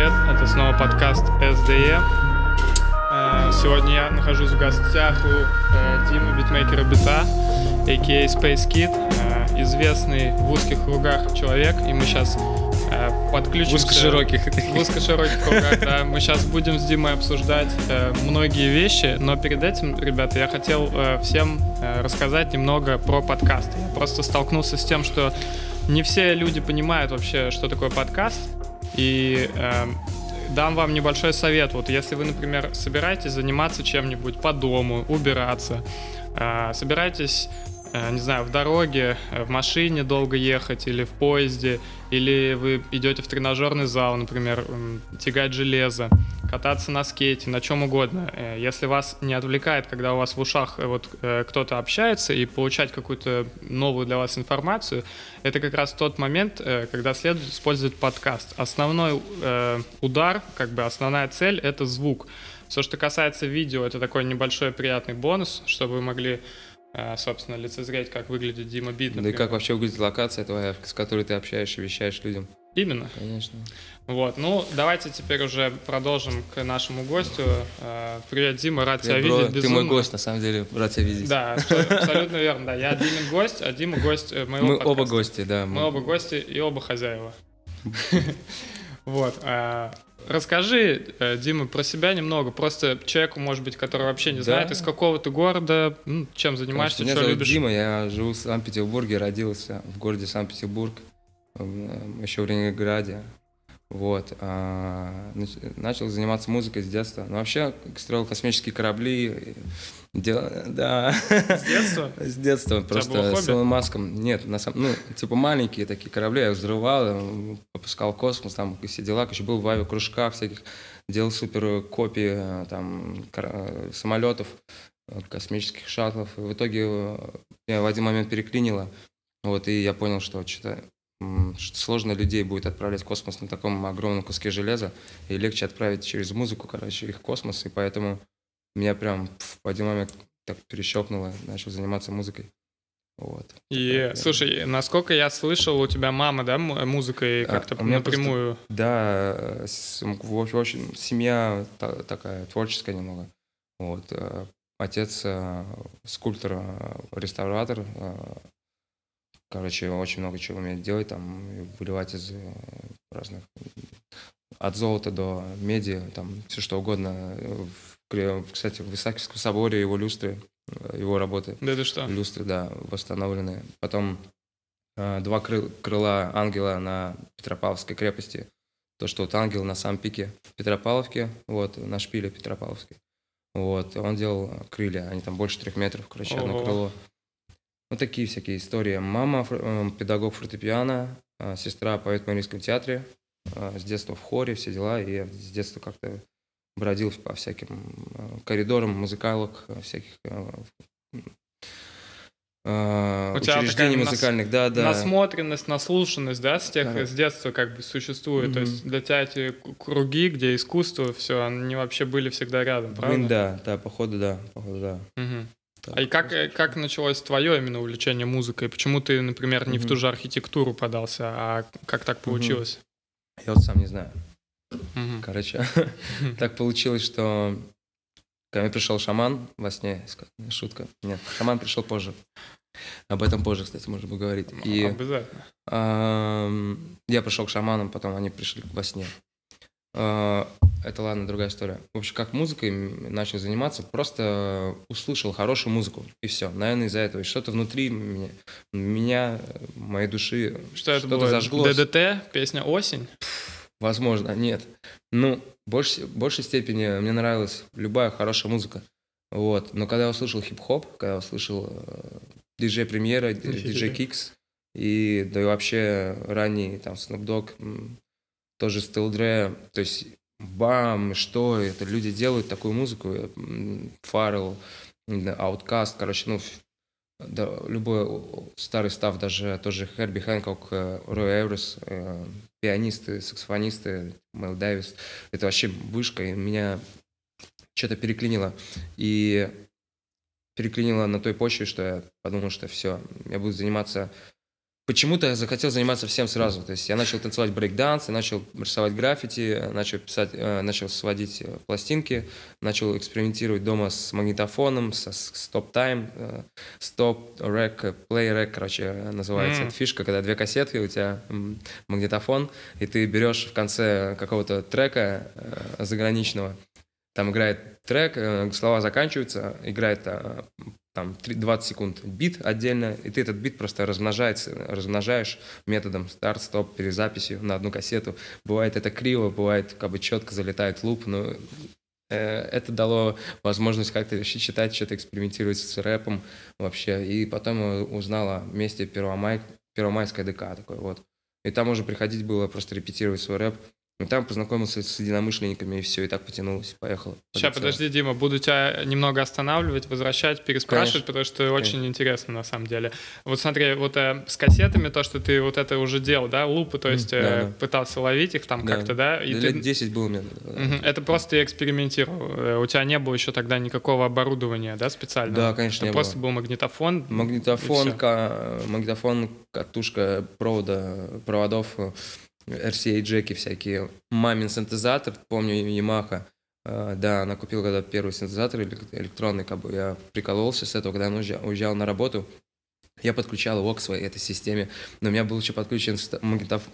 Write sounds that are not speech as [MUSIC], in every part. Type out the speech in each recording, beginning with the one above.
привет! Это снова подкаст SDE. Э, сегодня я нахожусь в гостях у э, Димы Битмейкера Бита, а.к.а. Space Kid, э, известный в узких кругах человек, и мы сейчас подключимся... В узко-широких. В узко-широких кругах, да. Мы сейчас будем с Димой обсуждать многие вещи, но перед этим, ребята, я хотел всем рассказать немного про подкаст. Я просто столкнулся с тем, что не все люди понимают вообще, что такое подкаст, и э, дам вам небольшой совет. Вот если вы, например, собираетесь заниматься чем-нибудь по дому, убираться, э, собираетесь не знаю, в дороге, э, в машине долго ехать или в поезде, или вы идете в тренажерный зал, например, тягать железо, кататься на скейте, на чем угодно. Э, если вас не отвлекает, когда у вас в ушах вот кто-то общается и получать какую-то новую для вас информацию, это как раз тот момент, когда следует использовать подкаст. Основной удар, как бы основная цель — это звук. Все, что касается видео, это такой небольшой приятный бонус, чтобы вы могли собственно, лицезреть, как выглядит Дима Бит. Да и как вообще выглядит локация твоя, с которой ты общаешься и вещаешь людям. Именно. Конечно. Вот, ну, давайте теперь уже продолжим к нашему гостю. А, привет, Дима, рад Привет, тебя бро. видеть. Безумно. Ты мой гость, на самом деле, рад тебя видеть. Да, абсолютно верно, да. Я Димин гость, а Дима гость э, моего Мы подкаста. оба гости, да. Мы оба гости и оба хозяева. [LAUGHS] Вот. Расскажи, э, Дима, про себя немного. Просто человеку, может быть, который вообще не да. знает, из какого ты города, ну, чем занимаешься, Конечно, что меня любишь. Дима, я живу в Санкт-Петербурге, родился в городе Санкт-Петербург, еще в Ленинграде. Вот. А, начал заниматься музыкой с детства. Ну, вообще, строил космические корабли. Дел... Да. С детства? С детства. Просто с Илон Маском. Нет, на самом... ну, типа маленькие такие корабли. Я взрывал, попускал космос, там все дела. Еще был в авиакружках всяких. Делал супер копии там, самолетов, космических шаттлов. И в итоге меня в один момент переклинило. Вот, и я понял, что что-то сложно людей будет отправлять в космос на таком огромном куске железа, и легче отправить через музыку, короче, их в космос, и поэтому меня прям в один момент так перещелкнуло, начал заниматься музыкой. Вот. И, так, слушай, насколько я слышал, у тебя мама, да, музыкой как-то а, напрямую? Просто, да, в общем, семья такая творческая немного. Вот. Э, отец э, скульптор, э, реставратор, Короче, очень много чего умеет делать, там, выливать из разных, от золота до меди, там, все что угодно. Кстати, в Исаакиевском соборе его люстры, э, его работы. Да это что? Люстры, да, восстановлены. Потом э, два кры, крыла ангела на Петропавловской крепости. То, что вот ангел на самом пике Петропавловки, вот, на шпиле Петропавловской. Вот, он делал крылья, они там больше трех метров, короче, Ого. одно крыло. Вот такие всякие истории. Мама э, педагог фортепиано, э, сестра поет в Мариинском театре, с детства в хоре, все дела. И я с детства как-то бродил по всяким коридорам музыкалок, всяких Uh, учреждений музыкальных, да, да. Насмотренность, наслушанность, да, с тех да. с детства как бы существует. Mm-hmm. То есть для тебя эти круги, где искусство, все, они вообще были всегда рядом, правда? Блин, да, да, походу, да, походу, да. Mm-hmm. Так, а и как, э, как началось твое именно увлечение музыкой? Почему ты, например, не угу. в ту же архитектуру подался, а как так получилось? Угу. Я вот сам не знаю. Угу. Короче, [LAUGHS] так получилось, что ко мне пришел шаман во сне, шутка. Нет, шаман пришел позже. Об этом позже, кстати, можно поговорить. И, Обязательно. Э, я пришел к шаманам, потом они пришли во сне. Э, это ладно, другая история. В общем, как музыкой начал заниматься, просто услышал хорошую музыку, и все. Наверное, из-за этого. что-то внутри меня, меня, моей души, что это было? зажглось. ДДТ, песня «Осень»? Возможно, нет. Ну, в большей, большей степени мне нравилась любая хорошая музыка. Вот. Но когда я услышал хип-хоп, когда я услышал э, диджей Премьера, диджей Кикс, и да и вообще ранний там Snoop Dogg, тоже Still Dre, то есть бам, что это, люди делают такую музыку, Фаррелл, Outkast, короче, ну, да, любой старый став, даже тоже Херби Хэнкок, э, Рой Эврис, э, пианисты, саксофонисты, Мэл Дэвис, это вообще вышка, и меня что-то переклинило. И переклинило на той почве, что я подумал, что все, я буду заниматься почему-то я захотел заниматься всем сразу. То есть я начал танцевать брейк-данс, я начал рисовать граффити, начал писать, э, начал сводить э, пластинки, начал экспериментировать дома с магнитофоном, с, с стоп-тайм, э, стоп-рек, плей-рек, короче, называется mm. эта фишка, когда две кассеты, у тебя магнитофон, и ты берешь в конце какого-то трека заграничного, там играет трек, слова заканчиваются, играет там 20 секунд бит отдельно, и ты этот бит просто размножается, размножаешь методом старт, стоп, перезаписи на одну кассету. Бывает это криво, бывает как бы четко залетает луп, но э, это дало возможность как-то вообще читать, что-то экспериментировать с рэпом вообще. И потом узнала о месте Первомай, Первомайская ДК такой вот. И там уже приходить было просто репетировать свой рэп. Ну, там познакомился с единомышленниками, и все, и так потянулось, поехал. Сейчас, подожди, Дима, буду тебя немного останавливать, возвращать, переспрашивать, Конечно. потому что Конечно. очень интересно на самом деле. Вот смотри, вот э, с кассетами, то, что ты вот это уже делал, да, лупы, то есть э, да, да. пытался ловить их там да. как-то, да? И Лет ты... 10 было у меня. Угу. Это просто ты экспериментировал. Э, у тебя не было еще тогда никакого оборудования, да, специального? Да, конечно, Это просто было. был магнитофон? Магнитофон, ка- магнитофон, катушка провода, проводов RCA джеки всякие. Мамин синтезатор, помню, Yamaha. Uh, да, она купила когда первый синтезатор электронный, как бы я прикололся с этого, когда я уезжал, уезжал на работу. Я подключал его к своей этой системе, но у меня был еще подключен магнитофон,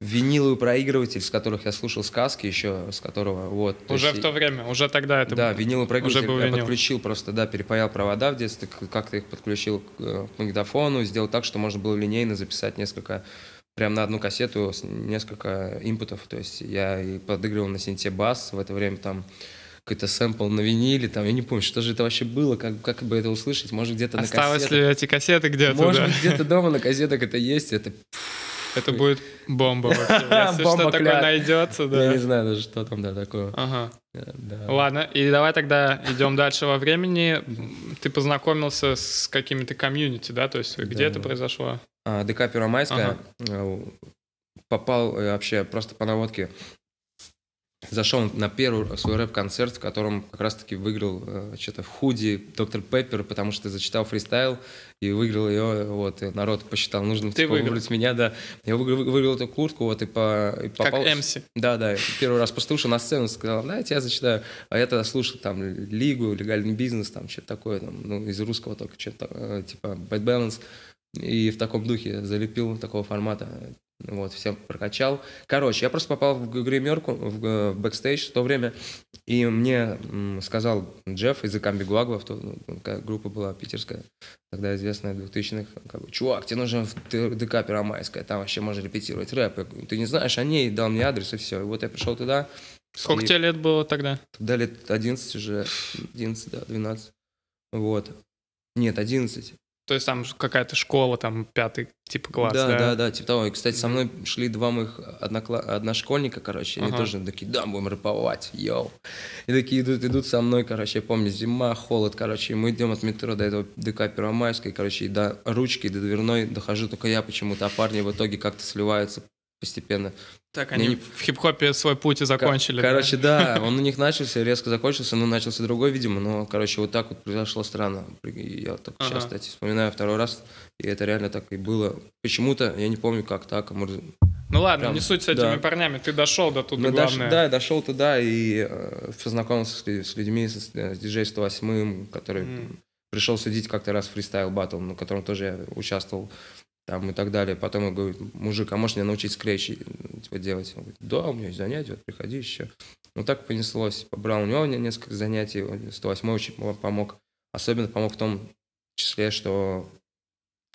виниловый проигрыватель, с которых я слушал сказки еще, с которого вот. Уже есть, в то время, уже тогда это Да, виниловый проигрыватель уже был я винил. подключил просто, да, перепаял провода в детстве, как-то их подключил к э, магнитофону, сделал так, что можно было линейно записать несколько прям на одну кассету несколько инпутов. То есть я и подыгрывал на синте бас, в это время там какой-то сэмпл на виниле, там, я не помню, что же это вообще было, как, как бы это услышать, может где-то на кассетах. Осталось ли эти кассеты где-то, Может да? где-то дома на кассетах это есть, это... Это будет бомба вообще. Если [LAUGHS] что такое найдется, да. Я не знаю даже, что там, да, такое. Ага. Да. Ладно, и давай тогда идем дальше во времени. Ты познакомился с какими-то комьюнити, да? То есть где это произошло? А, ДК Первомайская. Ага. Попал э, вообще просто по наводке. Зашел на первый свой рэп-концерт, в котором как раз-таки выиграл э, что-то в худи Доктор Пеппер, потому что зачитал фристайл и выиграл ее. Вот, и народ посчитал нужным Ты типа, выбрать меня, да. Я выиграл, выиграл эту куртку, вот, и, по, и попал... Как МС. Да, да. Первый раз послушал на сцену, сказал, да, я тебя зачитаю. А я тогда слушал там Лигу, легальный бизнес, там что-то такое, там, ну, из русского только что-то, э, типа Bad Balance. И в таком духе залепил такого формата. Вот, всем прокачал. Короче, я просто попал в гримерку, в, в бэкстейдж в то время, и мне м, сказал Джефф из Икамби Гуагва, то, ну, группа была питерская, тогда известная, 2000-х, как бы, чувак, тебе нужно в ДК Первомайская, там вообще можно репетировать рэп. Ты не знаешь о ней, дал мне адрес, и все. И вот я пришел туда. Сколько и... тебе лет было тогда? Тогда лет 11 уже, 11, да, 12. Вот. Нет, 11. То есть там какая-то школа, там пятый типа класс, да? Да, да, да, типа того. И, кстати, со мной шли два моих однокла... одношкольника, короче, они ага. тоже такие, да, будем рэповать, йоу. И такие идут, идут со мной, короче, я помню, зима, холод, короче, и мы идем от метро до этого ДК Первомайской, короче, и до ручки, до дверной дохожу только я почему-то, а парни в итоге как-то сливаются постепенно. Так, они не... в хип-хопе свой путь и закончили. Короче, да? да, он у них начался, резко закончился, но начался другой, видимо, но, короче, вот так вот произошло странно. Я так ага. сейчас, кстати, вспоминаю второй раз, и это реально так и было. Почему-то, я не помню, как так, а может... Ну ладно, Прям, не суть с этими да. парнями, ты дошел до туда, ну, главное. Дош, да, я дошел туда и э, познакомился с, с людьми, с, с диджей 108, который mm. пришел судить как-то раз фристайл батл, на котором тоже я участвовал там и так далее. Потом я говорю, мужик, а можешь меня научить скретч типа, делать? Он говорит, да, у меня есть занятия, вот приходи еще. Ну так понеслось. Побрал у него несколько занятий, 108 очень помог. Особенно помог в том числе, что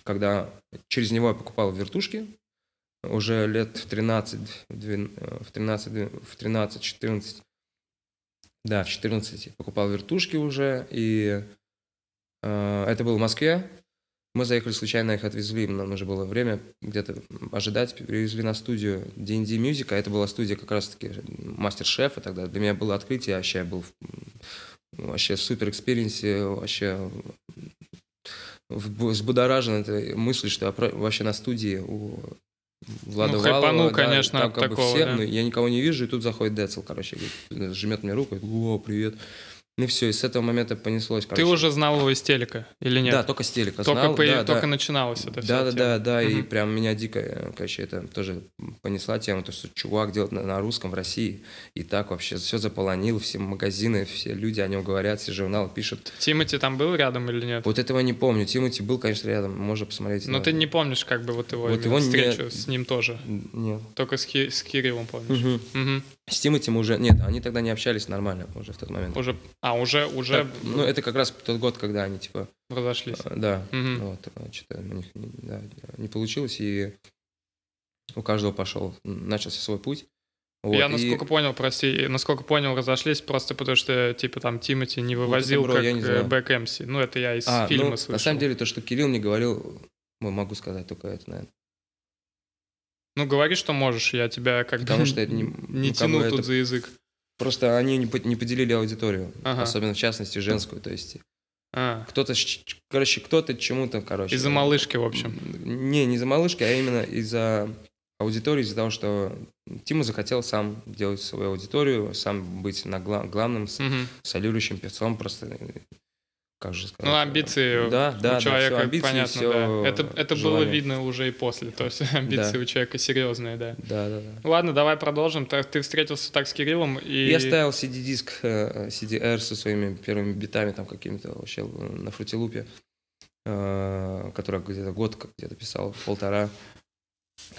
когда через него я покупал вертушки, уже лет в 13, в 13, в 13, 14, да, в 14 покупал вертушки уже, и э, это было в Москве, мы заехали случайно, их отвезли, нам нужно было время где-то ожидать, привезли на студию D&D Music, а это была студия как раз-таки мастер-шефа тогда. Для меня было открытие, вообще был вообще супер experience, вообще взбудоражен этой мыслью, что я вообще на студии у Влада ну, Валова, хайпану, да, конечно, там, как такого, бы все, да. но я никого не вижу, и тут заходит Децл, короче, жмет мне руку, о, привет. Ну и все, и с этого момента понеслось. Ты уже знал его из телека или нет? Да, только с телека только знал. По, да, только да. начиналось это все. Да, да, да, да, и Мгм. прям меня дико, э, короче, это тоже понесла тема, то, что чувак делает на, на русском в России, и так вообще все заполонил, все магазины, все люди о нем говорят, все журналы пишут. Тимати там был рядом или нет? Вот этого не помню, Тимати был, конечно, рядом, можно посмотреть. Но на- ты не помнишь как бы вот его, Вот его не- встречу с ним тоже? Нет. Только с, Ки- с Кириллом помнишь? Мгм. Мгм. С Тимати мы уже, нет, они тогда не общались нормально уже в тот момент. Уже, а, уже, уже Так, ну, это как раз тот год, когда они, типа, разошлись. э, да, Мгм. вот, что-то у них не- да, не получилось, и у каждого пошел, начался свой путь. Вот, я и- насколько понял, прости, насколько понял, разошлись просто потому, что, типа, там Тимати не вывозил бро, как я не знаю. бэк МС. Ну, это я из А, фильма ну, слышал. на самом деле, то, что Кирилл мне говорил, ну, могу сказать только это, наверное. Ну, говори, что можешь, я тебя как Потому бы что это [LAUGHS] не- не ну, как тяну тут это- за язык. Просто они не, по- не поделили аудиторию, Ага. особенно в частности женскую, то есть А, кто-то, короче, кто-то чему-то, короче. из-за малышки, в общем. Не, не из-за малышки, а именно из-за аудитории, из-за того, что Тима захотел сам делать свою аудиторию, сам быть на гла- главным Мгм. солирующим певцом, просто, э, как же сказать. Ну, э, амбиции да, да, у да, человека, всё, амбиции, понятно, всё да. Это, это было видно уже и после, то есть [LAUGHS] амбиции Да. у человека серьезные, да. Да, да, да. Ладно, давай продолжим. Ты ты встретился так с Кириллом и... Я ставил CD-диск, э, CD-R со своими первыми битами, там какими-то вообще э, на фрутилупе, э, который где-то год где-то писал, полтора.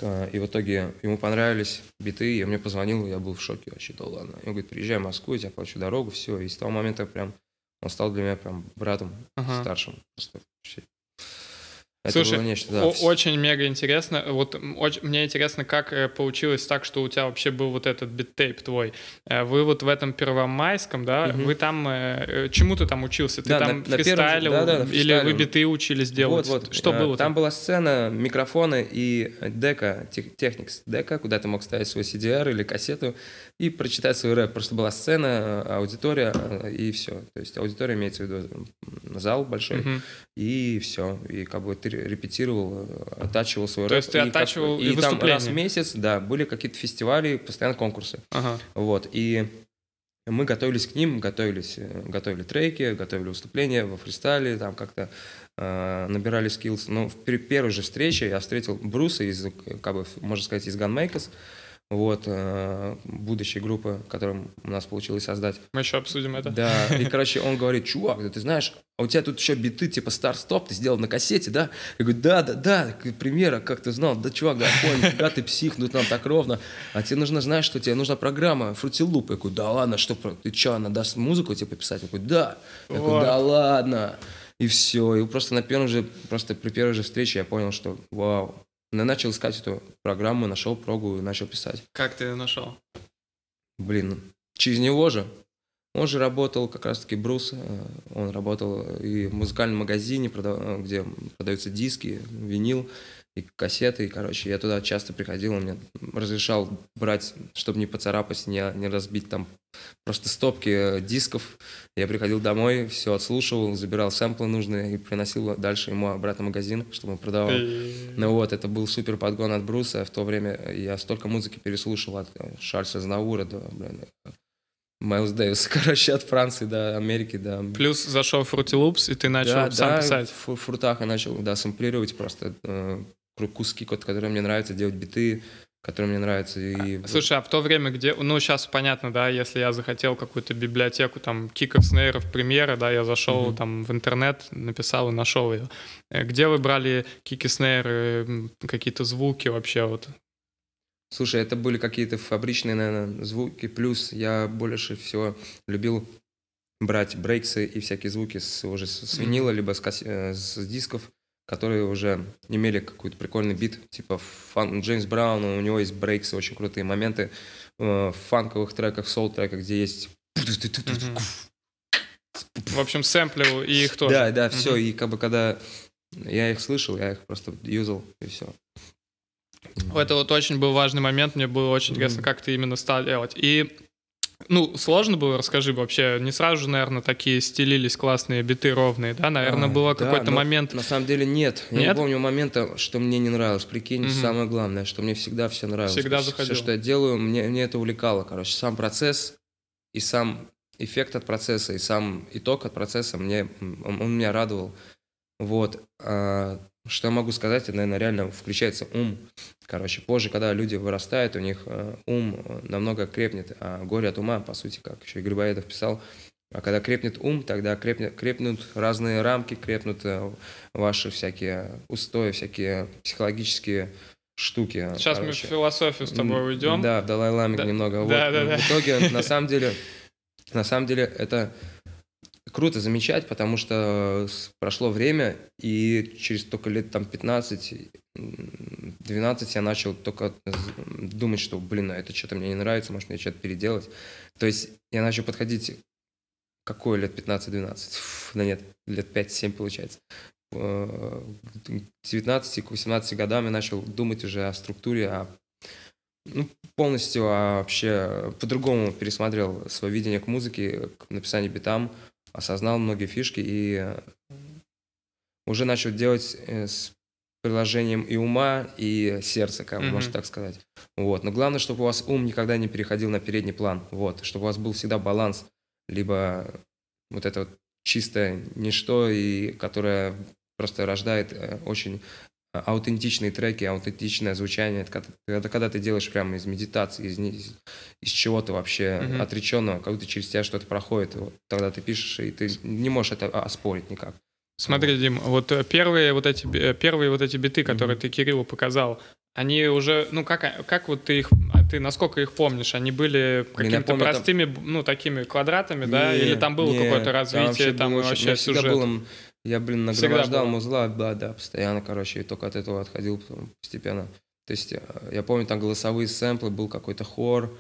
Э, И в итоге ему понравились биты, я мне позвонил, я был в шоке вообще, да ладно. Он говорит, приезжай в Москву, я тебе плачу дорогу, все. И с того момента прям он стал для меня прям братом Ага. старшим. Просто вообще. Это Слушай, было нечто, да. Очень мега интересно. Вот м, оч- мне интересно, как э, получилось так, что у тебя вообще был вот этот биттейп твой. Э, Вы вот в этом Первомайском, да? Мгм. Вы там э, чему ты там учился? Ты Да, там на- на первом фристайлил да, да, или вы биты учились делать? Вот, вот. Что Э, было Там была сцена, микрофоны и дека, тех- техникс дека, куда ты мог ставить свой CDR или кассету и прочитать свой рэп. Просто была сцена, аудитория и все. То есть аудитория имеется в виду зал большой Мгм. и все. И как бы ты репетировал, э, оттачивал свой То рэп. есть ты И как- оттачивал и и там раз в месяц, да, были какие-то фестивали, постоянно конкурсы. Ага. Вот, и мы готовились к ним, готовились, э, готовили треки, готовили выступления во фристайле, там как-то э, набирали skills. Но в пер- первой же встрече я встретил Бруса из, э, как бы, можно сказать, из Gunmakers, вот, э, будущей группы, которую у нас получилось создать. Мы еще обсудим это. Да, и, [LAUGHS] короче, он говорит, чувак, да ты знаешь, а у тебя тут еще биты типа старт-стоп, ты сделал на кассете, да? Я говорю, да, да, да, примера, как ты знал, да, чувак, да, понял, да, ты псих, ну там так ровно, а тебе нужно, знаешь, что тебе нужна программа Loop. Я говорю, да ладно, что, ты что, она даст музыку тебе пописать? Я говорю, да. Я говорю, Вот. да ладно. И все, и просто на первом же, просто при первой же встрече я понял, что вау. Я начал искать эту программу, нашел прогу и начал писать. Как ты нашел? Блин, через него же. Он же работал, как раз-таки Брус, э, он работал и в музыкальном магазине, где продаются диски, винил и кассеты. И, короче, я туда часто приходил, он мне разрешал брать, чтобы не поцарапать, не, не разбить там просто стопки э, дисков. Я приходил домой, все отслушивал, забирал сэмплы нужные и приносил дальше ему обратно в магазин, чтобы он продавал. Ну вот, это был супер подгон от Бруса. В то время я столько музыки переслушал от э, Шарльза Знаура до, блин, э, Майлз Дэвиса, [LAUGHS] короче, от Франции до Америки, до... Плюс зашел в Fruity Loops, и ты начал да, сам да, писать. фрутах я начал, да, сэмплировать просто э, куски, кот- которые мне нравятся, делать биты, которые мне нравятся. И... Слушай, а в то время, где, ну, сейчас понятно, да, если я захотел какую-то библиотеку, там, киков, снейров, премьера, да, я зашел Мгм. там в интернет, написал и нашел ее. Э, Где вы брали кики, снейры, м, какие-то звуки вообще вот? Слушай, это были какие-то фабричные, наверное, звуки, плюс я больше всего любил брать брейксы и всякие звуки с, уже с, винила, либо с, э, с дисков, которые уже имели какой-то прикольный бит, типа фан- Джеймс Браун, у него есть брейксы, очень крутые моменты э, в фанковых треках, сол-треках, где есть... В общем, сэмплил и их тоже. Да, да, все, и как бы когда я их слышал, я их просто юзал, и все. Это вот очень был важный момент, мне было очень интересно, как ты именно стал делать. И, ну, сложно было, расскажи вообще, не сразу же, наверное, такие стелились классные биты ровные, да? Наверное, А, было да, какой-то момент... На самом деле нет. Я Нет? не помню момента, что мне не нравилось. Прикинь, Мгм. самое главное, что мне всегда все нравилось. Всегда Все, заходило. что я делаю, мне, мне это увлекало, короче. Сам процесс и сам эффект от процесса и сам итог от процесса мне, он, он меня радовал. Вот. А, что я могу сказать, это, наверное, реально включается ум. Короче, позже, когда люди вырастают, у них э, ум намного крепнет, а горе от ума, по сути, как еще и Грибоедов писал, а когда крепнет ум, тогда крепнет, крепнут разные рамки, крепнут э, ваши всякие устои, всякие психологические штуки. Сейчас короче. мы в философию с тобой уйдем. Да, в Далай-Ламик да. немного. Да, вот, да, да. В итоге, на самом деле, на самом деле, это круто замечать, потому что прошло время, и через только лет там 15 12 я начал только думать, что, блин, а это что-то мне не нравится, может, мне что-то переделать. То есть я начал подходить, какой лет 15-12? Да нет, лет 5-7 получается. 19 к 18 годам я начал думать уже о структуре, о ну, полностью а вообще по-другому пересмотрел свое видение к музыке, к написанию битам, осознал многие фишки и уже начал делать э, с приложением и ума, и сердца, как mm-hmm. можно так сказать. Вот. Но главное, чтобы у вас ум никогда не переходил на передний план. Вот. Чтобы у вас был всегда баланс. Либо вот это вот чистое ничто, и которое просто рождает э, очень аутентичные треки, аутентичное звучание. Это когда, когда ты делаешь прямо из медитации, из, из, чего-то вообще mm-hmm. отреченного, как будто через тебя что-то проходит. Вот, тогда ты пишешь, и ты не можешь это оспорить никак. Смотри, Дим, вот первые вот эти, первые вот эти биты, которые mm-hmm. ты Кириллу показал, они уже, ну как, как вот ты их, а ты насколько их помнишь? Они были какими-то простыми, там... ну такими квадратами, не, да? Или там было какое-то развитие, там вообще, там вообще сюжет? Было, я, блин, нагромождал музла, да, да, постоянно, короче, и только от этого отходил постепенно. То есть э, я помню, там голосовые сэмплы, был какой-то хор,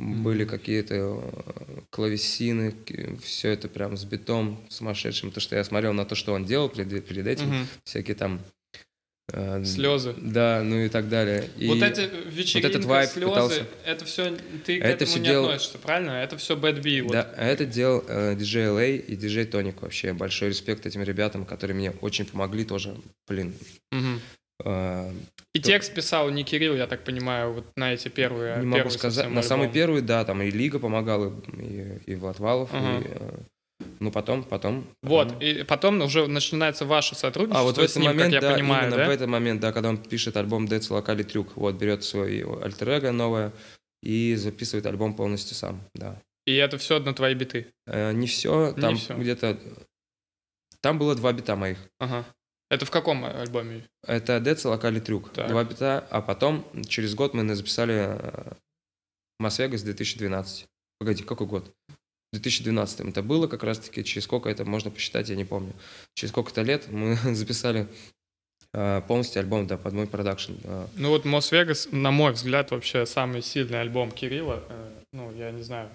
mm-hmm. были какие-то э, клавесины, все это прям с битом сумасшедшим. То, что я смотрел на то, что он делал перед, перед этим, mm-hmm. всякие там Слезы. Да, ну и так далее. И вот эти вечеринки, вот этот вайп слезы, пытался... это все, ты к это этому все не дел... относишься, правильно? Это все Bad B. Вот. Да, а это делал э, DJ LA и DJ Тоник вообще. Большой респект этим ребятам, которые мне очень помогли тоже, блин. Угу. Э, и то... текст писал не Кирилл, я так понимаю, вот на эти первые. Не могу сказать. На самый первый, да, там и Лига помогала, и, и Влад Валов, угу. и э, ну, потом, потом. Вот, потом... и потом уже начинается ваше сотрудничество а вот в этот ним, момент, как я да, понимаю, именно да? в этот момент, да, когда он пишет альбом Дэц Локали Трюк, вот, берет свой альтер новое и записывает альбом полностью сам, да. И это все на твои биты? Э, не все, там где-то... Там было два бита моих. Ага. Это в каком альбоме? Это Дэц Локали Трюк. Так. Два бита, а потом через год мы записали Мас-Вегас 2012. Погоди, какой год? В 2012 это было как раз-таки, через сколько это можно посчитать, я не помню. Через сколько-то лет мы [LAUGHS] записали э, полностью альбом, да, под мой продакшн. Э. Ну вот Мос Вегас, на мой взгляд, вообще самый сильный альбом Кирилла. Ну, я не знаю,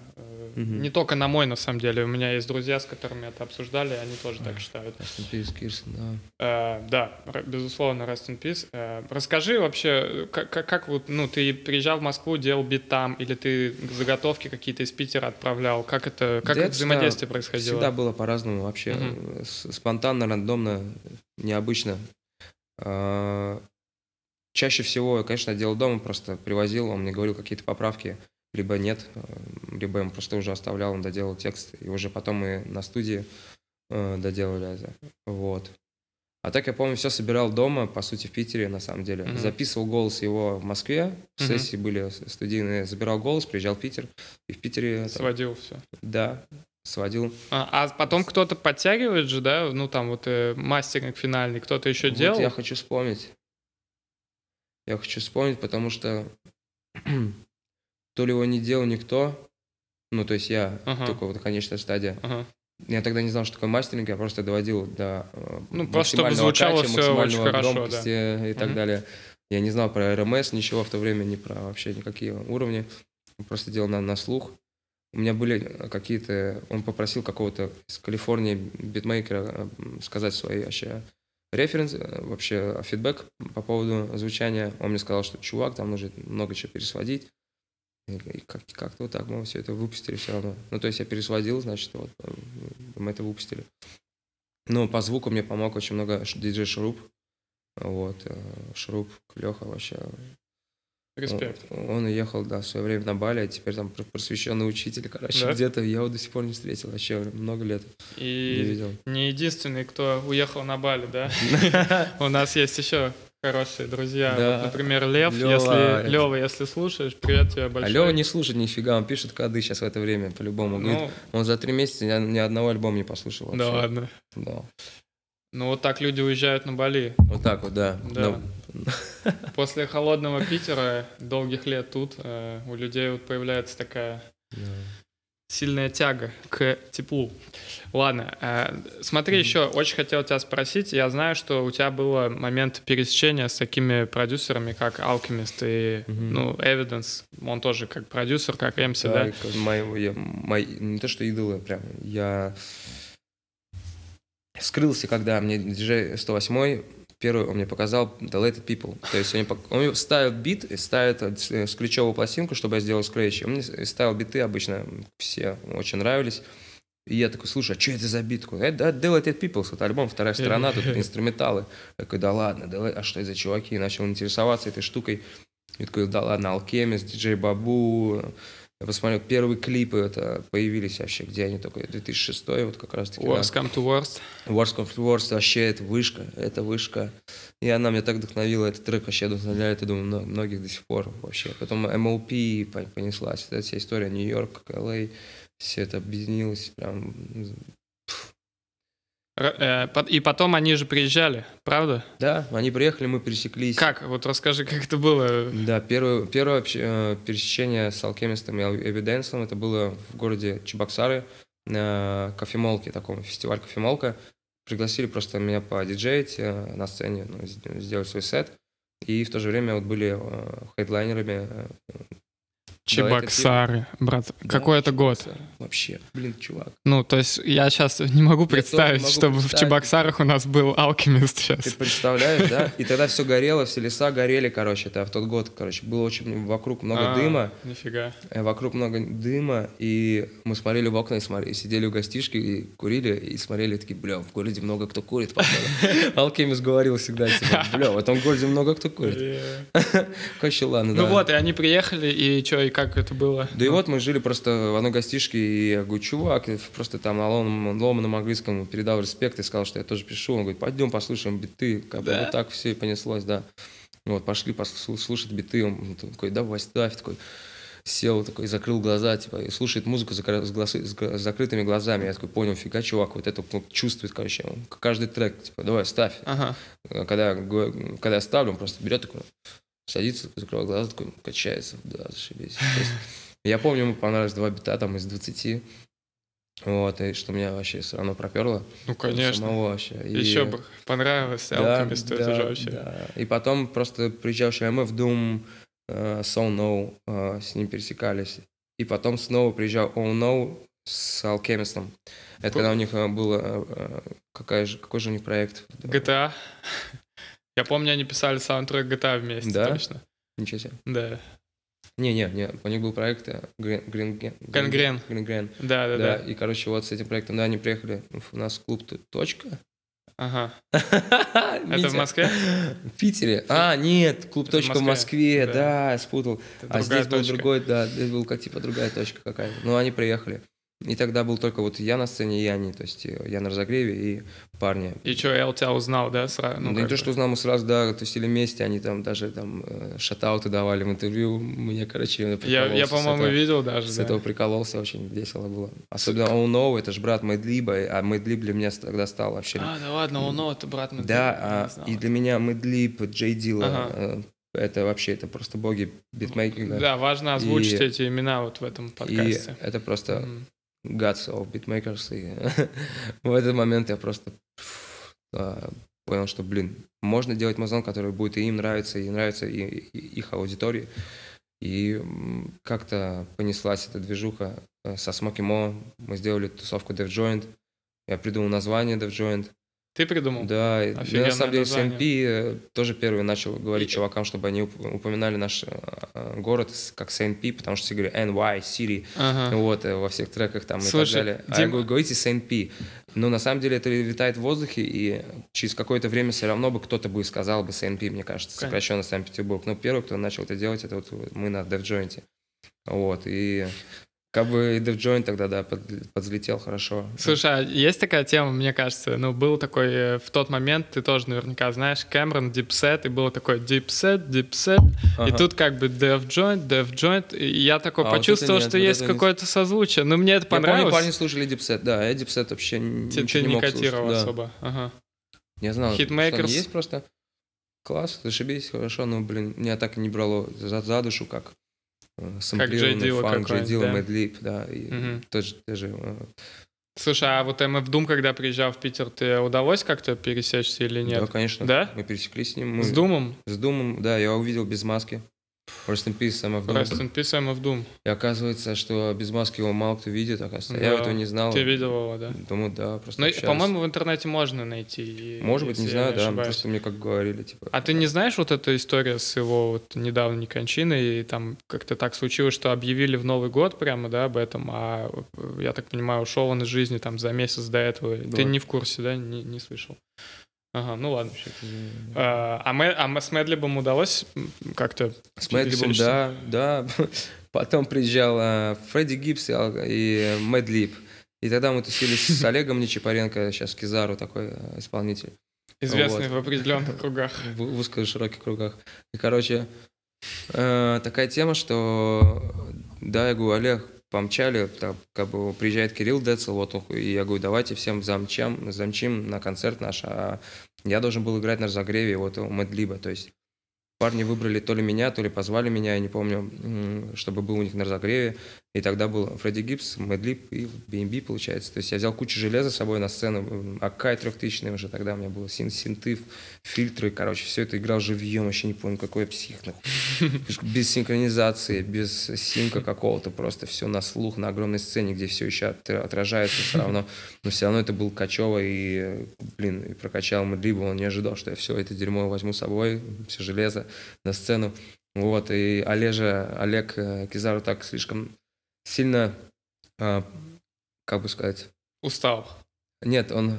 угу. не только на мой, на самом деле. У меня есть друзья, с которыми это обсуждали, они тоже а, так считают. Rest in peace, Кирсон, да. Э, да, безусловно, Rest in peace. Э, расскажи вообще, как, как вот, ну, ты приезжал в Москву, делал бит там, или ты заготовки какие-то из Питера отправлял? Как это, как это взаимодействие происходило? Всегда было по-разному вообще. Угу. Спонтанно, рандомно, необычно. Э, чаще всего, конечно, делал дома, просто привозил, он мне говорил какие-то поправки либо нет, э, либо я просто уже оставлял, он доделал текст, и уже потом мы на студии э, доделали это. Вот. А так я помню, все собирал дома, по сути, в Питере, на самом деле. Uh-huh. Записывал голос его в Москве, uh-huh. сессии были студийные, забирал голос, приезжал в Питер, и в Питере... Сводил все. Да, сводил. А, а потом кто-то подтягивает же, да? Ну, там вот э, мастеринг финальный, кто-то еще вот делал? я хочу вспомнить. Я хочу вспомнить, потому что [CLEARS THROAT] то ли его не делал никто, ну, то есть я ага. только вот конечная стадия. Ага. Я тогда не знал, что такое мастеринг, я просто доводил до э, ну, просто чтобы звучало кача, все очень хорошо, да. и так угу. далее. Я не знал про РМС, ничего в то время, ни про вообще никакие уровни. Просто делал на, на слух. У меня были какие-то... Он попросил какого-то из Калифорнии битмейкера сказать свои вообще референс, э, вообще фидбэк по поводу звучания. Он мне сказал, что чувак, там нужно много чего пересводить. И как- как-то вот так мы все это выпустили все равно. Ну, то есть я пересводил, значит, вот э, мы это выпустили. Ну, по звуку мне помог очень много диджей Шуруп. Вот, э, Шуруп, Леха вообще. Респект. Он, он уехал, да, в свое время на Бали, а теперь там просвещенный учитель, короче, Да? где-то. Я его до сих пор не встретил, вообще много лет не И видел. не единственный, кто уехал на Бали, да? [LAUGHS] У нас есть еще хорошие друзья. Да. Вот, например, Лев, Лёва. если Лева, если слушаешь, привет тебе А большой. Лева не слушает нифига, он пишет коды сейчас в это время, по-любому. Говорит, Ну, он за три месяца ни, ни одного альбома не послушал вообще. да ладно. Да. Ну вот так люди уезжают на Бали. Вот так вот, да. Да. Ну, [LAUGHS] После холодного Питера, долгих лет тут, э, у людей вот появляется такая да. Сильная тяга к теплу. Ладно, э, смотри, еще очень хотел тебя спросить. Я знаю, что у тебя было момент пересечения с такими продюсерами, как Alchemist и Мгм. ну, Evidence. Он тоже как продюсер, как MC, да? Да, как мои, я- мои- не то что идолы, прям. Я скрылся, когда мне диджей 108 первый он мне показал Deleted People. То есть он мне, он мне ставит бит и ставит э, с ключевую пластинку, чтобы я сделал скретч. Он мне ставил биты обычно, все очень нравились. И я такой, слушай, а что это за бит? такой, Это Deleted People, это альбом, вторая сторона, тут [LAUGHS] инструменталы. Я такой, да ладно, а что это за чуваки? И начал интересоваться этой штукой. И такой, да ладно, Алкемис, диджей Бабу. Я посмотрел, первые клипы это появились вообще, где они только 2006 вот как раз таки. да. Worst come to worst. Worst Come to Worst вообще это вышка, это вышка. И она меня так вдохновила, этот трек вообще вдохновляет, я думаю, мно- многих до сих пор вообще. Потом MLP пон- понеслась, эта вся история, Нью-Йорк, Л.А., все это объединилось прям. И потом они же приезжали, правда? Да, они приехали, мы пересеклись. Как? Вот расскажи, как это было. Да, первое, первое э, пересечение с алкемистом и эвиденсом это было в городе Чебоксары на кофемолке, таком фестиваль кофемолка. Пригласили просто меня по-диджеить э, на сцене, ну, сделать свой сет. И в то же время вот были э, хедлайнерами. Чебоксары, брат. да, Какой это год? Вообще, блин, чувак. Ну, то есть я сейчас не могу представить, могу чтобы в представить. Чебоксарах у нас был алкемист Ты сейчас. представляешь, да? [LAUGHS] И тогда все горело, все леса горели, короче, это в тот год, короче. Было очень вокруг много А, дыма. Нифига. Э, Вокруг много дыма, и мы смотрели в окна и смотрели, сидели у гостишки и курили, и смотрели, такие, бля, в городе много кто курит, походу. [LAUGHS] Алкемис говорил всегда, типа, бля, в этом городе много кто курит. [LAUGHS] Короче, ладно, Ну вот, и они приехали, и что, и как это было? Да и вот мы жили просто в одной гостишке, и я говорю, чувак, просто там на ломаном, ломаном английском передал респект и сказал, что я тоже пишу. Он говорит, пойдем послушаем биты. Как бы Да? вот так все и понеслось, да. Вот, пошли послушать биты. Он такой, давай, ставь, такой сел такой, закрыл глаза, типа, и слушает музыку с, глазы- с закрытыми глазами. Я такой понял, фига, чувак, вот это ну, чувствует, короче, он каждый трек, типа, давай, ставь. Ага. Когда, когда я ставлю, он просто берет такой, садится, закрывает глаза, такой, качается, да, зашибись. Есть, я помню, ему понравилось два бита там из 20. Вот, и что меня вообще все равно проперло. Ну, конечно. Самого вообще. И- Еще бы понравилось Да, это да, же вообще. да. И потом просто приезжал еще MF Doom, э, So No, э, с ним пересекались. И потом снова приезжал Oh No с Алкемистом. Это когда у них э, было... э, какая же, какой же у них проект? GTA. Я помню, они писали саундтрек GTA вместе, Да? точно. Ничего себе. Да. Не-не, не, у них был проект э, Конгрен. Green Green. Да, да, Да, и, короче, вот с этим проектом, да, они приехали у нас клуб тут «Точка». Ага. [LAUGHS] Это в. Москве? В Питере? А, нет, клуб «Точка» в Москве, да. спутал. А здесь был другой, да, здесь был как типа другая точка какая-то. Ну, они приехали. И тогда был только вот я на сцене, и они, то есть я на разогреве и парни. И что, Эл тебя узнал, да, сразу? Ну, Ну, да не как то, что узнал, мы сразу, да, тусили вместе, они там даже там э, шатауты давали в интервью. Мне, короче, Я, я по-моему, видел даже, С да. этого прикололся, очень весело было. Особенно Oh No, это же брат Мэдлиба, а Мэдлиб для меня тогда стал вообще... А, да ладно, он, ну, это брат Мэдли, да, а, не и для меня Мэдлиб, Джей Дилла, Ага. э, это вообще, это просто боги битмейкинга. Да, важно озвучить И- эти имена вот в этом И подкасте. это просто М. gods of beatmakers. И [LAUGHS] в этот момент я просто а, понял, что, блин, можно делать музон, который будет и им нравиться, и нравится и, и их аудитории. И как-то понеслась эта движуха э, со Смоки Мо. Мы сделали тусовку Dev Joint. Я придумал название Dev Joint. Ты придумал? Да, и- Офигенное я на самом деле название. CNP тоже первый начал говорить И- чувакам, чтобы они уп- упоминали наш э, э, город как CNP, потому что все говорят NY, City, Ага. вот, э, во всех треках там и Слушай, так далее. А Дим- я говорю, говорите CNP. Но на самом деле это витает в воздухе, и через какое-то время все равно бы кто-то бы сказал бы CNP, мне кажется, сокращенно Санкт-Петербург. Но первый, кто начал это делать, это вот мы на Dev Joint. Вот, и как бы и Dev Joint тогда, да, под- подлетел хорошо. Слушай, а есть такая тема, мне кажется, ну, был такой э, в тот момент, ты тоже наверняка знаешь, Cam'ron, Dipset, и было такое Dipset, Dipset, и Ага. тут как бы Dev Joint, Dev Joint, и я такой А вот почувствовал, нет, что вот есть это не- какое-то созвучие, но мне это Я помню, понравилось. парни слушали Dipset, да, я Dipset вообще Ты, ничего не не мог слушать, котировал да. особо. Ага. Я знал, что Hitmakers. они есть просто. Класс, зашибись, хорошо, но, блин, меня так и не брало за, за душу, как сэмплированный Дилла фанк, Джей Дилла, да? Мэд Лип, да, и Мгм. тот же, те же, э, Слушай, а вот MF Doom, когда приезжал в Питер, тебе удалось как-то пересечься или нет? да, конечно, Да? мы пересеклись с ним. Мы, С Думом? С Думом, да, я увидел без маски. Rest in peace, Sam of Doom. Rest in peace, MF Doom. И оказывается, что без маски его мало кто видит, оказывается. Я Да. этого не знал. Ты видел его, да? Думаю, да, просто Ну, и, общались. по-моему, в интернете можно найти. Может быть, не знаю, я да, ошибаюсь. просто мне как говорили, типа... А ты не знаешь вот эту историю с его вот недавней кончиной, и там как-то так случилось, что объявили в Новый год прямо, да, об этом, а э, я так понимаю, ушел он из жизни там за месяц до этого. Ты Да. не в курсе, да, не, не слышал? Ага, ну ладно. А, а, Мэ- а с Мэдлибом удалось как-то... С пересечься? да, да. [LAUGHS] Потом приезжал э, Фредди Гибс и Ал- и тогда мы тусились с Олегом Нечипаренко, сейчас Кизару такой э, исполнитель, Известный Вот. в определенных кругах. [LAUGHS] в в узко-широких кругах. И, короче, э, такая тема, что, да, я говорю, Олег, помчали, там, как бы приезжает Кирилл Децл, вот, и я говорю, давайте всем замчим, замчим на концерт наш, а я должен был играть на разогреве вот у Мэдлиба, то есть парни выбрали то ли меня, то ли позвали меня, я не помню, чтобы был у них на разогреве, и тогда был Фредди Гибс, Мэдлиб и BNB, получается, то есть я взял кучу железа с собой на сцену, м, Аккай трехтысячный уже тогда у меня было, син синты, фильтры, короче, все это играл живьем, вообще не помню, какой я псих, [LAUGHS] без синхронизации, без синка какого-то, просто все на слух, на огромной сцене, где все еще от- отражается все равно, но все равно это был Качева и, блин, и прокачал Мэдлиба, он не ожидал, что я все это дерьмо возьму с собой, все железо на сцену, вот, и Олежа, Олег э, Кизару так слишком сильно, а, как бы сказать, Устал. нет, он,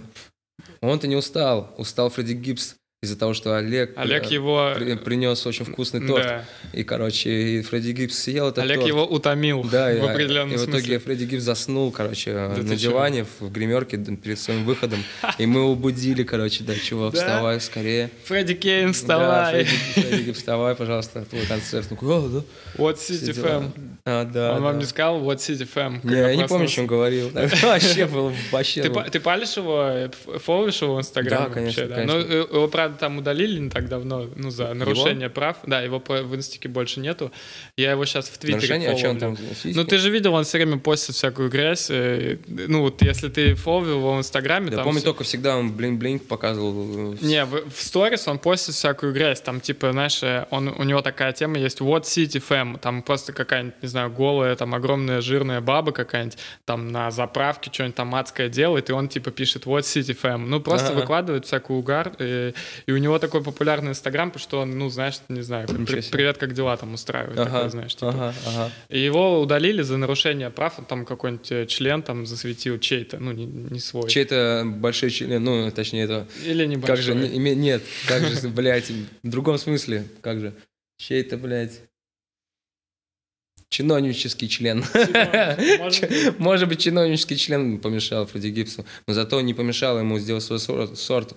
он-то не устал, устал Фредди Гибс из-за того, что Олег, Олег э, его... при- принес очень вкусный торт, Да. и, короче, и Фредди Гибс съел этот Олег торт. его утомил Да, и, в определенном и в итоге смысле. Фредди Гибс заснул, короче, ты на диване в, в гримерке перед своим выходом, и мы его будили, короче, да, Да? вставай скорее. Фредди Кейн, Да, вставай. Фредди, Фредди Гибс, вставай, пожалуйста, твой концерт. Ну, «А, да, все City дела». Fam. А, да, Он да. вам не сказал вот City Fam? Не, я не помню, он говорил. [LAUGHS] [LAUGHS] Вообще был, вообще Ты, палишь его, э, ф- фолловишь его в Инстаграме? Да, конечно, вообще, Ну, конечно. э, правда, там удалили не так давно, ну, за нарушение прав. Да, его в Инстике больше нету. Я его сейчас в Твиттере Нарушение, а что он фолловлю. там? сиськи? Ну, ты же видел, он все время постит всякую грязь. э, Ну, вот если ты фолловил его в Инстаграме, Я там... помню, всё- только всегда он блин-блин показывал. э, Не, в, в сторис он постит всякую грязь. Там, типа, знаешь, э, он, у него такая тема есть What City Fam. Там просто какая-нибудь, не знаю, голая, там огромная жирная баба какая-нибудь, там на заправке что-нибудь там адское делает, и он, типа, пишет What City Fam. Ну, просто Ага. выкладывает всякую угар. И, и у него такой популярный Инстаграм, потому что он, ну, знаешь, не знаю, «При- привет, как дела там устраивает. Ага, такое, знаешь, типа. ага, ага. И его удалили за нарушение прав, он там какой-нибудь э, член там засветил чей-то, ну, не, не свой. Чей-то большой член, ну, точнее, это... Или небольшой. Как же, не- нет, как же, [LAUGHS] блядь, в другом смысле, как же, чей-то, блядь, чиновнический член. [LAUGHS] Может быть. Чиновнический член помешал Фредди Гибсу, но зато не помешало ему сделать свой сорт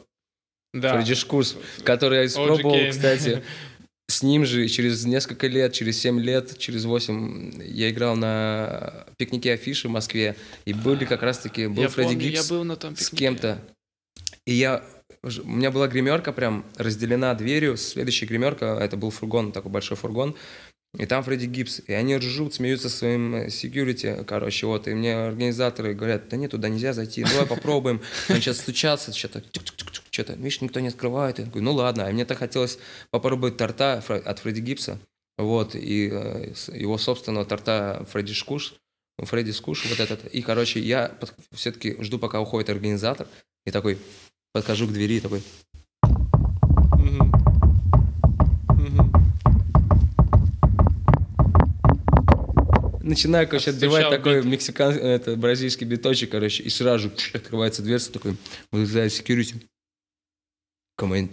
Да. Фредди Шкурс, который я испробовал, кстати, [LAUGHS] с ним же через несколько лет, через 7 лет, через 8 я играл на пикнике Афиши в Москве, и были как раз-таки, был я Фредди помню, Гибс я был на том с кем-то. И я... У меня была гримерка прям разделена дверью. Следующая гримерка, это был фургон, такой большой фургон. И там Фредди Гибс. И они ржут, смеются своим э, security, короче, вот. И мне организаторы говорят, да нет, туда нельзя зайти, давай попробуем. Они сейчас стучатся, что-то, что-то, видишь, никто не открывает. Я говорю, ну ладно. И мне так хотелось попробовать торта от Фредди Гибса. Вот, и э, его собственного торта Фредди Шкуш, Фредди Скуш, вот этот. И, короче, я все-таки жду, пока уходит организатор, и такой, подхожу к двери такой, Мгм. Мгм. начинаю, короче, отбивать такой бит. мексикан, это, бразильский биточек, короче, и сразу открывается дверца такой, вылезает security. In.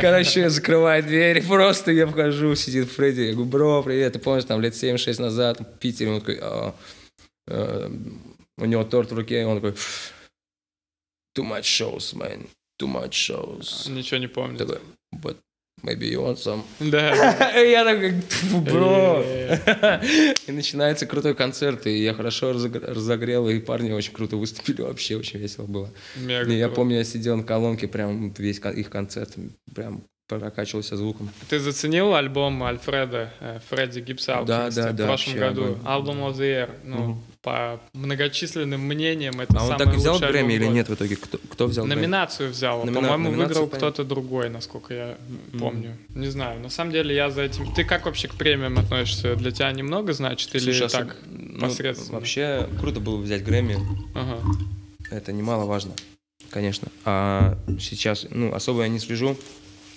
Короче, закрывает дверь, просто я вхожу, сидит Фредди, я говорю, бро, привет, ты помнишь, там лет 7-6 назад в Питере, он такой, «А, э, у него торт в руке, он такой, too much shows, man, too much shows. Ничего не помню. Такой, but maybe you want some. Да. [LAUGHS] И я такой, «Тьфу, бро. Э, [LAUGHS] И начинается крутой концерт, и я хорошо разогр- разогрел, и парни очень круто выступили, вообще очень весело было. И я помню, я сидел на колонке, прям весь их концерт, прям прокачивался звуком. Ты заценил альбом Альфреда, э, Фредди Гибса Да, Alchemist да, в да, прошлом году? Album of the Year. Ну, Мгм. По многочисленным мнениям, это А он самый так и взял Грэмми или нет в итоге? Кто, кто взял Грэмми? Номинацию взял. Номина- По-моему, выиграл понятно. кто-то другой, насколько я помню. Не знаю. На самом деле я за этим... Ты как вообще к премиям относишься? Для тебя немного значит или Слушай, так? ну, посредственно? вообще круто было взять Грэмми, Ага. это немаловажно, конечно. А сейчас, ну, особо я не слежу,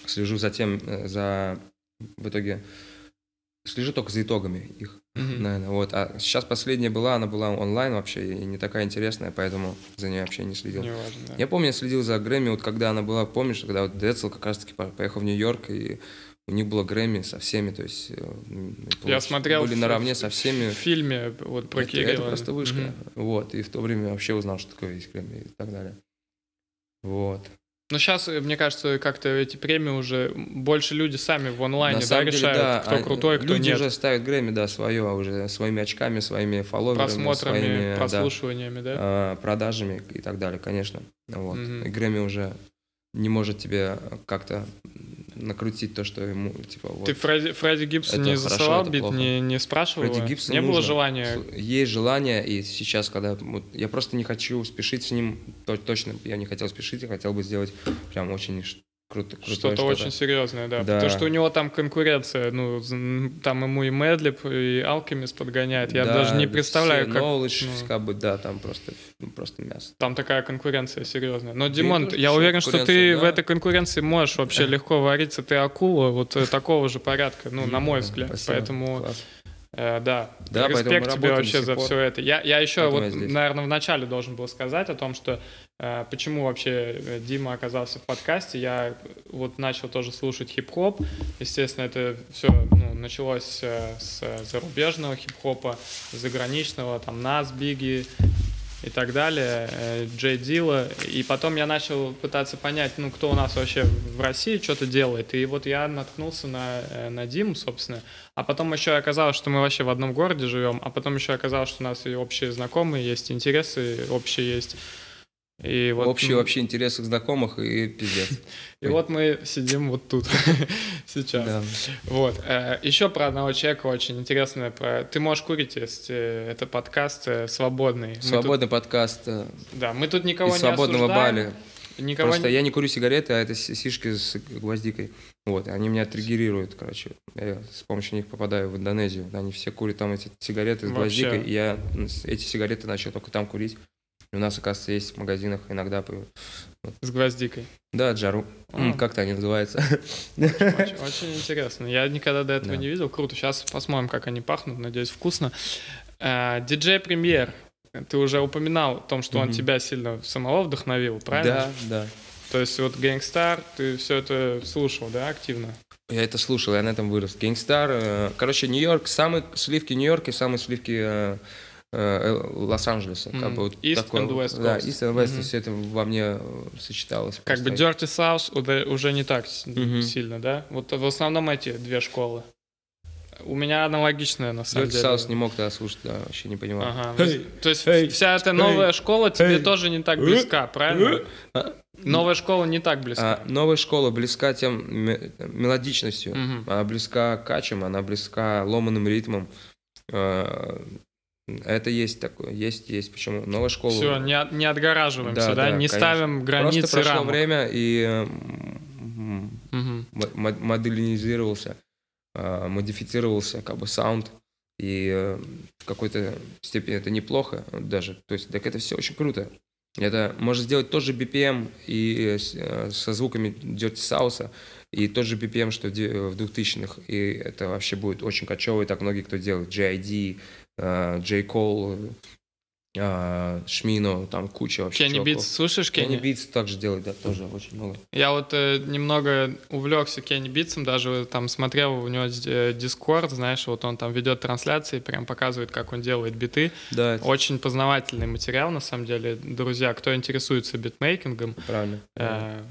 слежу за тем, э, за, в итоге, слежу только за итогами их, Мгм. наверное, вот. А сейчас последняя была, она была онлайн вообще, и не такая интересная, поэтому за ней вообще не следил. Неважно, да. Я помню, я следил за Грэмми, вот когда она была, помнишь, когда вот Децл как раз-таки по- поехал в Нью-Йорк, и у них было Грэмми со всеми, то есть... э, Я смотрел Были наравне в- со всеми. В фильме вот про Это, Кирилла. это просто вышка. Мгм. Вот, и в то время вообще узнал, что такое есть Грэмми и так далее. Вот. Но сейчас, мне кажется, как-то эти премии уже больше люди сами в онлайне да, деле, решают, да, кто а, крутой, кто Люди нет. уже ставят Грэмми, да, свое, а уже своими очками, своими фолловерами, просмотрами, своими да, прослушиваниями, да? а, продажами и так далее, конечно. Вот. Мгм. И Грэмми уже не может тебе как-то накрутить то, что ему, типа, вот. Ты Freddie, Freddie Gibbs Это не хорошо, засылал бит, плохо. не, не спрашивал? Freddie? Gibbs у не было нужно. желания? Слу- Есть желание, и сейчас, когда... вот я просто не хочу спешить с ним, то- точно я не хотел спешить, я хотел бы сделать прям очень ш- круто, крутое Что-то очень серьезное, да. Да. Потому что у него там конкуренция, ну, там ему и Madlib, и Alchemist подгоняет. Я Да, даже не да, представляю, как Knxwledge, ну. как бы, да, там просто, ну, просто мясо. там такая конкуренция серьезная. Но, Димон, я уверен, что ты конкуренция, в да. этой конкуренции можешь вообще [LAUGHS] легко вариться. Ты акула вот э, такого же порядка, ну, на мой Да, взгляд. спасибо, Поэтому класс. Э, да. Да, респект тебе вообще за все это. Я, я еще Поэтому вот, я наверное, в начале должен был сказать о том, что э, почему вообще э, Дима оказался в подкасте. Я вот начал тоже слушать хип-хоп. Естественно, это все ну, началось э, с зарубежного хип-хопа, заграничного, там, Нас, Биги и так далее, э, Джей Дила. И потом я начал пытаться понять, ну, кто у нас вообще в России что-то делает. И вот я наткнулся на, э, на Диму, собственно. А потом еще оказалось, что мы вообще в одном городе живем. А потом еще оказалось, что у нас и общие знакомые есть, интересы общие есть. И вот, Общие ну, вообще интересы знакомых и пиздец. [LAUGHS] И вот мы сидим вот тут [LAUGHS] сейчас. Да. Вот. э, Еще про одного человека очень интересное. Про... Ты можешь курить, если это подкаст э, свободный. Тут- Свободный подкаст э, Да, мы тут никого не свободного осуждаем. Бали. Никого Просто не... я не курю сигареты, а это си- сишки с гвоздикой. Вот, они меня триггерируют, короче. Я с помощью них попадаю в Индонезию. Они все курят там эти сигареты с Вообще. гвоздикой. И я эти сигареты начал только там курить. И у нас, оказывается, есть в магазинах иногда... по- С гвоздикой. Да, джару. А. Как-то они называются. Очень, очень интересно. Я никогда до этого Да. не видел. Круто. Сейчас посмотрим, как они пахнут. Надеюсь, вкусно. Э, Диджей Премьер. Ты уже упоминал о том, что он Мгм. тебя сильно самого вдохновил, правильно? Да, да. То есть вот Гэнгстар, ты все это слушал, да, активно? Я это слушал, я на этом вырос. Гангстар, э, короче, Нью-Йорк, самые сливки Нью-Йорка и самые сливки э, э, Лос-Анджелеса. Как Мгм. бы вот East такое and. West Да, Coast. East and West, Мгм. все это во мне э, сочеталось. Как бы. Dirty South уже- не так Мгм. сильно, да? Вот в основном эти две школы. У меня аналогичная, на самом Dirty деле. South не мог тогда слушать, да, вообще не понимал. Ага. Эй, То есть эй, вся эта новая школа тебе эй, тоже не так э, близка, правильно? А, Новая школа не так близка. а, новая школа близка тем ме- мелодичностью, Мгм. она близка качем, она близка ломаным ритмом. Э, Это есть такое, есть, есть. Почему? Новая школа. Все, не, от- не отгораживаемся, да, Да, да, не конечно. ставим границы Просто прошло рамок. время и э, мо- модернизировался, э, модифицировался как бы саунд. И э, в какой-то степени это неплохо даже. То есть, так это все очень круто. Это можно сделать тот же BPM и э, со звуками Dirty South, и тот же BPM, что в 2000-х, и это вообще будет очень качёво, и так многие кто делает. J.I.D., J. Cole, а, Smino, там куча вообще Kenny Beats, слушаешь Kenny? Kenny Beats также делает, да, тоже очень много. Я вот э, немного увлекся Кенни Битсом, даже там смотрел у него Дискорд, э, знаешь, вот он там ведет трансляции, прям показывает, как он делает биты. Да. Это... Очень познавательный материал, на самом деле. Друзья, кто интересуется битмейкингом, Правильно. Э,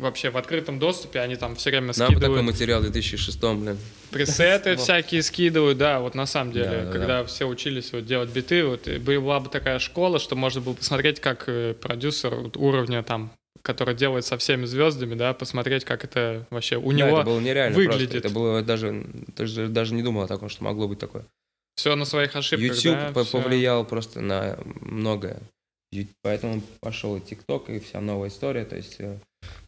вообще в открытом доступе, они там все время Нам скидывают... такой материал в 2006 блин. Пресеты [LAUGHS] всякие скидывают, да, вот на самом деле, Да, да, когда да. все учились вот делать биты, вот и была бы такая школа, что можно было посмотреть, как э, продюсер вот уровня там который делает со всеми звездами, да, посмотреть, как это вообще у Да, него это было нереально выглядит. просто. Это было даже, даже, даже не думал о таком, что могло быть такое. Все на своих ошибках, YouTube да, повлиял просто на многое. Поэтому пошел и TikTok, и вся новая история. То есть э,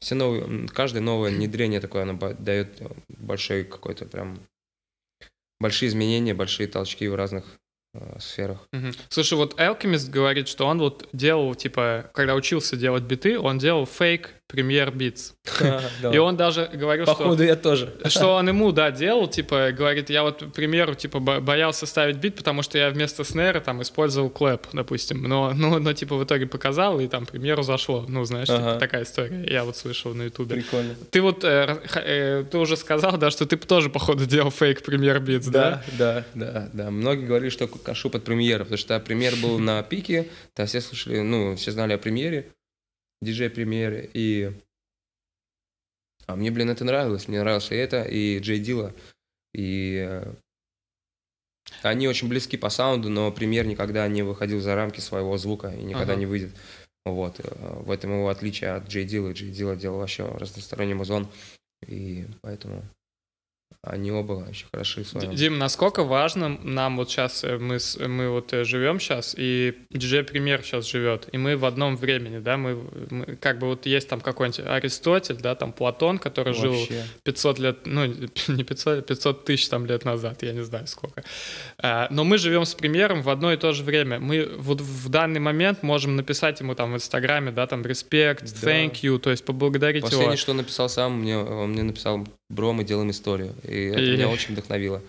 все новые, каждое новое внедрение такое, оно дает э, большой какой-то прям большие изменения, большие толчки в разных э, сферах. Мгм. Слушай, вот Alchemist говорит, что он вот делал, типа, когда учился делать биты, он делал fake Premier beats. [LAUGHS] И он даже говорил, что... Походу, я тоже. Что он ему, да, делал, типа, говорит, я вот, к примеру, типа, бо- боялся ставить бит, потому что я вместо snare а там использовал clap, допустим, но, ну, но, типа, в итоге показал, и там, к примеру, зашло. Ну, знаешь, типа, такая история. Я вот слышал на ютубе. Прикольно. Ты вот, э, э, ты уже сказал, да, что ты тоже, походу, делал fake Premier beats, да? Да, да, да, да. Многие говорили, что кашу под премьеру, потому что премьер был на пике, да, все слушали, ну, все знали о премьере, диджей премьере, и... А мне, блин, это нравилось, мне нравилось и это, и Джей Дила, и... э, Они очень близки по саунду, но премьер никогда не выходил за рамки своего звука и никогда Ага. не выйдет. Вот. э, В этом его отличие от Джей Дила. Джей Дила делал вообще разносторонний музон, и поэтому они оба очень хороши в своем. Дим, насколько важно нам вот сейчас, мы, с- мы вот э, живем сейчас, и диджей Премьер сейчас живет, и мы в одном времени, да, мы, мы как бы вот есть там какой-нибудь Аристотель, да, там Платон, который жил Вообще. 500 лет, ну, [LAUGHS] не 500, 500 тысяч там лет назад, я не знаю сколько. А, Но мы живем с премьером в одно и то же время. Мы вот в данный момент можем написать ему там в Инстаграме, да, там, респект, Да. thank you, то есть поблагодарить его. Последнее, что написал сам, мне, он мне написал, бро, мы делаем историю. И это И- меня очень вдохновило.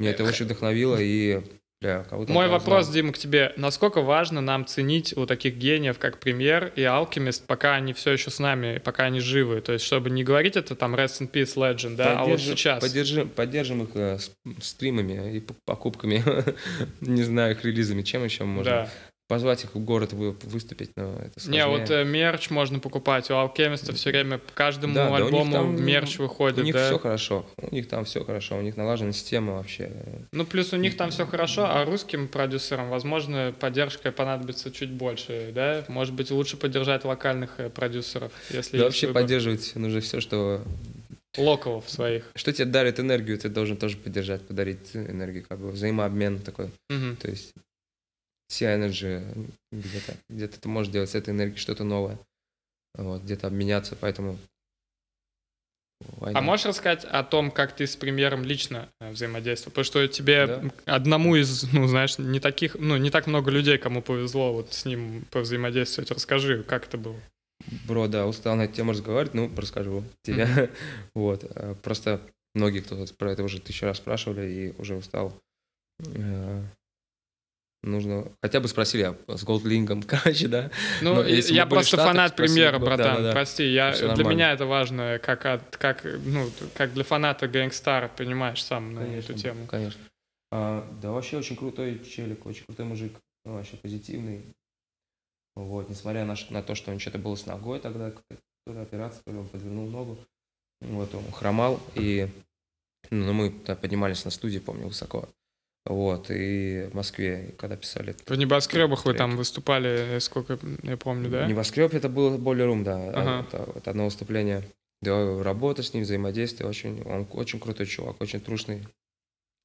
Меня это очень вдохновило, и, бля, Мой вопрос, знал. Дима, к тебе. Насколько важно нам ценить у таких гениев, как Премьер и Алкемист, пока они все еще с нами, пока они живы? То есть, чтобы не говорить это там Rest in Peace Legend, да, а вот сейчас. Поддержим, поддержим их э, стримами и покупками, [LAUGHS] не знаю, их релизами, чем еще можно. Да. Позвать их в город вы- выступить, но это Не, сложнее. вот э, мерч можно покупать. У Алкемиста все время к каждому Да, да, альбому там, мерч выходит. У них да. все хорошо, у них там все хорошо, у них налажена система вообще. Ну, плюс у них там все хорошо, а русским продюсерам, возможно, поддержка понадобится чуть больше, да? Может быть, лучше поддержать локальных э, продюсеров, если Да, вообще выбор. поддерживать нужно все, что локалов своих. что тебе дарит энергию, ты должен тоже поддержать, подарить энергию, как бы взаимообмен такой. Мгм. То есть энергия где-то, где-то ты можешь делать с этой энергией что-то новое, вот, где-то обменяться, поэтому... А можешь рассказать о том, как ты с премьером лично э, взаимодействовал? Потому что тебе Да. одному из, ну, знаешь, не таких, ну, не так много людей, кому повезло вот с ним повзаимодействовать. Расскажи, как это было? Бро, да, устал на эту тему разговаривать, ну, расскажу тебе. [LAUGHS] вот, э, просто многие, кто про это уже тысячу раз спрашивали и уже устал. Э, Нужно, хотя бы спросили а с Голдлингом, [LAUGHS] короче, да. Ну, Но если я просто Штатах, фанат спросили премьера, бы, да, братан. да, да. Прости, я, для нормально. меня это важно, как, от- как, ну, как для фаната Гэнгстар, понимаешь, сам на Конечно, эту тему. Конечно. А, да, вообще очень крутой челик, очень крутой мужик, ну, вообще позитивный. Вот, несмотря на, на то, что него что-то было с ногой тогда, какая-то то ли операция, то ли он подвернул ногу. Вот, он хромал, и ну, мы да, поднимались на студии, помню, высоко. Вот, и в Москве, когда писали... В небоскребах вы там выступали, сколько я помню, да? Небоскреб это было Боли Рум, да. Ага. Это, вот одно выступление. Да, работа с ним, взаимодействие, очень, он очень крутой чувак, очень трушный.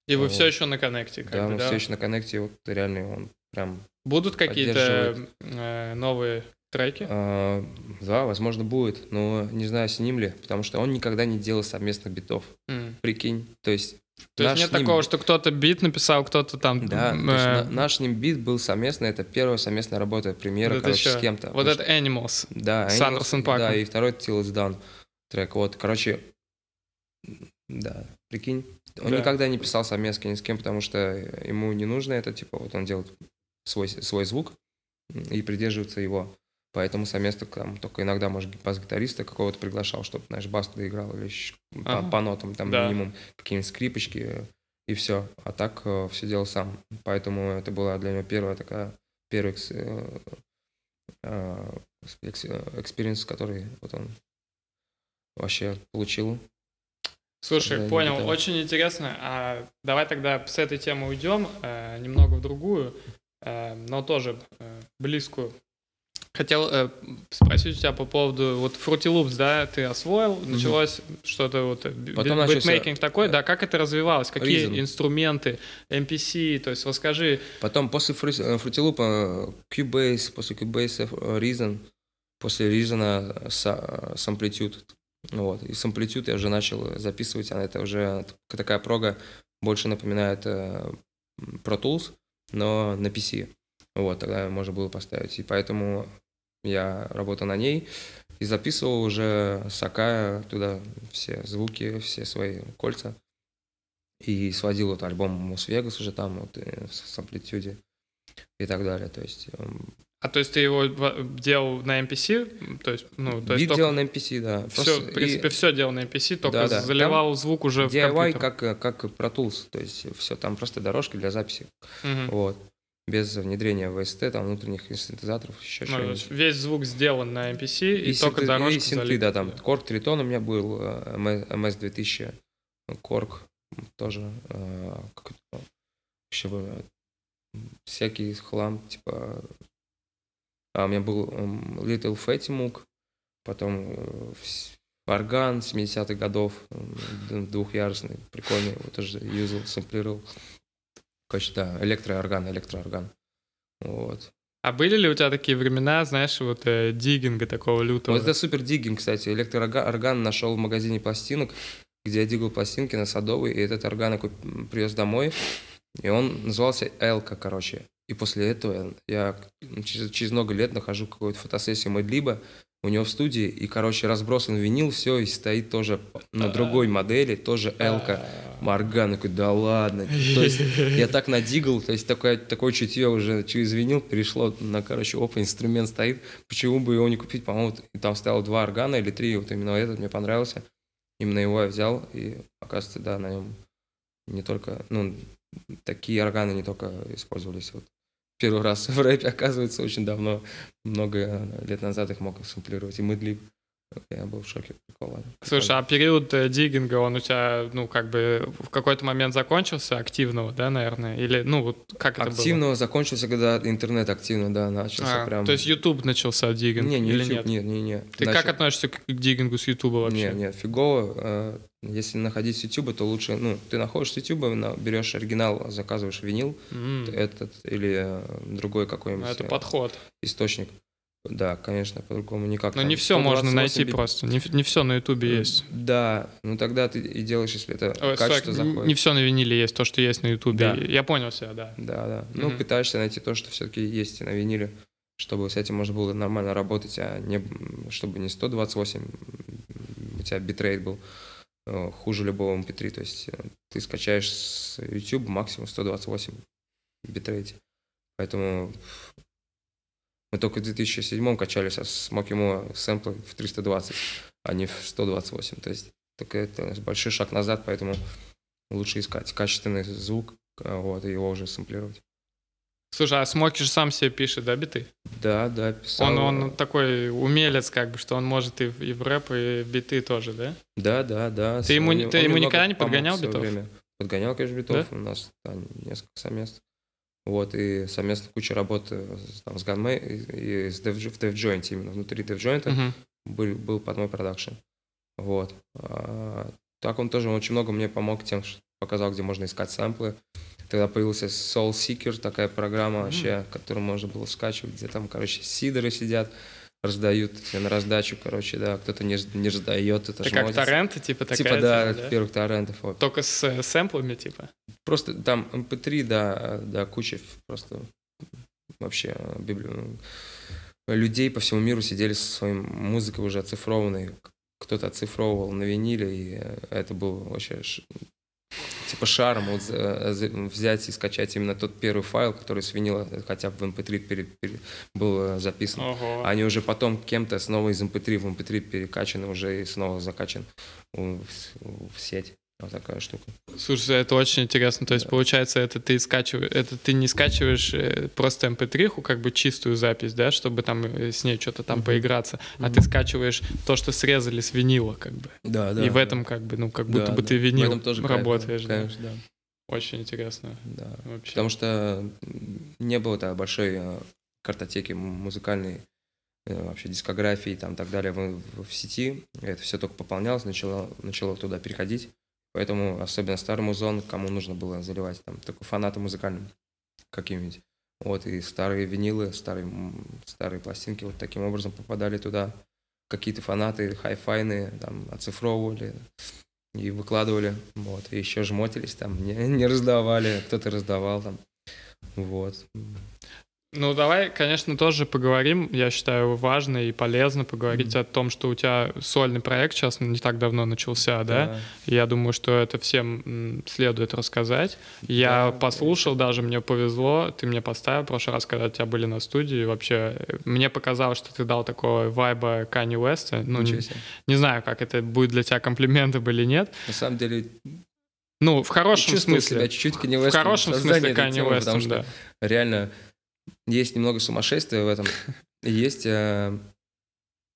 И вы вот. все еще на коннекте, как да, бы, мы да? все еще на коннекте, вот реально он прям Будут какие-то э, новые треки? А, да, возможно, будет, но не знаю, с ним ли, потому что он никогда не делал совместных битов. М. прикинь. То есть То есть наш нет с ним- такого, что кто-то бит написал, кто-то там... Да, есть э, на- наш с ним бит был совместный, это первая совместная работа премьера, вот короче, чё? с кем-то. Вот это Animals. Да, С Animals, Андерсон Паком. Да, и второй Till It's Done трек. Вот, короче, да, прикинь. Он Да. никогда не писал совместно ни с кем, потому что ему не нужно это, типа, вот он делает свой, свой звук и придерживается его. Поэтому совместно там только иногда, может, бас-гитариста какого-то приглашал, чтобы, знаешь, бас доиграл или по, по нотам, там Да. минимум какие-нибудь скрипочки э, и все. А так все делал сам. Поэтому это была для него первая такая, первый ex- э, э, э, experience, который вот он вообще получил. Слушай, Да, понял, готово. очень интересно. А давай тогда с этой темы уйдем э, немного в другую, э, но тоже э, близкую. Хотел э, спросить у тебя по поводу вот Fruity Loops, да, ты освоил, началось что-то вот э, Потом битмейкинг такой, да, как это развивалось, какие Reason. инструменты, MPC, то есть расскажи, Потом после э, Fruity Loop э, Cubase, после Cubase Reason, после Reason с, Amplitude. Вот. И с Amplitude я уже начал записывать, а это уже такая прога больше напоминает э, Pro Tools, но на PC. Вот, тогда можно было поставить. И поэтому я работал на ней и записывал уже сакая туда все звуки, все свои кольца. И сводил вот альбом Мус-Вегас уже там вот э, с Amplitude и так далее. То есть эм, а то есть ты его делал на MPC, то есть, ну, то есть бит делал на MPC, да. все, Просто в и принципе, все делал на MPC, только Да-да. заливал звук уже в DIY как, э, как Pro Tools, то есть все, там просто дорожки для записи, Мгм. вот. Без внедрения VST, там внутренних синтезаторов, еще Ну, то что-нибудь. весь звук сделан на MPC, и, И, только синты- дорожку и синты, да, там Korg Triton у меня был, э, MS-2000, Korg тоже, э, как это, еще бы, э, всякий хлам, типа, а у меня был Little Fatty Moog, потом э, орган 70-х годов, двухъярусный, прикольный, его тоже юзал, сэмплировал. Короче, да, электроорган, электроорган. Вот. А были ли у тебя такие времена, знаешь, вот э, диггинга такого лютого? Вот это супер диггинг, кстати. Электроорган нашел в магазине пластинок, где я дигал пластинки на Садовой, и этот орган я куп- привез домой, и он назывался Элка, короче. И после этого я через, через много лет нахожу какую-то фотосессию Мэдлиба у него в студии, и, короче, разбросан винил, все, и стоит тоже на другой модели, тоже Элка. Морган, такой, да ладно. То есть я так надигал, то есть такое, такое чутье уже через винил перешло на, короче, опа, инструмент стоит, почему бы его не купить, по-моему, там стояло два органа или три, вот именно этот мне понравился, именно его я взял, и, оказывается, да, на нем не только, ну, такие органы не только использовались, вот, первый раз в рэпе, оказывается, очень давно, много лет назад их мог сэмплировать, и Мэдлиб, я был в шоке, прикольно. Слушай, а период э, диггинга, он у тебя, ну, как бы в какой-то момент закончился активного, да, наверное? Или, ну, вот как это было? Активно закончился, когда интернет активно, да, начался А, прям. То есть YouTube начался диггинг Не, не или YouTube, нет? не, не, не. Ты как относишься к диггингу с YouTube вообще? Не, не, фигово. Э, Если находить с YouTube, то лучше, ну, ты находишь с YouTube, берешь оригинал, заказываешь винил, М, этот или э, другой какой-нибудь Это подход. источник. Да, конечно, по-другому никак. Но Там не все можно 128 найти бит. просто. Не, не все на YouTube есть. Да, ну тогда ты и делаешь, если это Ой, качество стой, заходит. не все на виниле есть, то, что есть на YouTube. Да. Я понял себя, да. Да, да. Ну, пытаешься найти то, что все-таки есть на виниле, чтобы с этим можно было нормально работать, а не чтобы не 128 у тебя битрейт был э, хуже любого MP3. То есть э, ты скачаешь с YouTube максимум 128 битрейте. Поэтому мы только в 2007 качали со Smoky Mo сэмплы в 320, а не в 128. То есть только это большой шаг назад, поэтому лучше искать качественный звук, э, вот, и его уже сэмплировать. Слушай, а Смоки же сам себе пишет, да, биты? Да, да, писал. Он, он такой умелец, как бы, что он может и в, и в рэп, и в биты тоже, да? Да, да, да. Ты ему Он ты он ему никогда не подгонял битов? время. Подгонял, конечно, битов. У нас там несколько совместно. Вот, и совместно куча работы с- там, с Gunmay и, и с Dev, в DevJoint именно. Внутри DevJoint Мгм. был, был под мой продакшн. Вот. А, так он тоже очень много мне помог тем, что показал, где можно искать сэмплы. Тогда появился Soul Seeker, такая программа вообще, которую можно было скачивать, где там, короче, сидоры сидят, раздают тебе на раздачу, короче, да, кто-то не, не раздает, это ж как торренты, типа такая Типа, да, тема, первых торрентов. вот. Только с э, сэмплами, типа? Просто там MP3, да, да, куча просто вообще э, библи- людей по всему миру сидели со своей музыкой уже оцифрованной. Кто-то оцифровывал на виниле, и э, это был вообще типа шаром вот, за- взять и скачать именно тот первый файл, который с винила хотя бы в MP3 пере- пере- был э, записан. Ого. Они уже потом кем-то снова из MP3 в MP3 перекачаны уже и снова закачан в, в сеть. Вот такая штука. Слушай, это очень интересно. То есть, получается, это ты скачиваешь, это ты не скачиваешь э, просто mp3, как бы чистую запись, да, чтобы там э, с ней что-то там Мгм. поиграться, а ты скачиваешь то, что срезали с винила, как бы. Да, И в этом, как бы, ну, как будто Да, бы да. ты В винил этом тоже кайф, работаешь, да. Конечно, да. Очень интересно. да. Вообще. Потому что не было да, большой э, картотеки музыкальной, вообще дискографии там так далее в, в- в сети. Это все только пополнялось, начало, начало туда переходить. Поэтому особенно старый музон, кому нужно было заливать, там, только фанаты музыкальным каким-нибудь. Вот, и старые винилы, старые, старые пластинки вот таким образом попадали туда. Какие-то фанаты хай-файные там оцифровывали и выкладывали. Вот, и еще жмотились там, не, не раздавали, кто-то раздавал там. Вот. Ну, давай, конечно, тоже поговорим. Я считаю, важно и полезно поговорить Мгм. о том, что у тебя сольный проект сейчас не так давно начался, да? И Я думаю, что это всем следует рассказать. Я Да, послушал, даже мне повезло. Ты мне поставил в прошлый раз, когда у тебя были на студии. Вообще, э, мне показалось, что ты дал такого вайба Кани Уэста. Ну, не, не знаю, как это будет для тебя комплиментом или нет. На самом деле, Ну, в хорошем смысле. себя чуть-чуть Kanye В West'ом хорошем в смысле потому Уэстом, что да. реально есть немного сумасшествия в этом. [LAUGHS] Есть э,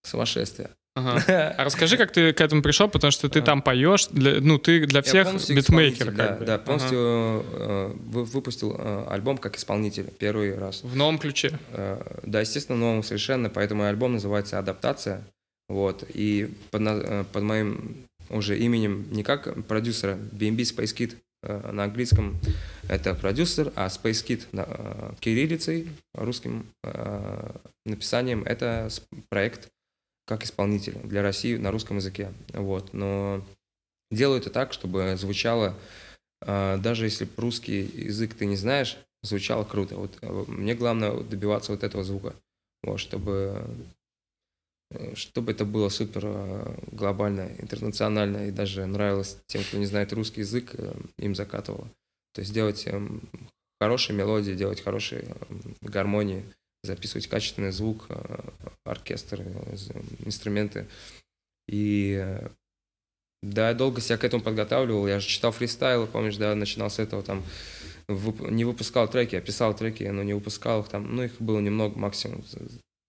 сумасшествие. Ага. [LAUGHS] А расскажи, как ты к этому пришел, потому что ты Ага. там поешь, для- ну, ты для всех битмейкер, как да, бы. да, Ага. полностью э, вы- выпустил э, альбом как исполнитель первый раз. В новом ключе. Э, Да, естественно, новым совершенно, поэтому альбом называется «Адаптация». Вот, и под, э, под моим уже именем не как продюсера BNB Space Kid э, на английском это продюсер, а Space Kid на э, кириллицей, русским э, написанием это проект как исполнитель для России на русском языке. Вот, но делаю это так, чтобы звучало, э, даже если русский язык ты не знаешь, звучало круто. Вот э, мне главное добиваться вот этого звука, вот, чтобы э, чтобы это было супер э, глобально, интернационально и даже нравилось тем, кто не знает русский язык, э, им закатывало. То есть делать эм, хорошие мелодии, делать хорошие эм, гармонии, записывать качественный звук, э, оркестр, э, инструменты. И э, да, я долго себя к этому подготавливал. Я же читал фристайл, помнишь, да, начинал с этого там. вып- не выпускал треки, а писал треки, но не выпускал их там. Ну, их было немного, максимум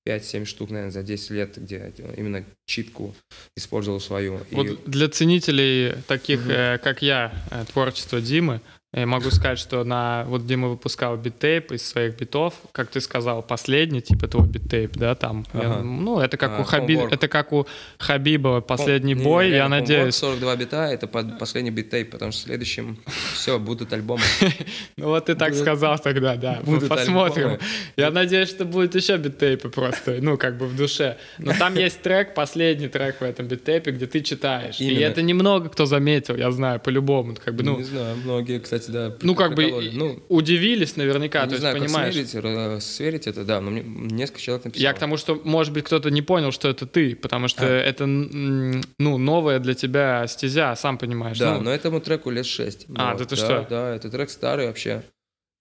5-7 штук, наверное, за 10 лет, где именно читку использовал свою. И- Вот для ценителей таких, Мгм. э, как я, э, творчества Димы, я могу сказать, что на вот Дима выпускал beat tape из своих битов, как ты сказал, последний типа твой beat tape, да, там. Я- Ага. ну это как А, у Хаби, Homework. это как у Хабиба последний Не, бой. Я реально, Homework надеюсь. 42 бита это под последний beat tape, потому что в следующем все будут альбомы. [LAUGHS] Ну вот ты так сказал тогда, да. Будут посмотрим. Я надеюсь, что будет еще beat tape ы просто, ну как бы в душе. Но там [LAUGHS] есть трек, последний трек в этом beat tape е, где ты читаешь. И это немного кто заметил, я знаю, по-любому. Как бы, ну, не знаю, многие, кстати, да. ну как бы ну, удивились наверняка, то не есть знаю, как понимаешь. сверить, э, сверить это, да, но мне несколько человек написало. Я к тому, что, может быть, кто-то не понял, что это ты, потому что А. это, ну, новая для тебя стезя, сам понимаешь. Да, ну, но этому треку лет 6. А, да ты что? Да, это трек старый вообще.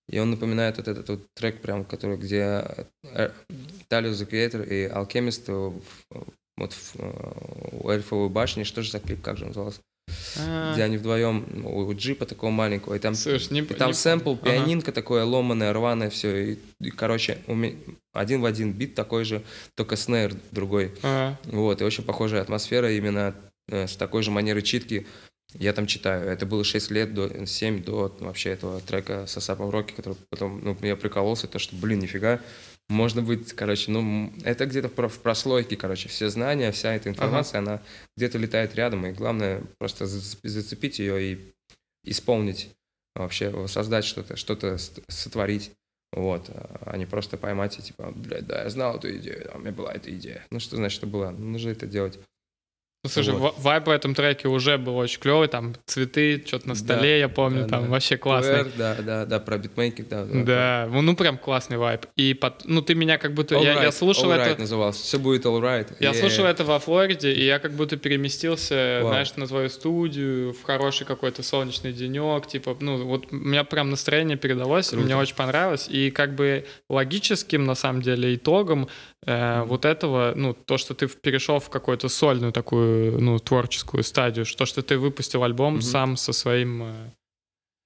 И он напоминает вот этот вот трек, прям, который, где э, Талио The Creator и Alchemist вот в, э, у Эльфовой башни, что же за клип, как же он назывался? А, Где они вдвоем у джипа такого маленького, и там, Слушай, не- и там не- сэмпл, Ага. пианинка такое ломаное, рваное все. И, и, короче, у меня один в один бит такой же, только снейр другой. а, Вот, и очень похожая атмосфера именно э, с такой же манерой читки. Я там читаю. Это было 6 лет, до, 7 до вообще этого трека с Асапом Роки, который потом, ну, я прикололся, то, что, блин, нифига, можно быть, короче, ну, это где-то в про- в прослойке, короче, все знания, вся эта информация, она где-то летает рядом, и главное просто зац- зацепить ее и исполнить вообще, создать что-то, что-то сотворить. Вот, а не просто поймать и типа, блядь, да, я знал эту идею, а у меня была эта идея. Ну что значит, что была? Нужно это делать. Ну, слушай, вот. вайб в этом треке уже был очень клевый, там цветы, что-то на столе, да, я помню, да, там да. вообще классный. QR, да, да, да, про битмейкер, да. Да, да ну, ну прям классный вайб. И под, ну ты меня как будто, all я, right, я слушал all right это. назывался, все будет all right. Я yeah. слушал это во Флориде, и я как будто переместился, wow. знаешь, на твою студию, в хороший какой-то солнечный денек, типа, ну вот у меня прям настроение передалось, Круто. мне очень понравилось, и как бы логическим на самом деле итогом э, вот этого, ну то, что ты перешел в какую-то сольную такую, ну творческую стадию, что что ты выпустил альбом mm-hmm. сам со своим э,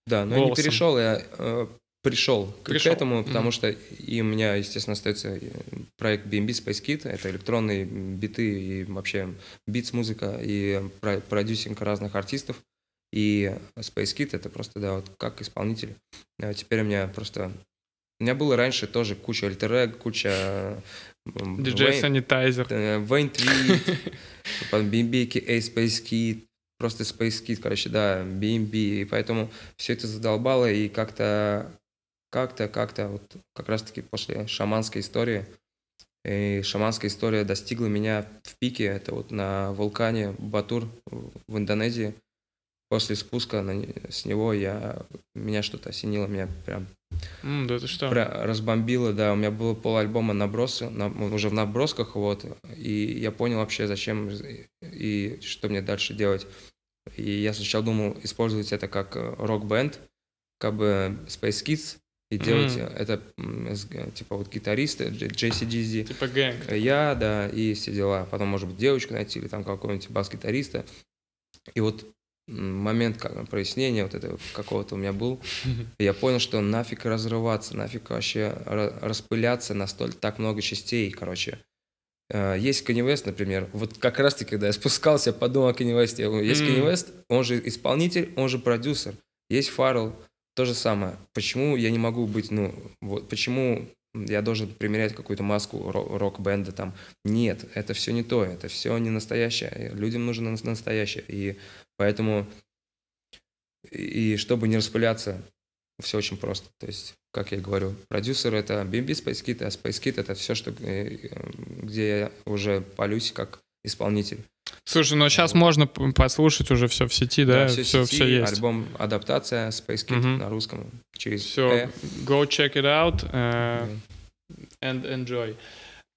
Да, но голосом. я не перешел, я э, пришел, пришел к этому, потому mm-hmm. что и у меня, естественно, остается э, проект BNB Space Kit, это электронные биты и вообще битс музыка и продюсинг разных артистов. И Space Kit это просто, да, вот как исполнитель. А теперь у меня просто... У меня было раньше тоже куча альтер куча Sanitizer. Вейн Твит, [LAUGHS] BMB, A Space Kid, просто Space Kid, короче, да, BMB. И поэтому все это задолбало, и как-то, как-то, как-то, вот как раз-таки после шаманской истории, и шаманская история достигла меня в пике, это вот на вулкане Батур в Индонезии. После спуска на, с него я, меня что-то осенило, меня прям Mm, да ты что? разбомбило, да. У меня было пол альбома набросы, на, уже в набросках, вот. И я понял вообще, зачем и что мне дальше делать. И я сначала думал использовать это как э, рок-бенд, как бы Space Kids, и делать mm. это типа вот гитаристы, JCGZ. Типа гэнг. Я, да, и все дела. Потом, может быть, девочку найти или там какого-нибудь бас-гитариста. И вот момент как, прояснения вот этого какого-то у меня был. Я понял, что нафиг разрываться, нафиг вообще распыляться на столь так много частей, короче. Э, есть Kanye West, например. Вот как раз-таки, когда я спускался, я подумал о Kanye West. Есть mm. Kanye West, он же исполнитель, он же продюсер. Есть Фаррелл, то же самое. Почему я не могу быть, ну, вот, почему я должен примерять какую-то маску рок-бенда там. Нет, это все не то, это все не настоящее. Людям нужно настоящее. И Поэтому, и чтобы не распыляться, все очень просто. То есть, как я говорю, продюсер это BNB Space Kit, а Space Kit это все, что, э, где я уже полюсь как исполнитель. Слушай, ну сейчас вот. можно послушать уже все в сети, да? да все, все, сети, все есть. Альбом адаптация Space Kit uh на русском через. Все, e. go check it out uh, and enjoy.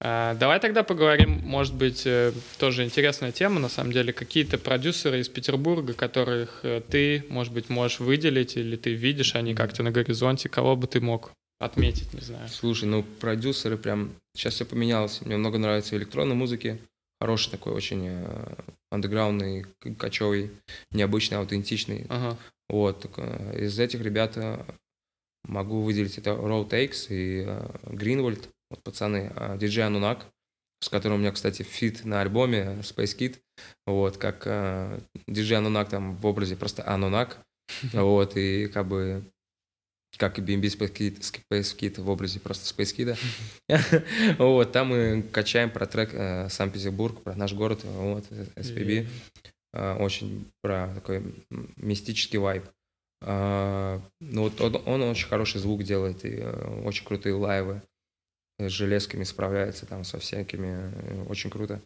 А, давай тогда поговорим, может быть, э, тоже интересная тема, на самом деле, какие-то продюсеры из Петербурга, которых э, ты, может быть, можешь выделить, или ты видишь, они как-то на горизонте, кого бы ты мог отметить, не знаю. Слушай, ну продюсеры прям, сейчас все поменялось, мне много нравится электронной музыки, хороший такой, очень э, андеграундный, кочевый, необычный, аутентичный. Ага. Вот, из этих ребят могу выделить это Road Takes и Greenwald вот пацаны, а, диджей Анунак, с которым у меня, кстати, feat на альбоме Space Kid, вот, как э, диджей Анунак там в образе просто Анунак, [LAUGHS] вот, и как бы как и BMB Space Kid, Space Kid в образе просто Space Kid. [LAUGHS] вот, там мы качаем про трек э, Санкт-Петербург, про наш город, вот, SPB. Э, очень про такой мистический вайб. Э, ну, вот он, он очень хороший звук делает и э, очень крутые лайвы с железками справляется, там, со всякими. Э, очень круто.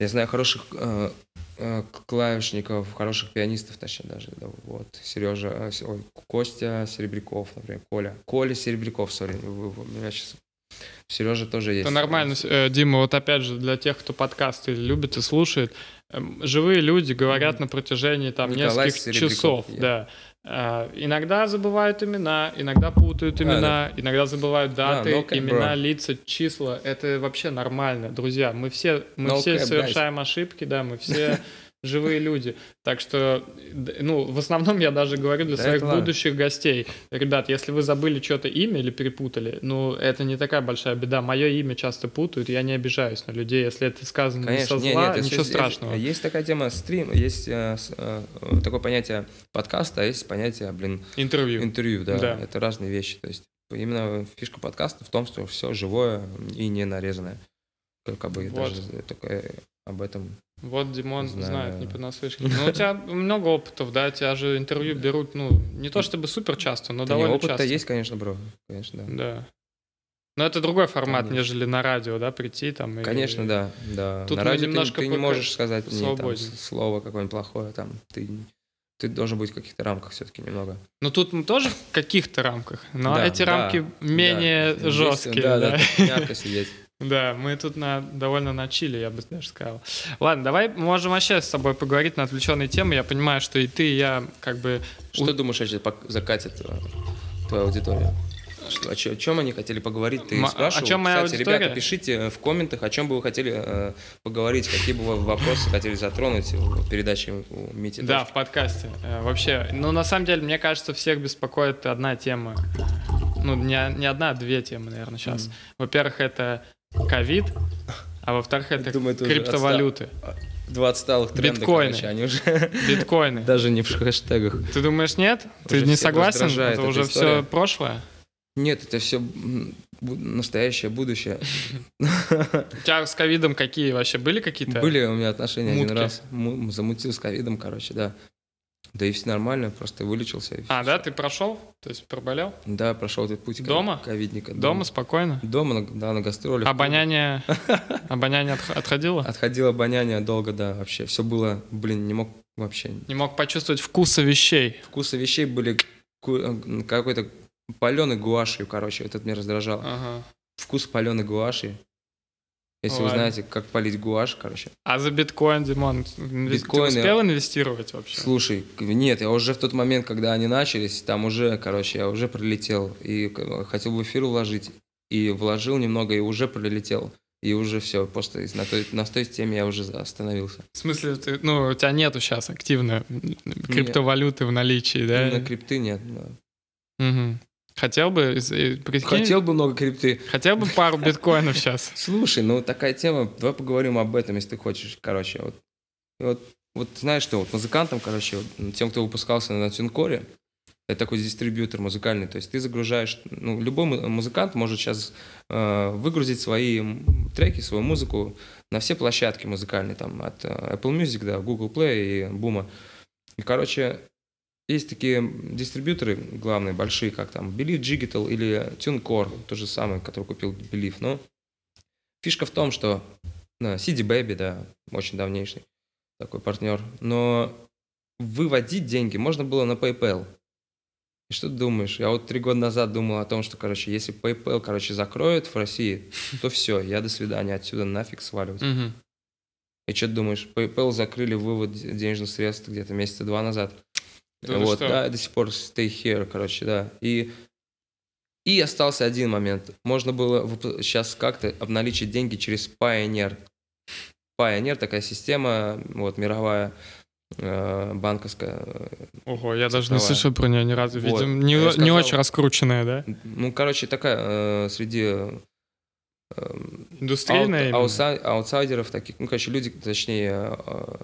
Я знаю хороших э, э, клавишников, хороших пианистов, точнее даже. Да, вот. Сережа, э, ой, Костя Серебряков, например, Коля. Коля Серебряков, сори, меня сейчас Сережа тоже есть. Это нормально, э, Дима, вот опять же, для тех, кто подкасты любит и слушает, эм, живые люди говорят mm-hmm. на протяжении там Николай нескольких часов, я. да. А, иногда забывают имена, иногда путают имена, да, да. иногда забывают даты, да, no cap, имена, bro. лица, числа. Это вообще нормально, друзья. Мы все, мы no все cap, совершаем guys. ошибки, да, мы все [LAUGHS] живые люди. Так что, ну, в основном я даже говорю для да своих будущих гостей. Ребят, если вы забыли что-то имя или перепутали, ну, это не такая большая беда. Мое имя часто путают, я не обижаюсь на людей. Если это сказано Конечно, не со зла, нет, нет, ничего страшного. Есть, есть такая тема стрим, есть э, э, такое понятие подкаста, а есть понятие, блин... Интервью. Интервью, да. да. Это разные вещи. То есть именно фишка подкаста в том, что все живое и не нарезанное. Как бы вот. даже такое об этом Вот Димон Знаю. знает, не понаслышке. Ну, у тебя много опытов, да? Тебя же интервью берут, ну, не то чтобы супер часто, но Да не, довольно опыт-то часто. есть, конечно, бро. Конечно, да. Да. Но это другой формат, Конечно. нежели на радио, да, прийти там и... Конечно, да, да. Тут На радио ты- немножко ты, не пока можешь сказать мне там, слово какое-нибудь плохое, там, ты, ты должен быть в каких-то рамках все-таки немного. Ну, тут мы тоже в каких-то рамках, но Да, эти да, рамки менее да. Жесткие, Да, да. да, мягко сидеть. Да, мы тут на, довольно на чили, я бы даже сказал. Ладно, давай можем вообще с тобой поговорить на отвлеченные темы. Я понимаю, что и ты, и я как бы... Что думаешь, вообще закатит э, твоя аудитория? О, чё- о чем они хотели поговорить? Ты М- спрашивал? о чём моя Кстати, аудитория? ребята, пишите в комментах, о чем бы вы хотели э, поговорить, какие бы вы вопросы хотели затронуть в передаче у Мити. Да, в подкасте. Э, Вообще, ну, на самом деле, мне кажется, всех беспокоит одна тема. Ну, не, не одна, а две темы, наверное, сейчас. Во-первых, это ковид, а во-вторых, это думаю, криптовалюты, Два отсталых тренда, Биткоины. короче, они уже [LAUGHS] биткоины. даже не в хэштегах. Ты думаешь, нет? Ты Уже не согласен? Это уже все история. прошлое? Нет, это все настоящее будущее. У тебя с ковидом какие вообще были какие-то? Были у меня отношения Мутки. один раз. Му- Замутил с ковидом, короче, да. Да и все нормально, просто вылечился. А, да, ты прошел? То есть проболел? Да, прошел этот путь Дома? ковидника. Дома спокойно? Дома, да, на гастролях. Обоняние, обоняние [LAUGHS] отх- отходило? Отходило обоняние долго, да, вообще. Все было, блин, не мог вообще. Не мог почувствовать вкуса вещей. Вкусы вещей были э, какой-то паленый гуашью, короче, этот меня раздражал. Ага. Вкус паленой гуаши. Если вы Ладно. знаете, как полить гуашь, короче. А за биткоин, Димон, Биткоины- ты успел инвестировать вообще? Слушай, нет, я уже в тот момент, когда они начались, там уже, короче, я уже пролетел. И к- хотел в эфир вложить. И вложил немного, и уже пролетел. И уже все, просто на той, на той теме я уже остановился. В смысле, ты, ну, у тебя нету сейчас активно криптовалюты в наличии, да? Именно крипты нет. да. Мгм. Хотел бы, и- прикинь, Хотел бы много крипты. хотел бы пару биткоинов сейчас. [LAUGHS] Слушай, ну такая тема, давай поговорим об этом, если ты хочешь. Короче, вот, вот, вот знаешь что, вот музыкантам, короче, вот, тем, кто выпускался на Тюнкоре, это такой дистрибьютор музыкальный, то есть ты загружаешь, ну, любой му- музыкант может сейчас э, выгрузить свои треки, свою музыку на все площадки музыкальные, там, от э, Apple Music до Google Play и Бума. И, короче, есть такие дистрибьюторы главные, большие, как там Believe Digital или TuneCore, то же самое, который купил Believe. Но фишка в том, что ну, CD Baby, да, очень давнейший такой партнер, но выводить деньги можно было на PayPal. И что ты думаешь? Я вот три года назад думал о том, что, короче, если PayPal, короче, закроют в России, то [LAUGHS] все, я до свидания, отсюда нафиг сваливать. И что ты думаешь? PayPal закрыли вывод денежных средств где-то месяца два назад. Да вот, да, до сих пор stay here, короче, да. И, и остался один момент. Можно было сейчас как-то обналичить деньги через Pioneer. Pioneer такая система, вот, мировая, э, банковская. Ого, я даже не слышал про нее ни разу. Вот. Видимо, не, Я не сказал- очень раскрученная, да? Ну, короче, такая э, среди э, Индустрийная аут- аутсайдеров таких, ну, короче, люди, точнее, э,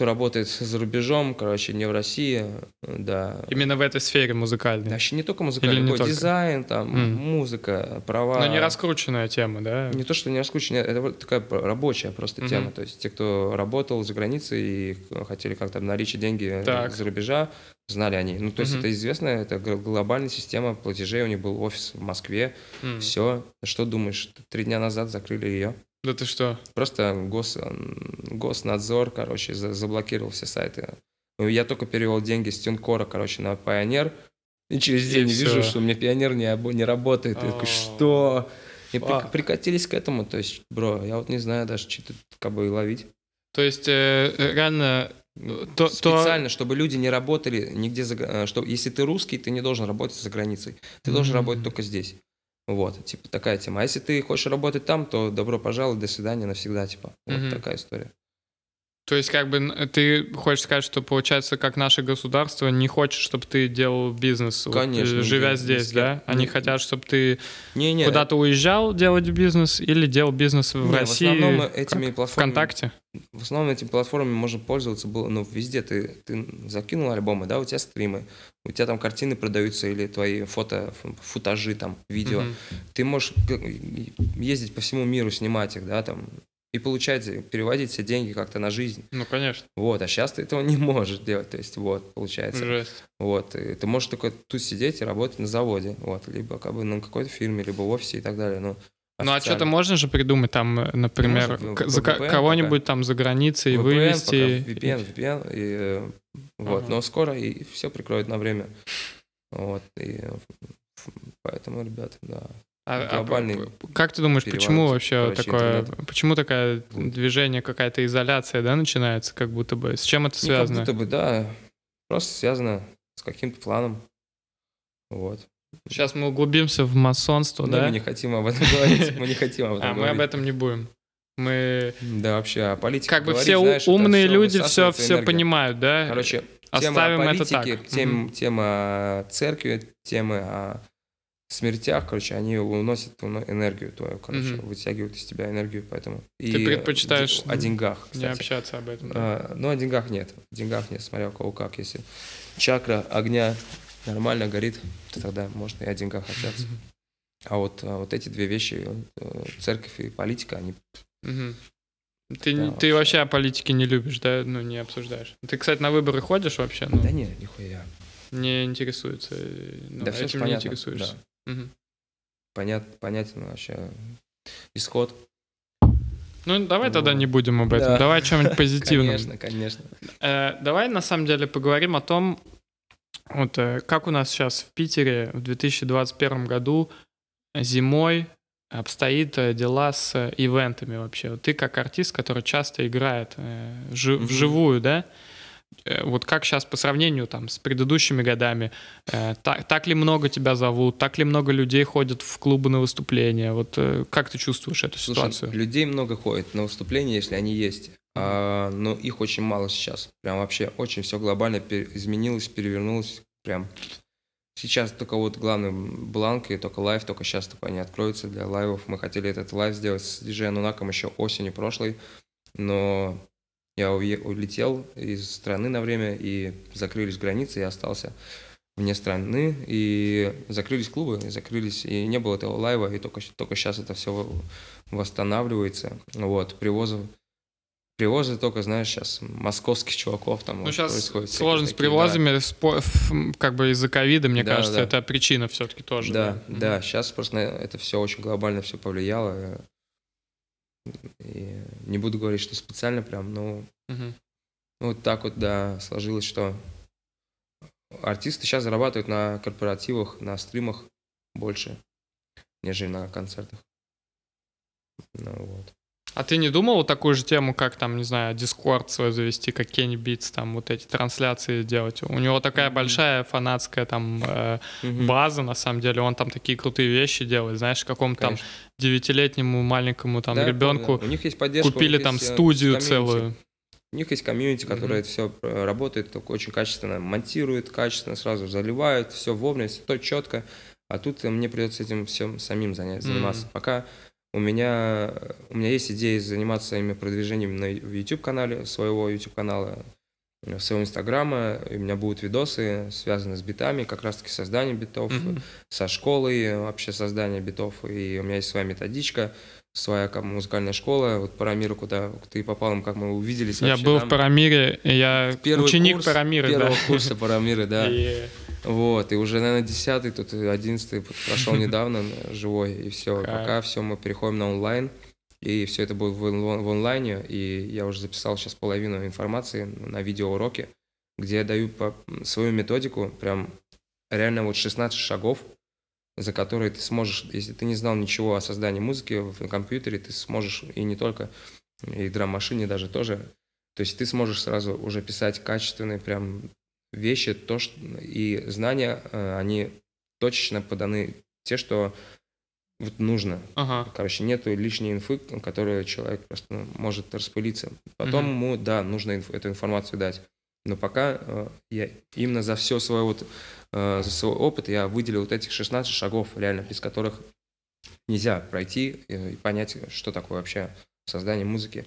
кто работает за рубежом, короче, не в России, да. Именно в этой сфере музыкальной. Вообще не только музыкальный, не только? дизайн, там, М. музыка, права. Но не раскрученная тема, да? Не то, что не раскрученная, это такая рабочая просто Мгм. тема. То есть те, кто работал за границей и хотели как-то обналичить деньги Так. за рубежа, знали они. Ну, то есть Мгм. это известная, это гл- глобальная система платежей. У них был офис в Москве. М. Все. Что думаешь? Три дня назад закрыли ее. Да ты что? Просто гос, госнадзор, короче, за- заблокировал все сайты. Ну, Я только перевел деньги с Тюнкора, короче, на Pioneer. И через И день всё. вижу, что у меня Pioneer не, не работает. Я такой, что? И при- прикатились к этому. То есть, бро, я вот не знаю даже, что тут как бы и ловить. То есть э, э, реально э, то, то- Специально, чтобы люди не работали нигде, за, э, что если ты русский, ты не должен работать за границей. Ты должен Мгм. работать только здесь. Вот, типа такая тема. А если ты хочешь работать там, то добро пожаловать, до свидания навсегда, типа. Вот Мгм. такая история. То есть, как бы ты хочешь сказать, что получается, как наше государство не хочет, чтобы ты делал бизнес, вот, Конечно, э, живя ни здесь, кем. да? Они Не- хотят, чтобы ты Не-не, куда-то уезжал делать бизнес или делал бизнес в Не, в России. основном этими как? платформами- ВКонтакте. В основном этими платформами можно пользоваться было, ну, везде. Ты, ты закинул альбомы, да, у тебя стримы, у тебя там картины продаются или твои фото, футажи, там, видео. Мгм. Ты можешь ездить по всему миру, снимать их, да, там, и получать, переводить все деньги как-то на жизнь. Ну, конечно. Вот, а сейчас ты этого не можешь делать, то есть вот, получается. Жесть. Вот, и ты можешь только тут сидеть и работать на заводе, вот, либо как бы на какой-то фирме, либо в офисе и так далее, ну, Ну, а что-то можно же придумать там, э, например, Можно, за кого-нибудь там за границей VPN вывести. пока, VPN, VPN, и, э, вот, Ага. но скоро и все прикроют на время, вот, и э, поэтому, ребята, да, А- а глобальный как ты думаешь, почему вообще такое, интернет. почему Будет. движение, какая-то изоляция, да, начинается, как будто бы? С чем это Ну, как связано? будто бы, да, просто связано с каким-то планом, вот. Сейчас мы углубимся в масонство, Но да? мы не хотим об этом говорить, мы не хотим об [LAUGHS] этом А мы об этом не будем. Мы Да, вообще, о политике как бы все умные люди все все понимают, да? Короче, Оставим тема это так. тем- тема церкви, темы о смертях, короче, они уносят энергию твою, короче, Мгм. вытягивают из тебя энергию, поэтому... Ты предпочитаешь О деньгах, не кстати. общаться об этом. да. А, ну, о деньгах нет. О деньгах нет, смотря у кого как. Если чакра огня нормально горит, то тогда можно и о деньгах общаться. А вот, а вот эти две вещи, э, церковь и политика, они... Мгм. Ты, Да, не- ты вообще. вообще о политике не любишь, да? Ну, не обсуждаешь. Ты, кстати, на выборы ходишь вообще? Ну, Да не, нихуя. не интересуется. э, ну, да все этим не понятно. интересуешься. да. Мгм. Понят, понятен вообще исход. Ну, давай тогда Вот. не будем об этом. Да. Давай о чем-нибудь [LAUGHS] позитивном. Конечно, конечно. Э, давай на самом деле поговорим о том, вот э, как у нас сейчас в Питере в 2021 году зимой обстоит э, дела с э, ивентами вообще. Вот ты как артист, который часто играет э, жи- Мгм. вживую, да? Э, Вот как сейчас по сравнению там с предыдущими годами, э, так, так ли много тебя зовут, так ли много людей ходят в клубы на выступления? Вот э, как ты чувствуешь эту Слушай, ситуацию? людей много ходит на выступления, если они есть. А, но их очень мало сейчас. Прям вообще очень все глобально пер- изменилось, перевернулось. Прям сейчас только вот главный Blank и только live, только сейчас только они откроются для live ов. Мы хотели этот live сделать с диджеем Анунаком еще осенью прошлой, но я улетел из страны на время, и закрылись границы, я остался вне страны, и закрылись клубы, и закрылись, и не было этого live а, и только, только сейчас это все восстанавливается. Вот, привозы, привозы только, знаешь, сейчас московских чуваков там Ну, вот сейчас происходит. сложность с такие, да. привозами, спо- как бы из-за ковида, мне Да, кажется, да. это причина все-таки тоже. Да, Мгм. да, сейчас просто это все очень глобально все повлияло. И не буду говорить, что специально прям, но. Ну, Вот так вот, да, сложилось, что артисты сейчас зарабатывают на корпоративах, на стримах больше, нежели на концертах. Ну вот. А ты не думал вот такую же тему, как там, не знаю, Discord свой завести, как Kenny Beats, там вот эти трансляции делать? У него такая Мгм. большая фанатская там э, Мгм. база, на самом деле, он там такие крутые вещи делает, знаешь, какому-то там девятилетнему маленькому там Да, ребенку. У них есть поддержка. купили них там есть, э, студию комьюнити. целую. У них есть комьюнити, которое это все работает, только очень качественно монтирует, качественно сразу заливают, все вовремя, все четко. А тут э, мне придется этим всем самим занять, заниматься. Мгм. Пока у меня, у меня есть идея заниматься именно продвижением на YouTube-канале, своего YouTube-канала, э, своего Инстаграма. У меня будут видосы, связанные с битами, как раз-таки созданием битов, Мгм. со школой, вообще создание битов. И у меня есть своя методичка, своя как, музыкальная школа. Вот Парамир, куда ты попал, как мы увиделись. Я вообще был там. в Парамире, я Первый ученик курс Парамира, Первого да. курса Парамиры, да. [LAUGHS] И- Вот, и уже, наверное, десятый, тут одиннадцатый прошел [LAUGHS] недавно э, живой, и все. Пока все, мы переходим на онлайн, и все это будет в, он- в онлайне, и я уже записал сейчас половину информации на видеоуроке, где я даю по- свою методику, прям реально вот 16 шагов, за которые ты сможешь, если ты не знал ничего о создании музыки в компьютере, ты сможешь, и не только, и драм-машине даже тоже, то есть ты сможешь сразу уже писать качественные прям вещи, то, что, и знания, э, они точечно поданы, те, что вот нужно. Ага. Короче, нету лишней инфы, которую человек просто ну, может распылиться. Потом Мгм. ему, да, нужно инф- эту информацию дать. Но пока э, я именно за все свой вот, э, за свой опыт я выделил вот этих 16 шагов, реально, без которых нельзя пройти э, и понять, что такое вообще создание музыки.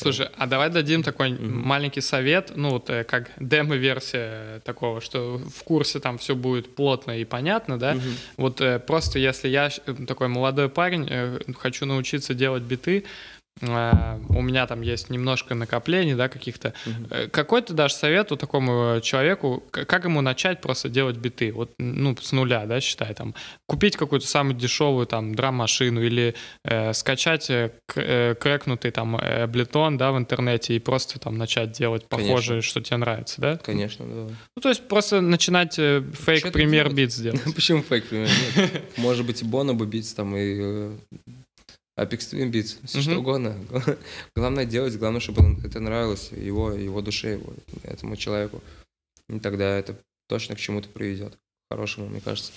Слушай, а давай дадим такой Мгм. маленький совет, ну вот э, как демо-версия такого, что в курсе там все будет плотно и понятно, да? Мгм. Вот э, просто если я такой молодой парень, э, хочу научиться делать биты, у меня там есть немножко накоплений, да, каких-то. Э, Какой ты дашь совет такому человеку, к- как ему начать просто делать биты? Вот, ну, с нуля, да, считай, там, купить какую-то самую дешевую там драм-машину или э, скачать э, э, крэкнутый там э, Ableton, да, в интернете и просто там начать делать Конечно. похожее, что тебе нравится, да? Конечно, да. Ну, то есть просто начинать э, фейк Что-то премьер делать. бит сделать. [LAUGHS] Почему фейк пример? Нет. [LAUGHS] Может быть, и Bonobo Beats там, и э, Apex Twin Beats, все что Мгм. угодно. [LAUGHS] Главное делать, главное, чтобы это нравилось его, его душе, его, этому человеку. И тогда это точно к чему-то приведет. К хорошему, мне кажется.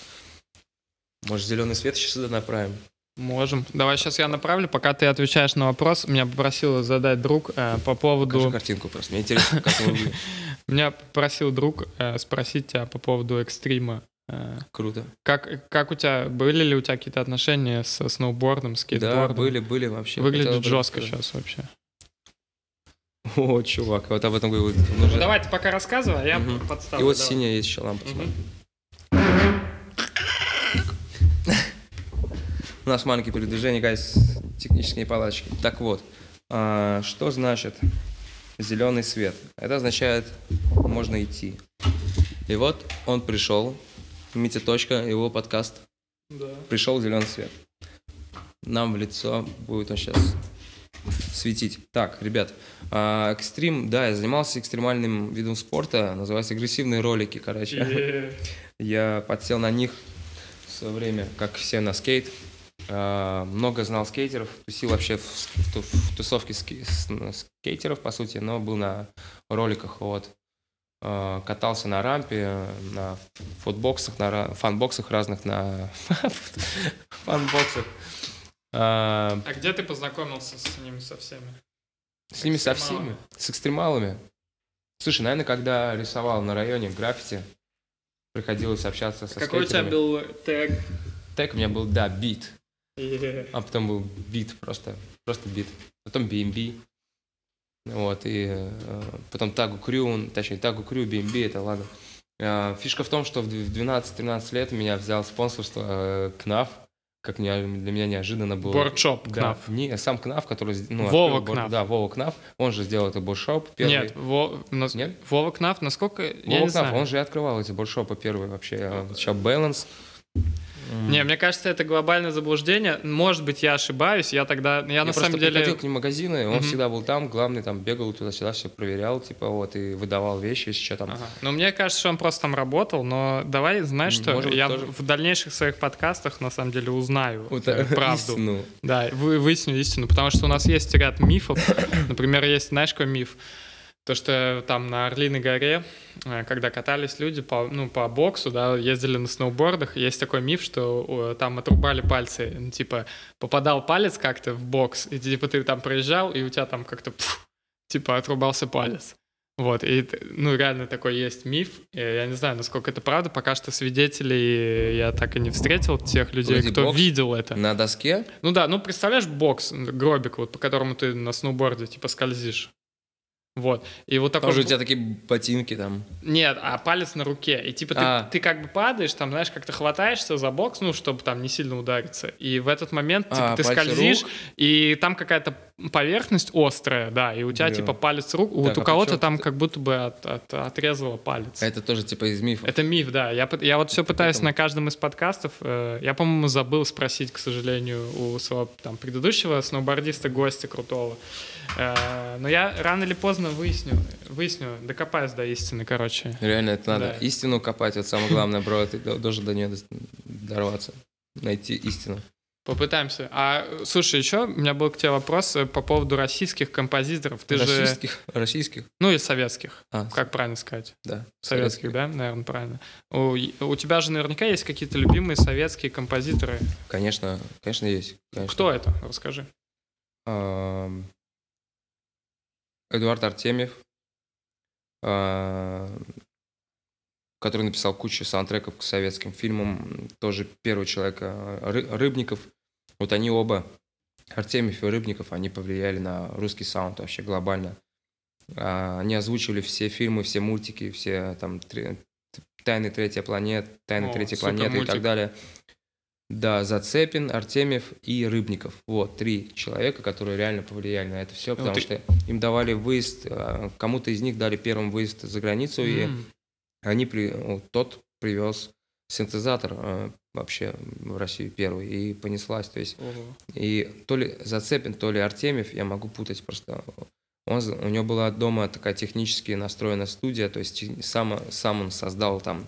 Может, зеленый свет сейчас сюда направим? Можем. Давай сейчас я направлю, пока ты отвечаешь на вопрос. Меня попросил задать друг э, по Покажи поводу... картинку просто. Мне интересно, как он. [LAUGHS] Меня попросил друг э, спросить тебя по поводу экстрима. Э, Круто. как, как у тебя, были ли у тебя какие-то отношения со сноубордом, Да, скейтбордом? были, были вообще. Выглядит жестко рассказать. сейчас вообще. О, чувак, вот об этом говорил. Ну, давай ты пока рассказывай, а я Мгм. подставлю. И вот давай. синяя есть еще лампочка. Мгм. У нас маленькие передвижения, гайс, технические палочки. Так вот, а, что значит зеленый свет? Это означает, можно идти. И вот он пришел, Митя Точка, его подкаст, Да. пришел зеленый свет. Нам в лицо будет он сейчас светить. Так, ребят, а, экстрим, да, я занимался экстремальным видом спорта, называется агрессивные ролики, короче. Е- Я подсел на них в свое время, как все на скейт. А, Много знал скейтеров, тусил вообще в, тусовке ски- скейтеров, по сути, но был на роликах, вот. А, Катался на рампе, на футбоксах, на фанбоксах разных, на [LAUGHS] фанбоксах. А, А где ты познакомился с ними со всеми? С ними со всеми, с экстремалами. Слушай, наверное, когда рисовал на районе граффити, приходилось общаться со Какой у тебя был тег? Тег у меня был, да, бит. А потом был бит просто, просто бит. Потом BMB. Вот, и э, потом Тагу Крю, точнее, Тагу Крю, BMB, это ладно. Э, фишка в том, что в дв- в 12-13 лет меня взял спонсорство э, КНАФ, как не- для меня неожиданно было. Бордшоп Да, КНАФ. Не, сам КНАФ, который... Ну, Вова открыл КНАФ. Да, Вова КНАФ. Он же сделал это бордшоп первый. Нет, Во- нас- Нет? Вова Кнаф, насколько... я Вова не КНАФ, знаю. он же и открывал эти бордшопы первые вообще. э, Сейчас Не, мне кажется, это глобальное заблуждение. Может быть, я ошибаюсь. Я тогда... Я, Я на самом деле... приходил к ним магазины, он Мгм. всегда был там, главный там бегал туда-сюда, все проверял, типа вот, и выдавал вещи, если что там. Ага. Но мне кажется, что он просто там работал, но давай, знаешь что, может я тоже. в в дальнейших своих подкастах на самом деле узнаю Вот, э, э, правду. истину. Да, вы, выясню истину, потому что у нас есть ряд мифов. [LAUGHS] Например, есть, знаешь, какой миф? То, что там на Орлиной горе, э, когда катались люди по, ну, по боксу, да, ездили на сноубордах, есть такой миф, что там отрубали пальцы, ну, типа попадал палец как-то в бокс, и типа ты там проезжал, и у тебя там как-то типа отрубался палец. Вот, и, ну, реально такой есть миф. Я не знаю, насколько это правда. Пока что свидетелей я так и не встретил, тех людей, Погоди, кто бокс? видел это. На доске? Ну да, ну представляешь бокс, гробик, вот по которому ты на сноуборде типа скользишь. Вот. И вот такой... Там же у тебя такие ботинки там. Нет, а палец на руке. И типа ты, А. ты как бы падаешь, там, знаешь, как-то хватаешься за бокс, ну, чтобы там не сильно удариться. И в этот момент типа, А, ты скользишь, рук? и там какая-то поверхность острая, да, и у тебя Да. типа палец рук, вот Так, у а кого-то там тут- как будто бы от- от- отрезало палец. А это тоже типа из мифов. Это миф, да. Я, я вот все пытаюсь Поэтому- на каждом из подкастов. э, я, по-моему, забыл спросить, к сожалению, у своего там, предыдущего сноубордиста, гостя крутого. Э, но я рано или поздно выясню, выясню, докопаюсь до истины, короче. Реально, это надо Да. истину копать. Вот самое главное, бро, ты до- должен до нее дорваться. Найти истину. Попытаемся. А, слушай, еще у меня был к тебе вопрос э, по поводу российских композиторов. Ты же... российских? Российских? Ну, и советских. А, Как правильно сказать? да. Советских, да? Наверное, правильно. У, у тебя же наверняка есть какие-то любимые советские композиторы. Конечно, конечно, есть. конечно. Кто это? Расскажи. Ам, Эдуард Артемьев, а, который написал кучу саундтреков к советским фильмам, тоже первый человек, Ры- Рыбников. Вот они оба, Артемьев и Рыбников, они повлияли на русский саунд вообще глобально. А, Они озвучивали все фильмы, все мультики, все там «Тайны третьей планеты», «Тайны О, третьей планеты» и так далее. Да, Зацепин, Артемьев и Рыбников. Вот, три человека, которые реально повлияли на это все, потому ты- что им давали выезд, а, кому-то из них дали первым выезд за границу, и М, они, при, вот тот привез синтезатор э, вообще в Россию первый, и понеслась, то есть ого. и то ли Зацепин, то ли Артемьев, я могу путать просто. Он, у него была дома такая технически настроенная студия, то есть сам, сам он создал там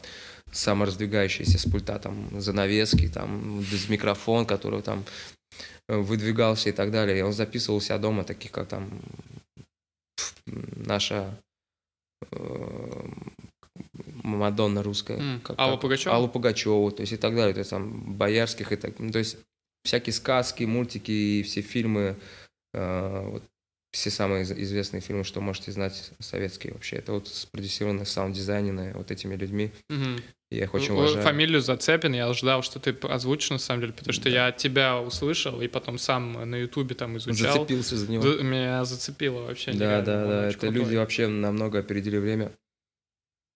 самораздвигающиеся с пульта там занавески, там микрофон, который там э, выдвигался и так далее. И он записывал себя дома таких, как там наша э, Мадонна русская. М, как- Алла Пугачева? Аллу Пугачеву, то есть и так далее, то есть там Боярских и так, ну, то есть всякие сказки, мультики и все фильмы, э, вот, все самые из- известные фильмы, что можете знать, советские вообще, это вот спродюсированы, саунд-дизайнены вот этими людьми, Мгм. Я их очень Э, уважаю. Фамилию Зацепин я ждал, что ты озвучишь на самом деле, потому что Да. я от тебя услышал и потом сам на Ютубе там изучал. Зацепился за него. За- Меня зацепило вообще. Да, нереально, да, он да, это крутой. люди вообще намного опередили время,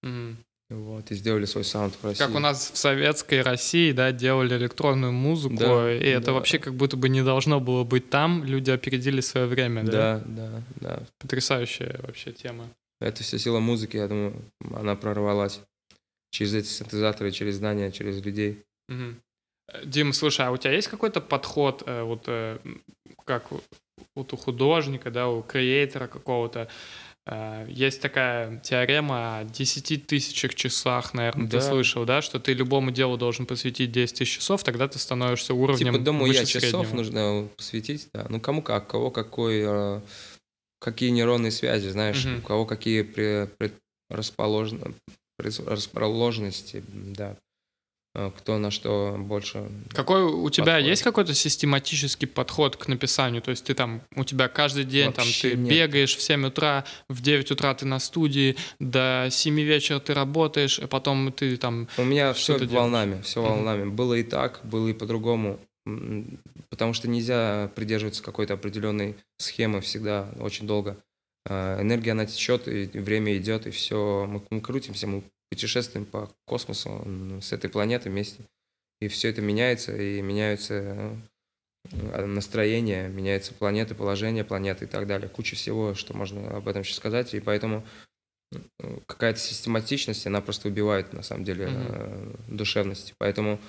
Мгм. вот, и сделали свой саунд в России. Как у нас в советской России, да, делали электронную музыку, Да, и это да. вообще как будто бы не должно было быть там, люди опередили свое время, да? Да, да, да. Потрясающая вообще тема. Это вся сила музыки, я думаю, она прорвалась через эти синтезаторы, через знания, через людей. Э, Дим, слушай, а у тебя есть какой-то подход, э, вот э, как у- вот у художника, да, у креатора какого-то, э, есть такая теорема о 10 тысячах часах, наверное, ты Да. слышал, да, что ты любому делу должен посвятить 10 тысяч часов, тогда ты становишься уровнем Типа, думаю, выше я часов среднего. нужно посвятить, да. Ну, кому как, кого какой, какие нейронные связи, знаешь, Мгм. у кого какие при, расположены, расположенности, да. Э, Кто на что больше. Какой у тебя подходит. есть какой-то систематический подход к написанию? То есть ты там, у тебя каждый день там Вообще ты нет. бегаешь в 7 утра, в 9 утра ты на студии, до 7 вечера ты работаешь, а потом ты там... У меня все делаешь? волнами, все волнами. Было и так, было и по-другому. Потому что нельзя придерживаться какой-то определенной схемы всегда очень долго. Э, Энергия, она течет, и время идет, и все. Мы, мы крутимся, мы путешествуем по космосу с этой планеты вместе. И все это меняется, и меняются э, настроения, меняются планеты, положение планеты и так далее. Куча всего, что можно об этом сейчас сказать. И поэтому э, какая-то систематичность, она просто убивает, на самом деле, э, душевность. Поэтому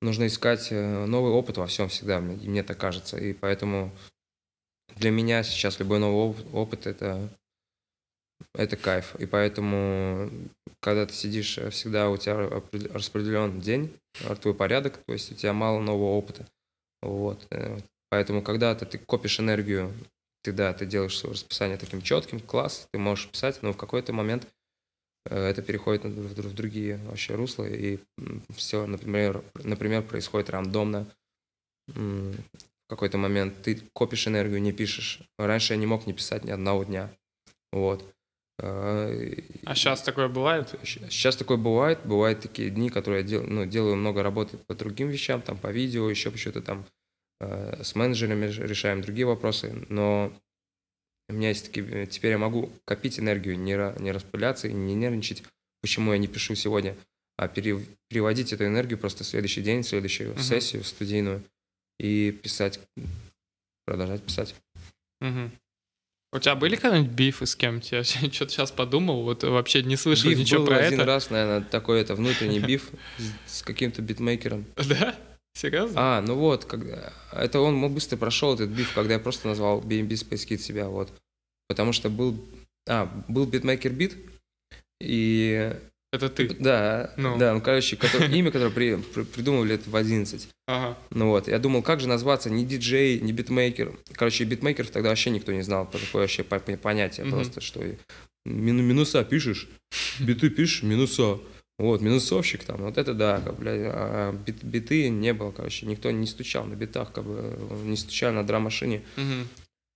нужно искать новый опыт во всем всегда, мне, мне так кажется. И поэтому для меня сейчас любой новый оп- опыт это, это кайф. И поэтому, когда ты сидишь, э, всегда у тебя распределен день, твой порядок, то есть у тебя мало нового опыта. Вот. э, Поэтому, когда ты, копишь энергию, ты, да, ты делаешь свое расписание таким четким, класс, ты можешь писать, но в какой-то момент э, это переходит в другие вообще русла, и все, например, например, происходит рандомно. Какой-то момент ты копишь энергию, не пишешь. Раньше я не мог не писать ни одного дня. Вот. А сейчас такое бывает? Сейчас такое бывает. Бывают такие дни, которые я дел- ну, делаю много работы по другим вещам, там по видео, еще что-то там э, с менеджерами решаем другие вопросы. Но у меня есть такие... э, Теперь я могу копить энергию, не, не распыляться и не нервничать, почему я не пишу сегодня, а пере- переводить эту энергию просто в следующий день, в следующую Мгм. сессию студийную и писать, продолжать писать. Мгм. У тебя были когда-нибудь бифы с кем-то? Я [LAUGHS] что-то сейчас подумал, вот вообще не слышал Биф ничего был про один это. раз, наверное, такой это внутренний [LAUGHS] биф с- каким-то битмейкером. Да? Серьезно? А, ну вот, когда... это он мог быстро прошел этот биф, когда я просто назвал BNB Space Kid себя, вот. Потому что был... А, был Beat Maker Beat, и... Это ты? Да, Ну. да, ну, короче, который- [LAUGHS] имя, которое при- при- придумывали это в 11. Ага. Ну вот, я думал, как же назваться, не диджей, не битмейкер. Короче, битмейкеров тогда вообще никто не знал, такое вообще по- по- понятие Мгм. просто, что мину- минуса пишешь, биты пишешь, минуса. Вот, минусовщик там, вот это да, как, бля, а бит- биты не было, короче, никто не стучал на битах, как бы, не стучал на драм-машине. Мгм.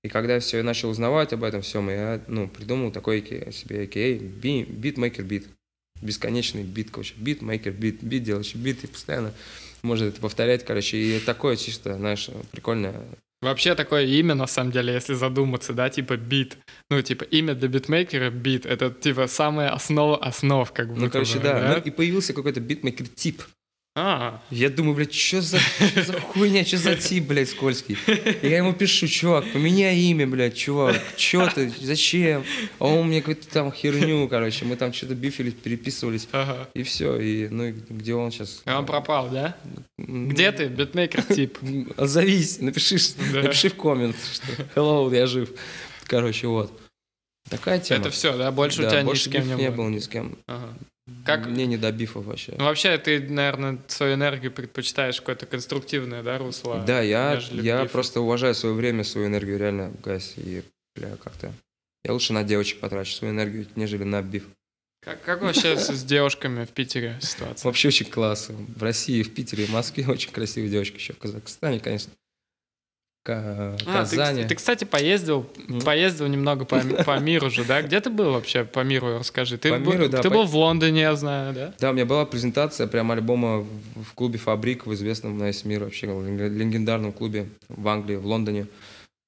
И когда все, я начал узнавать об этом всем, я, ну, придумал такой AKA себе AKA, би- бит. Бесконечный бит, короче, Beat Maker Beat, бит делающий бит, и постоянно можно это повторять, короче, и такое чисто, знаешь, прикольное. Вообще такое имя, на самом деле, если задуматься, да, типа бит. Ну, типа имя для битмейкера бит. Это типа самая основа основ, как бы. Ну, короче, да. Ну, и появился какой-то битмейкер тип. А, Я думаю, блядь, что за, чё за хуйня, что за тип, блядь, скользкий. Я ему пишу, чувак, поменяй имя, блядь, чувак, что ты, зачем? А он мне какую-то там херню, короче, мы там что-то бифились, переписывались, ага. и все, и, ну, и где он сейчас? И он пропал, да? Где ты, битмейкер тип? Отзовись, напиши, Да. напиши в коммент, что hello, я жив. Короче, вот. Такая тема. Это все, да? Больше у Да, тебя ни больше с кем не не было? было ни с кем. Ага. Как, Мне не до бифов вообще. ну, вообще, ты, наверное, свою энергию предпочитаешь какое-то конструктивное, да, русло? Да, я, я просто уважаю свое время, свою энергию, реально, гайс, и, бля, как-то... Я лучше на девочек потрачу свою энергию, нежели на биф. Как, как вообще с, с девушками в Питере ситуация? Вообще очень классно. В России, в Питере, в Москве [LAUGHS] очень красивые девочки, еще в Казахстане, конечно. Ка- А, ты, Казани. ты, кстати, поездил, поездил немного по, по миру же, да? Где ты был вообще по миру, расскажи. Ты, По был, миру, да, ты по- был в Лондоне, я знаю, да? Да, у меня была презентация прям альбома в, клубе «Fabric», в известном на весь мир вообще, леген- легендарном клубе в Англии, в Лондоне.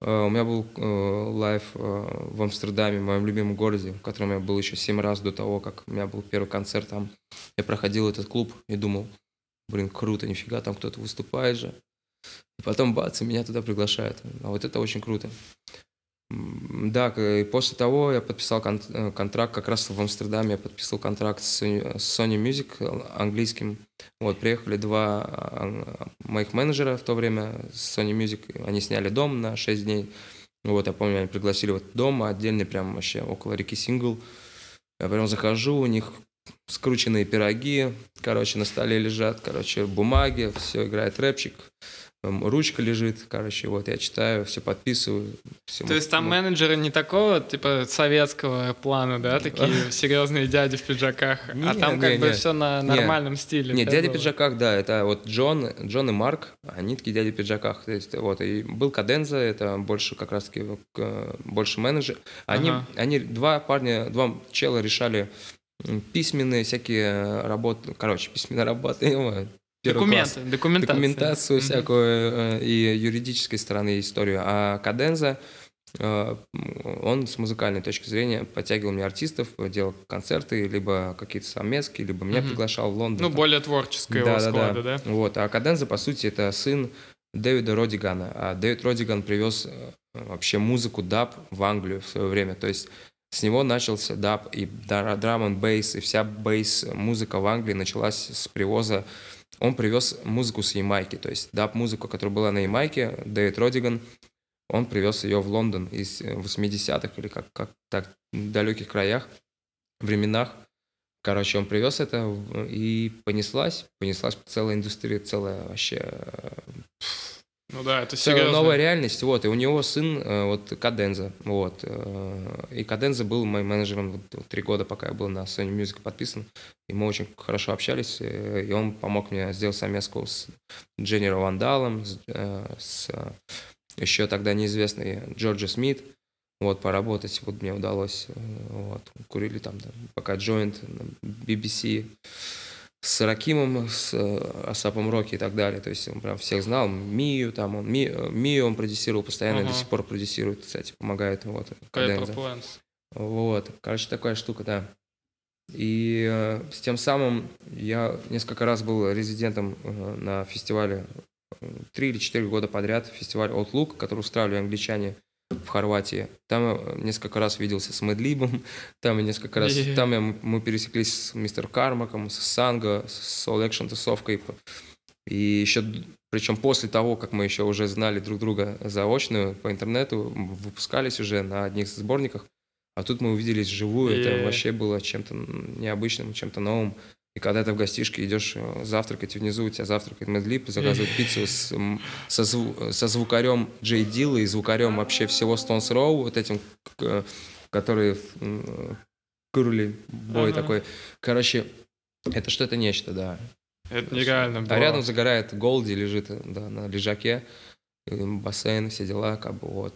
Э, У меня был э, live э, в Амстердаме, в моем любимом городе, в котором я был еще семь раз до того, как у меня был первый концерт там. Я проходил этот клуб и думал, блин, круто, нифига, там кто-то выступает же. Потом, бац, и меня туда приглашают. А вот это очень круто. Да, и после того я подписал кон- э, контракт, как раз в Амстердаме я подписал контракт с Sony Music английским. Вот, приехали два а, моих менеджера в то время с Sony Music, они сняли дом на 6 дней. Вот, я помню, они пригласили в этот дом, отдельный прям вообще около реки Сингл. Я прям захожу, у них скрученные пироги, короче, на столе лежат, короче, бумаги, все, играет рэпчик, ручка лежит, короче, вот, я читаю, все подписываю. всё То есть там менеджеры не такого, типа, советского плана, да? Такие [LAUGHS] серьезные дяди в пиджаках. а там не, как бы все на нормальном стиле. Нет, да, дяди в пиджаках, да, это вот Джон, Джон и Марк, они такие дяди в пиджаках. То есть, вот, и был Каденза, это больше как раз-таки больше менеджер. Они, Ага. они, два парня, два чела решали письменные всякие работы, короче, письменные работы, [LAUGHS] первый класс. Документы, документация. документацию Мгм. всякую э, и юридической стороны историю. А Cadenza, э, он с музыкальной точки зрения подтягивал мне артистов, делал концерты, либо какие-то совместки, либо меня Мгм. приглашал в Лондон. Ну, там. более творческого его склада, да? Вот, а Cadenza, по сути, это сын Дэвида Родигана. А Дэвид Родиган привез э, вообще музыку даб в Англию в свое время. То есть с него начался даб и драм н бейс, и вся бейс-музыка в Англии началась с привоза. Он привез музыку с Ямайки, то есть даб-музыку, которая была на Ямайке, Дэвид Родиган, он привез ее в Лондон из э, 80-х или как, как так далеких краях, временах. Короче, он привез это и понеслась, понеслась целая индустрия, целая вообще э, Ну да, это серьезно. новая реальность. Вот, и у него сын, э, вот, Каденза, вот, э, и Каденза был моим менеджером вот, три года, пока я был на Sony Music подписан, и мы очень хорошо общались, э, и он помог мне сделать совместку с Дженнером Вандалом, с, с, еще тогда неизвестный Джорджи Смит, вот, поработать, вот мне удалось, вот, курили там, да, пока Joint, BBC, с Ракимом, с э, Асапом Роки и так далее. То есть он прям всех знал. Мию там, он, Ми- э, Мию он продюсировал постоянно, Ага. до сих пор продюсирует, кстати, помогает. Вот. Вот, короче, такая штука, да. И э, с тем самым я несколько раз был резидентом э, на фестивале э, три или четыре года подряд, фестиваль Outlook, который устраивали англичане в Хорватии. Там я несколько раз виделся с Медлибом, [LAUGHS] там я несколько раз, там я, мы пересеклись с мистер Кармаком, с Санго, с Action тусовкой. И еще, причем после того, как мы еще уже знали друг друга заочную по интернету, выпускались уже на одних сборниках, а тут мы увиделись вживую, Е. это вообще было чем-то необычным, чем-то новым. И когда ты в гостишке идешь э, завтракать, внизу у тебя завтракает Madlib, заказывает пиццу с, со, зву- со звукарем J Dilla и звукарем вообще всего Stones Throw, вот этим, к- который curly boy Ага. такой. Короче, это что-то нечто, да. Это нереально было. А рядом загорает Goldie, лежит э, да, на лежаке, э, бассейн, все дела, как бы вот.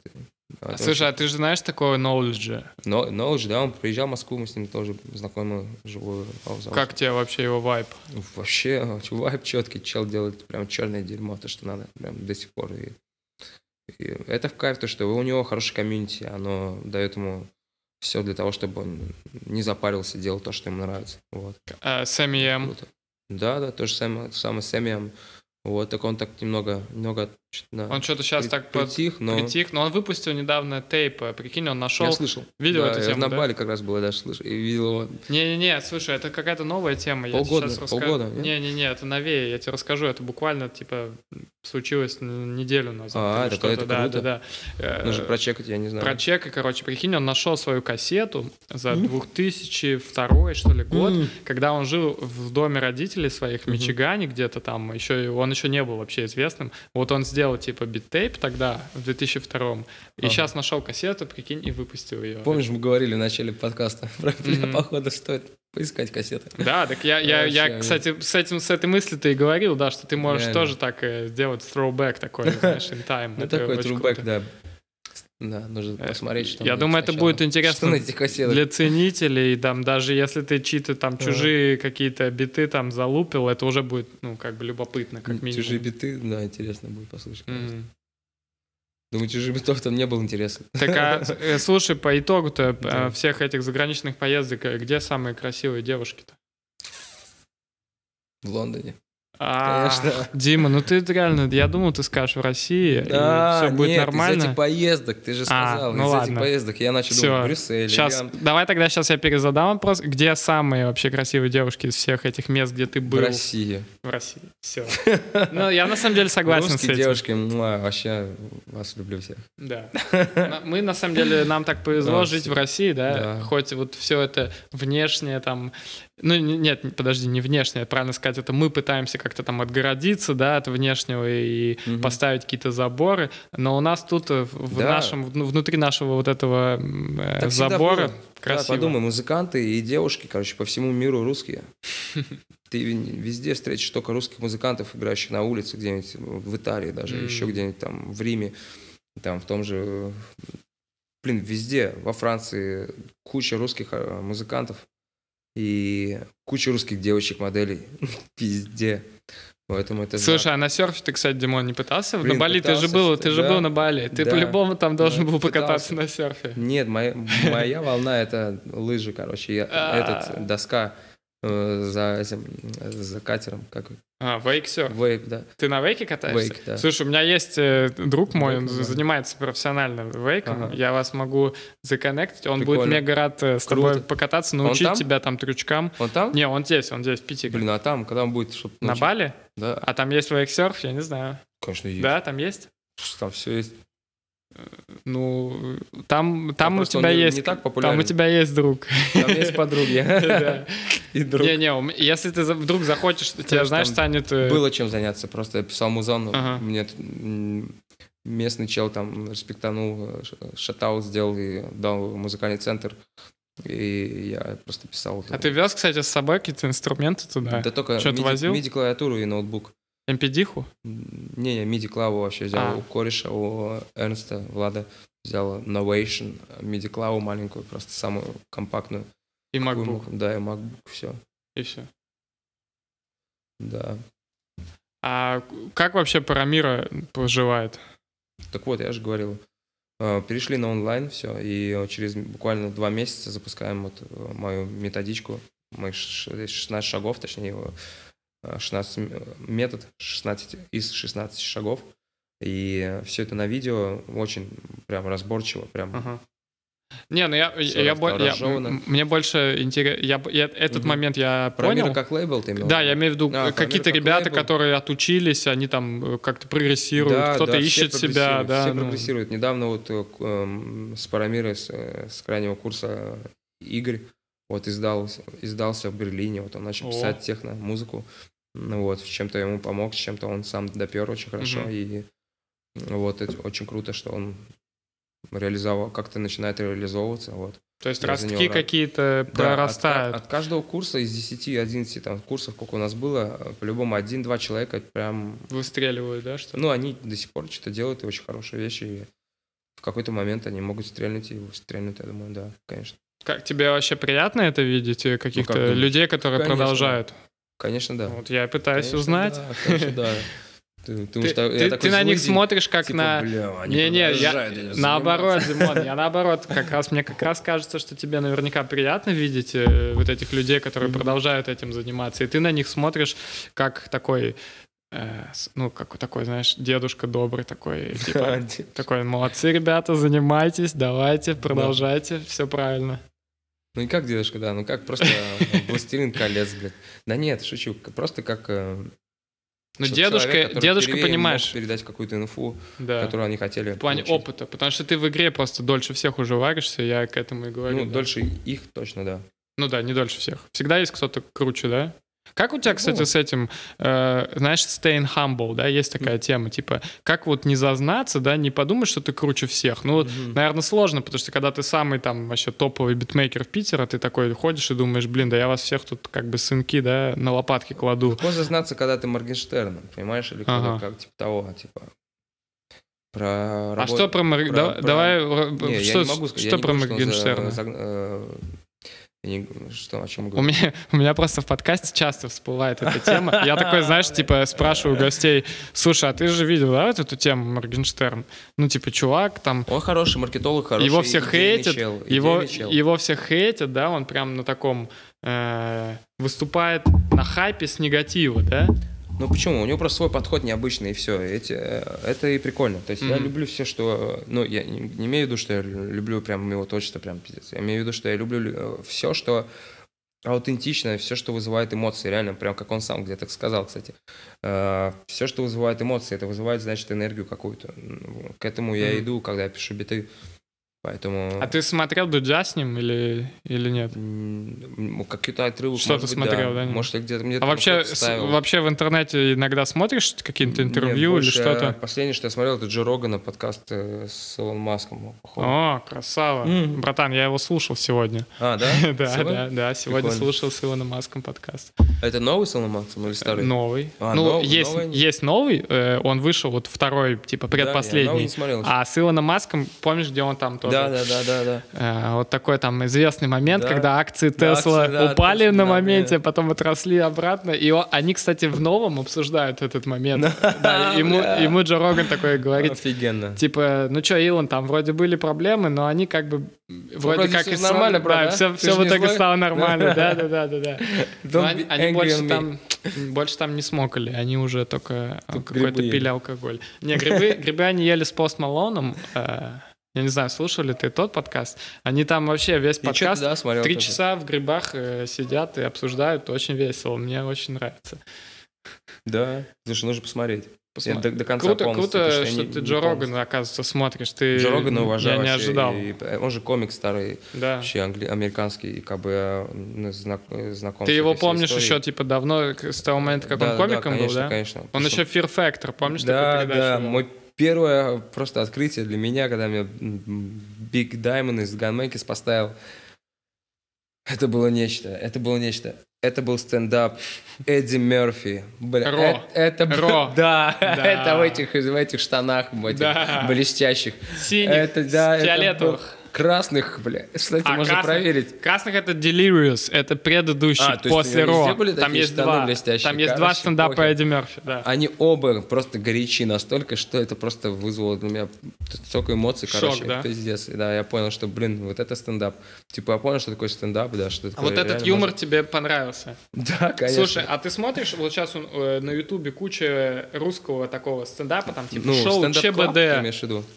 А, Это Слушай, а ты же знаешь такого knowledge? но, Knowledge, да, он приезжал в Москву, мы с ним тоже знакомы живую. Как тебе вообще его вайп? Вообще, [LAUGHS] вайп четкий, чел делает прям черное дерьмо, то, что надо, прям до сих пор. И, и это в кайф, то, что у него хорошее комьюнити, оно дает ему все для того, чтобы он не запарился, делал то, что ему нравится. Вот. А. Круто. Да, да, то же самое, самое с Эмием. Вот, так он так немного, немного да, он что-то сейчас при, так притих, но... притих, но он выпустил недавно тейп, прикинь, он нашел... Я слышал. Видел да, эту тему, на да? Бали как раз был, я даже слышал, и видел его. Не-не-не, слушай, это какая-то новая тема. Полгода, я сейчас расскажу. полгода? Не-не-не, это новее, я тебе расскажу, это буквально, типа, случилось неделю назад. А, или это- да, круто. да, да. Нужно Э, прочекать, я не знаю. Прочекай, короче, прикинь, он нашел свою кассету за 2002 что ли год, когда он жил в доме родителей своих в. Мичигане где-то там, еще он еще не был вообще известным. Вот он сделал типа биттейп тогда, в 2002 и Ага. сейчас нашел кассету, прикинь, и выпустил ее. Помнишь, мы говорили в начале подкаста, [LAUGHS] про Мгм. походу стоит поискать кассеты. Да, так я, я, я, кстати, с этим, с этой мыслью-то и говорил, да, что ты можешь Реально. тоже так э, сделать throwback такой, знаешь, in time. Ну, такой круто. да. Да, нужно Э, посмотреть, что Я думаю, это будет интересно для ценителей, там, даже если ты чьи-то там чужие какие-то биты там залупил, это уже будет, ну, как бы любопытно, как минимум. Чужие биты, да, интересно будет послушать. Мгм. Думаю, чужих битов там не было интересно. Так, а, [LAUGHS] э, слушай, по итогу-то Да. э, всех этих заграничных поездок, где самые красивые девушки-то? В Лондоне. А, Конечно. Дима, ну ты реально, я думал, ты скажешь в России, Да, и все будет нет, нормально. из этих поездок, ты же А, сказал, ну из ладно. этих поездок я начал Всё. думать, Брюссель, Сейчас, Ильян, давай тогда сейчас я перезадам вопрос. Где самые вообще красивые девушки из всех этих мест, где ты был в России. в России? Все. Ну, я на самом деле согласен с Русские этим. девушки, вообще вас люблю всех. Да. [LAUGHS] Мы, на самом деле, нам так повезло жить в России? Да. Хоть вот все это внешнее там... Ну, не- нет, подожди, не внешнее, правильно сказать, это мы пытаемся как-то там отгородиться, да, от внешнего и Мгм. поставить какие-то заборы, но у нас тут э, в Да. нашем, вну- внутри нашего вот этого э, Так забора красиво. Да, подумай, музыканты и девушки, короче, по всему миру русские. [LAUGHS] Ты везде встретишь только русских музыкантов, играющих на улице где-нибудь в Италии даже, М. еще где-нибудь там в Риме, там в том же... Блин, везде, во Франции куча русских э, музыкантов и куча русских девочек-моделей. Везде. [LAUGHS] Поэтому это Слушай, знак. а на серфе ты, кстати, Димон, не пытался? Блин, на Бали ты же пытался, был, ты же да. был на Бали. Ты Да. по-любому там должен Да, был покататься пытался. на серфе. Нет, моя, моя волна это лыжи, короче. А. этот, доска э, за, этим, за катером, как А, вейк-серф. вейп, да. Ты на вейке катаешься? Вейк, да. Слушай, у меня есть э, друг мой, он Вейком, да. занимается профессионально вейком. Ага. Я вас могу законнектить. Он Прикольно. будет мега рад э, с Круто. тобой покататься, научить там? тебя там трючкам. Он там? Не, он здесь, он здесь, в Питере. Блин, а там, когда он будет, чтобы на Бали? Да, А там есть вейксерф? Я не знаю. конечно, есть. Да, там есть? Там все есть. Ну, там, там у просто он тебя не- есть... не так там популярен. у тебя есть друг. Там есть подруги. [LAUGHS] [LAUGHS] И друг. Не-не, у если ты вдруг захочешь, что знаешь, там станет... э, Было чем заняться, просто я писал музон, мне местный чел там респектанул, э, ш- шатаут сделал и дал музыкальный центр, и я просто писал. А ты вез, кстати, с собой какие-то инструменты туда? Да только Что-то MIDI возил? MIDI-клавиатуру и ноутбук. MPD-ху? Не-не, MIDI-клаву вообще взял А. у кореша, у Эрнста, Влада. Взял Novation, MIDI-клаву маленькую, просто самую компактную. И Какую MacBook. мог- Да, и MacBook, все. И все. Да. А как вообще Парамира поживает? Так вот, я же говорил, э, перешли на онлайн, все, и через буквально два месяца запускаем вот э, мою методичку, моих ш- 16 шагов, точнее, его, 16 м- метод, 16 из 16 шагов, и все это на видео очень прям разборчиво, прям Ага. Не, ну я, Всё я, бо- я- мне больше интересно, я, я- этот Мгм. момент я про понял. как лейбл ты имел? Да, я имею в виду А, э, какие-то ребята, лейбл. которые отучились, они там э, как-то прогрессируют, Да, кто-то да, ищет все себя, да. Все ну. прогрессируют. Недавно вот э, эм, с Парамирой, с, э, с крайнего курса Игорь, вот издал, издался в Берлине, вот он начал О. писать техно-музыку. Ну вот, чем-то ему помог, чем-то он сам допер очень хорошо. Мгм. И вот это очень круто, что он реализовал, как-то начинает реализовываться. Вот. То есть Я него ростки какие-то Да, прорастают. От, от каждого курса из 10-11 там, курсов, сколько у нас было, по-любому один-два человека прям Выстреливают, да, что ну, они до сих пор что-то делают, и очень хорошие вещи. И в какой-то момент они могут стрельнуть, и стрельнуть, я думаю, да, конечно. Как тебе вообще приятно это видеть, э, каких-то думаешь? людей, которые Конечно. продолжают? Конечно, да. Вот я пытаюсь Конечно, узнать. Да, конечно, да. [LAUGHS] Ты, Ты, ты- такой ты на них смотришь как типа, на... бля, они Не-не, я- наоборот. [LAUGHS] Димон, я наоборот, как раз мне как раз кажется, что тебе наверняка приятно видеть э, вот этих людей, которые продолжают этим заниматься, и ты на них смотришь как такой, ну, как такой, знаешь, дедушка добрый такой, [LAUGHS] типа, такой, молодцы, ребята, занимайтесь, давайте, продолжайте, все правильно. Ну и как дедушка, да, ну как просто э, [LAUGHS] властелин колец, блядь. Да нет, шучу, просто как э, Ну, дедушка, человек, дедушка, понимаешь, передать какую-то инфу, да, которую они хотели в плане получить. опыта, потому что ты в игре просто дольше всех уже варишься, я к этому и говорю. Ну, да. дольше их точно, да. Ну да, не дольше всех. Всегда есть кто-то круче, да? Как у тебя, кстати, Ну. с этим, э, знаешь, staying humble, да, есть такая тема, типа, как вот не зазнаться, да, не подумать, что ты круче всех. Ну Мгм. наверное, сложно, потому что когда ты самый там вообще топовый битмейкер Питера, ты такой ходишь и думаешь, блин, да я вас всех тут как бы сынки, да, на лопатки кладу. Легко зазнаться, когда ты Моргенштерном, понимаешь, или Ага. когда как типа того, типа про А работу- что про, Мор- про- да- про- давай, э, Не, что, не могу сказать, что про за- Моргенштерна? э, я не- Что, о чем У меня, у меня просто в подкасте часто всплывает эта тема. Я такой, знаешь, типа спрашиваю гостей, слушай, а ты же видел, да, вот эту тему Моргенштерн? Ну, типа, чувак там, Он хороший маркетолог, хороший его все хейтят, чел, его, чел. его все хейтят, да, он прям на таком э, выступает на хайпе с негатива, да? Ну почему? У него просто свой подход необычный, и все. Эти, э, это и прикольно. То есть я Мгм. люблю все, что... Ну, я не, не имею в виду, что я люблю прям его творчество, прям пиздец. Я имею в виду, что я люблю все, что аутентично, все, что вызывает эмоции, реально, прям как он сам где-то сказал, кстати. все, что вызывает эмоции, это вызывает, значит, энергию какую-то. К этому я Мгм. иду, когда я пишу биты. Поэтому... А ты смотрел Дудя с ним или, или нет? м, какие-то отрывок, Что-то может быть, смотрел, да, да? нет? Может, я где-то... где-то А вообще, с- вообще в интернете иногда смотришь какие-то Нет, интервью или больше, что-то? Последнее, что я смотрел, это Джо Рогана, подкаст э, с Илон Маском. походу. О, красава. Мгм. Братан, я его слушал сегодня. А, [LAUGHS] да? Да, Сегодня? да, да. Сегодня Прикольно. слушал с Илоном Маском подкаст. Это новый с Илоном Маском или старый? Новый. А, ну, новый- есть, новый? есть новый, э, он вышел, вот второй, типа, Да, я новый предпоследний. не смотрел. а с Илоном Маском, помнишь, где он там тоже? да, да, да, да, да. Э, вот такой там известный момент, Да. когда акции Да, Тесла акции, да, упали точно, на да, моменте, мне- потом отросли обратно. И они, кстати, в новом обсуждают этот момент. Да, [LAUGHS] ему, ему Джо Роган такой говорит, Офигенно. Типа, ну что, Илон, там вроде были проблемы, но они как бы вроде, вроде как и нормально, да, брат, да? все, все в итоге стало нормально, да, да, да, да, да. Они, больше там, больше там не смокали, они уже только, какой-то пили алкоголь. Не, грибы, [LAUGHS] грибы они ели с Пост Малоном. э, Я не знаю, слушал ли ты тот подкаст? Они там вообще весь ты, подкаст да, смотрел три тоже? часа в грибах э, сидят и обсуждают, очень весело, мне очень нравится. Да. Слушай, нужно посмотреть. Я Посмотри. до, до конца Круто, полностью, круто, потому что я ты не- Джо не. Рогана, оказывается, смотришь. Ты, Джо Рогана уважаю Я не ожидал. и, э, он же комик старый, Да. вообще англи- американский, и как бы я ну, знак, э, знаком Ты его помнишь историей. еще, типа, давно, с того момента, как Да, он да, комиком конечно, был, да? конечно. Он еще Fear Factor, помнишь Да, такую передачу? да, мой первое просто открытие для меня, когда мне Big Diamond из Gunmakers поставил, это было нечто, это было нечто. Это был стендап Эдди Мерфи. Бля, Ро. э- Это, был- Ро. [LAUGHS] Да, Да. это в этих, в этих штанах, этих Да. блестящих. Синих, это, да, это фиолетовых. был- красных, бля. Кстати, А можно красных- проверить. Красных это Delirious, это предыдущий, А, то после у Ро. Там есть два. блестящие? Там есть два стендапа. Эдди Мерфи, да. Они оба просто горячи настолько, что это просто вызвало для меня столько эмоций, Шок, короче, да? пиздец. Да, я понял, что, блин, вот это стендап. Типа, я понял, что такое стендап, да, что А такое вот этот юмор можно- тебе понравился? Да, конечно. Слушай, а ты смотришь, вот сейчас он, э, на Ютубе куча русского такого стендапа, там типа ну, шоу ЧБД,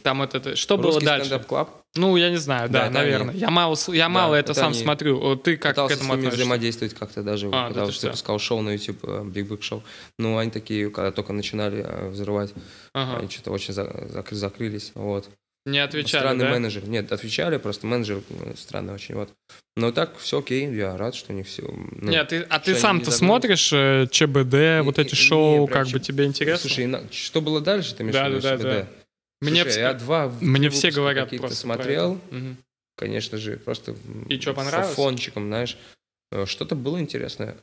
там вот это, что было Русский дальше? стендап клаб. Ну, я не знаю, да, Да, наверное. они. Я мало, я мало это, сам они. смотрю. Вот ты как Пытался к этому с ними относишься? взаимодействовать как-то даже, А, когда да ты вот выпускал шоу на YouTube, э, Big Big Show. Ну, они такие, когда только начинали э, взрывать, Ага. они что-то очень за- зак- закрылись, вот. Не отвечали, Странный да? менеджер. Нет, отвечали, просто менеджер э, странный очень, вот. Но так все окей, я рад, что у них все... Нет, ты, а ты сам-то не смотришь ЧБД, вот Не- эти не, шоу, прям как бы тебе интересно? Слушай, что было дальше, ты имеешь Да, в виду, да, да, СПД? да. Мне, Слушай, я два мне все говорят просто про смотрел. Мгм. конечно же, просто И чё, понравилось? фончиком, знаешь. Э, Что-то было интересное,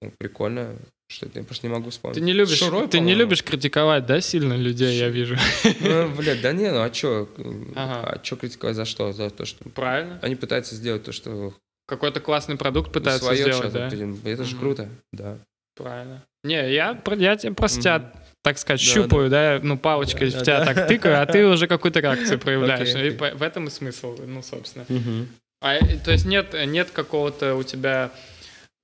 ну, прикольно, что я просто не могу вспомнить. Ты не любишь, Шурой, ты не любишь критиковать, да, сильно людей, я вижу. Ну, блядь, да не, ну а чё? Ага. А чё критиковать за что? За то, что Правильно? они пытаются сделать то, что Какой-то классный продукт пытаются своё сделать, да? Это же круто, да. Правильно. Не, я, я тебя просто Мгм. Так сказать, Да, щупаю, да, ну, палочкой Да, в да, тебя да. так тыкаю, а ты [LAUGHS] уже какую-то реакцию проявляешь. Окей, И окей. по- в этом и смысл, ну, собственно. Мгм. А, э, то есть нет, нет какого-то у тебя...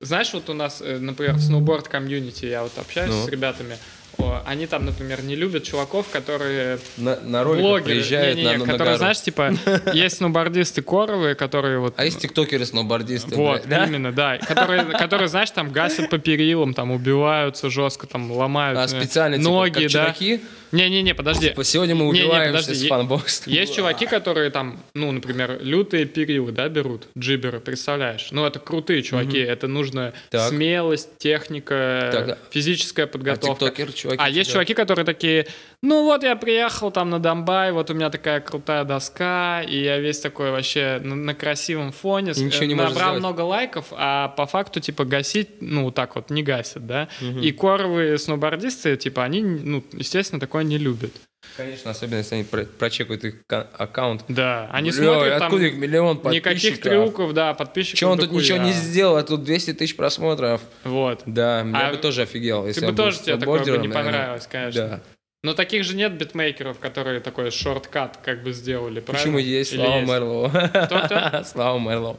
Знаешь, вот у нас, э, например, в сноуборд-комьюнити я вот общаюсь Ну. с ребятами, о, они там, например, не любят чуваков, которые На, на блогеры, приезжают не-не-не, на, на которые, знаешь, типа, [LAUGHS] есть сноубордисты коровые, которые вот... А есть тиктокеры, сноубордисты. Вот, да? именно, да. Которые, которые, знаешь, там гасят по перилам, там убиваются жестко, там ломают А э, специально, типа, ноги, как да. чуваки, Не-не-не, подожди. типа, сегодня мы убиваемся подожди, с е- funbox. Есть чуваки, которые там, ну, например, лютые перилы, да, берут, джиберы, представляешь? Ну, это крутые чуваки, это нужно Так. смелость, техника, Так, а- физическая А подготовка. тиктокер, чуваки. А есть чуваки, которые такие, ну вот я приехал там на Донбай, вот у меня такая крутая доска, и я весь такой вообще на, на красивом фоне, ничего не э, можешь набрал много лайков, а по факту типа гасить, ну так вот не гасят, да? И коровые сноубордисты, типа они, ну естественно, такое не любят. Конечно, особенно если они про- прочекают их ка- аккаунт. Да, они Бля, смотрят там откуда их миллион никаких подписчиков? трюков, да, подписчиков. Че он тут ничего не сделал, а тут 200 тысяч просмотров. Вот. Да, я А бы тоже офигел. Если Ты бы тоже тебе такое бы не понравилось, конечно. Да. Но таких же нет битмейкеров, которые такой shortcut как бы сделали, правильно? Почему есть Или Слава есть? Мерлоу? Кто-кто? [LAUGHS] Слава Мерлоу.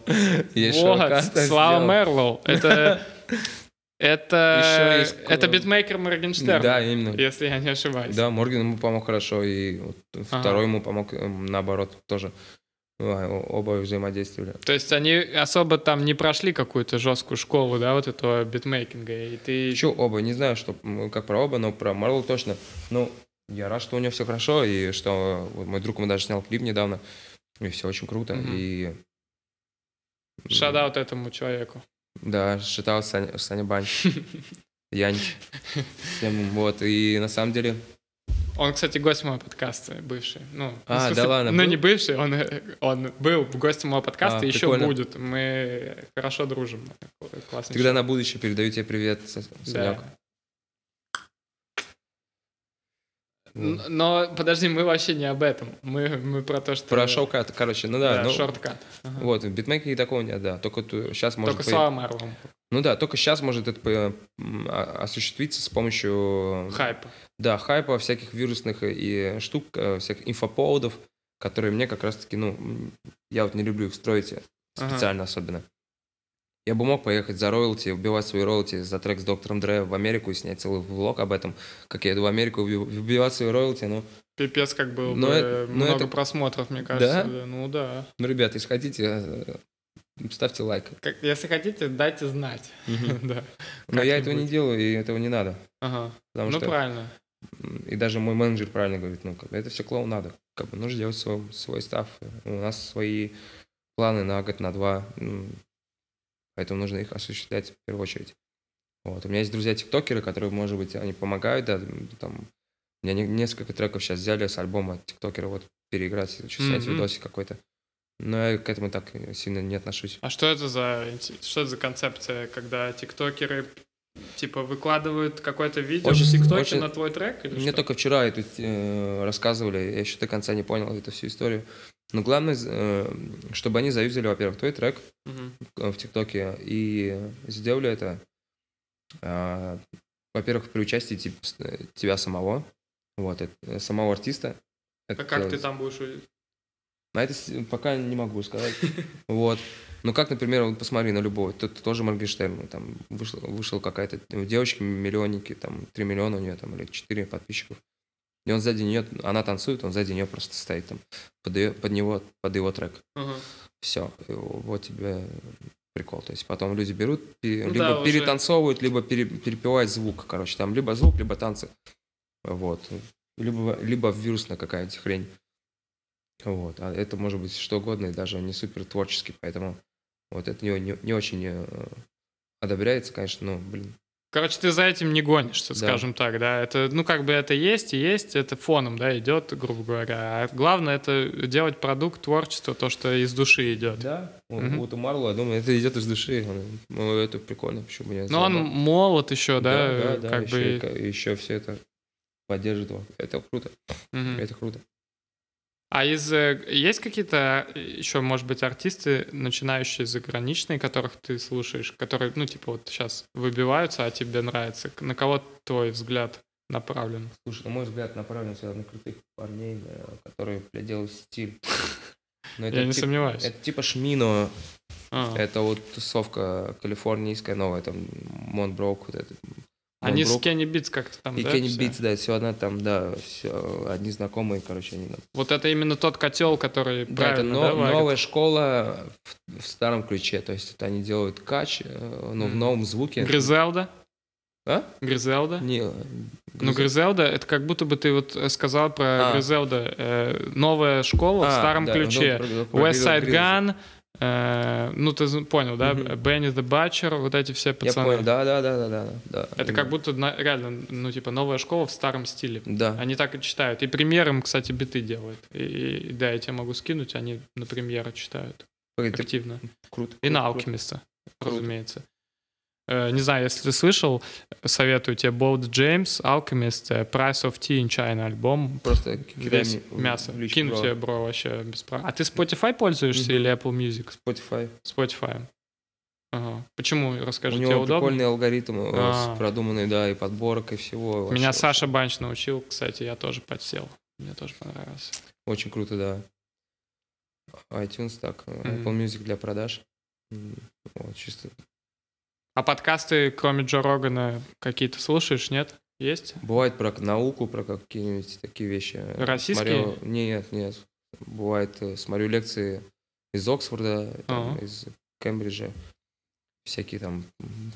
Есть Вот, shortcut, Слава сделал. Мерлоу. Это... [LAUGHS] Это... Есть Это битмейкер Моргенштерна. Да, именно. Если я не ошибаюсь. Да, Морген ему помог хорошо, и вот Ага. второй ему помог эм, наоборот тоже. Оба взаимодействовали. То есть они особо там не прошли какую-то жесткую школу, да, вот этого битмейкинга, и ты... Еще оба, не знаю, что, как про оба, но про Марлоу точно. Ну, я рад, что у него все хорошо, и что вот мой друг ему даже снял клип недавно, и все очень круто. Мгм. И Шадаут этому человеку. Да, считал Саня, Саня Банч. [LAUGHS] Всем, вот, и на самом деле, Он, кстати, гость моего подкаста, бывший. Ну, А, смысле, да ладно, Ну, был? не бывший, он, он был гостем моего подкаста, А, и еще прикольно. будет. Мы хорошо дружим. Классный тогда чувак. на будущее передаю тебе привет, Са- Санек. Да. Н- Но подожди, мы вообще не об этом. Мы, мы про то, что... Про шоу-кат, короче, ну да, Да, ну, шорткат. Ага. вот, в битмейкинге такого нет, да, только сейчас может Только появ- Слава Мерлоу. Ну да, только сейчас может это по- а- осуществиться с помощью... Хайпа. Да, хайпа, всяких вирусных и штук, э, всяких инфоповодов, которые мне как раз-таки, ну, я вот не люблю их строить э, Ага. специально особенно. Я бы мог поехать за роялти, убивать свои роялти за трек с доктором Дре в Америку и снять целый влог об этом, как я иду в Америку уби- убивать свои роялти, ну, Пипец, как было Но бы это- но много это- просмотров, мне кажется. Да? да. Ну да. ну, ребята, если хотите, э, ставьте лайк. Как, если хотите, дайте знать. [LAUGHS] Да. Но я этого не делаю, и этого не надо. Ага. Потому Ну что правильно. и даже мой менеджер правильно говорит, ну, как бы это все клоун надо. Как бы нужно делать свой, свой став. У нас свои планы на год, на два. Поэтому нужно их осуществлять в первую очередь. Вот. У меня есть друзья-тиктокеры, которые, может быть, они помогают, да, там, у меня не- несколько треков сейчас взяли с альбома тиктокера, вот, переиграть, снять Мгм. видосик какой-то. Но я к этому так сильно не отношусь. А что это за что это за концепция, когда тиктокеры типа выкладывают какое-то видео Очень- в ТикТоке очень- на твой трек или Мне что? только вчера это э, рассказывали, я еще до конца не понял эту всю историю. Но главное, э, чтобы они заюзали, во-первых, твой трек в ТикТоке и сделали это, э, во-первых, при участии э, тебя самого, вот, самого артиста. А это как ты там будешь? На это пока не могу сказать. [LAUGHS] Вот. Ну, как, например, вот посмотри на любого. Тут тоже Моргенштерн. Там вышел, вышел какая-то у девочки миллионники, там 3 миллиона у нее там или 4 подписчиков. И он сзади нее, она танцует, он сзади нее просто стоит там под, ее- под него, под его трек. Ага. Все. Вот тебе прикол. То есть потом люди берут, Ну либо да, уже- перетанцовывают, либо пере- перепевают звук. Короче, там либо звук, либо танцы. Вот. Либо, либо вирусная какая-нибудь хрень. Вот. А это может быть что угодно, и даже не супер творческий, поэтому вот это не, не, не очень э, одобряется, конечно, но, блин. Короче, ты за этим не гонишься, Да. скажем так, да. Это, ну, как бы это есть и есть, это фоном, да, идет, грубо говоря. А главное это делать продукт, творчество, то, что из души идет. Да. Вот у Марла, я думаю, это идет из души. ну, это прикольно, почему бы не Но он молод еще, да, да, да, как еще, бы. еще все это поддержит его. Это круто. Мгм. Это круто. А из э, есть какие-то э, еще, может быть, артисты, начинающие заграничные, которых ты слушаешь, которые, ну, типа, вот сейчас выбиваются, а тебе нравится? На кого твой взгляд направлен? Слушай, на мой взгляд, направлен всегда на крутых парней, э, которые, блядь, делают стиль. Но Я не тип- сомневаюсь. Это типа Smino, А. это вот тусовка калифорнийская новая, там, Monte Booker, вот этот. Они с. Kenny Beats как-то там, И да, Kenny? Beats, да, все одна там, да, все одни знакомые, короче, они там. Вот это именно тот котел, который Да, это но- да, варит? новая школа в, в старом ключе, то есть это они делают кач, э, но в Мгм. новом звуке. Griselda? А? Гризелда? Не, Ну, Грыз- Гризелда, это как будто бы ты вот э, сказал про А. Гризелда. э, новая школа в А, старом да, ключе. ну, про- про West Гризел- Side. Gun, э, ну ты понял, да? Мгм. Бенни the Butcher, вот эти все Я пацаны. понял, да, да, да, да, да, да. Это как будто на- реально, ну типа новая школа в старом стиле. Да. Они так и читают. И премьером, кстати, биты делают. И, и- да, я тебе могу скинуть, они на премьеры читают Это активно. круто. И на круто, круто. Алкемиста, разумеется. Э, Не знаю, если ты слышал, советую тебе Болд Джеймс, Alchemist, э, Price of Tea in China альбом. Просто кидай мясо. в Кину бро. тебе, бро, вообще без прав. А ты Spotify пользуешься Мгм. или Apple Music? Spotify. Spotify. Ага. Почему? Расскажи, У тебе него удобно? прикольный алгоритм, э, А. продуманный, да, и подборок, и всего. Меня Вообще Саша Банч научил, кстати, я тоже подсел. Мне тоже понравилось. Очень круто, да. iTunes так, Мгм. Apple Music для продаж. Вот, чисто. А подкасты, кроме Джо Рогана, какие-то слушаешь, нет? Есть? Бывает про науку, про какие-нибудь такие вещи. Российские? Смотрю- Нет, нет. Бывает, э, смотрю лекции из Оксфорда, там, Ага. из Кембриджа. Всякие там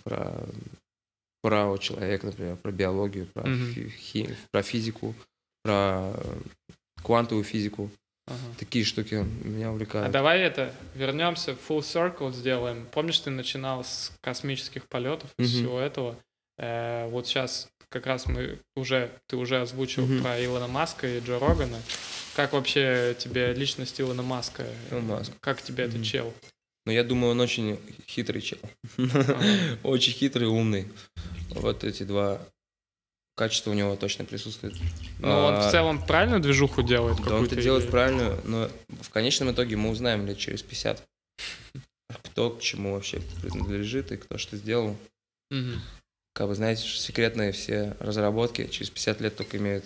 про право человека, например, про биологию, про, Мгм. фи- хи- про физику, про э, квантовую физику. Ага. Такие штуки меня А увлекают. давай это, вернемся, full circle сделаем. Помнишь, ты начинал с космических полетов, и Мгм. всего этого? Э, вот сейчас как раз мы уже, ты уже озвучил Мгм. про Илона Маска и Джо Рогана. Как вообще тебе личность Илона Маска? Илон Маск. Как тебе этот Мгм. чел? Но я думаю, он очень хитрый чел. [LAUGHS] Очень хитрый, умный. Вот эти два качества у него точно присутствуют. Ну, он в А, целом правильную движуху делает Да, он это делает или- правильно, но в конечном итоге мы узнаем лет через 50, кто к чему вообще принадлежит и кто что сделал. Мгм. Как вы знаете, секретные все разработки через 50 лет только имеют,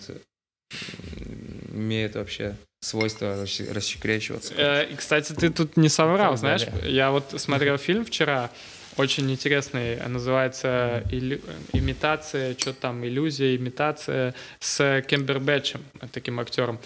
имеют вообще свойство рассекречиваться. Э, И, кстати, ты тут не соврал, знаешь, я вот смотрел фильм вчера, очень интересный, называется «Илю- «Имитация», что там, «Иллюзия», «Имитация» с Кембербэтчем, таким актером.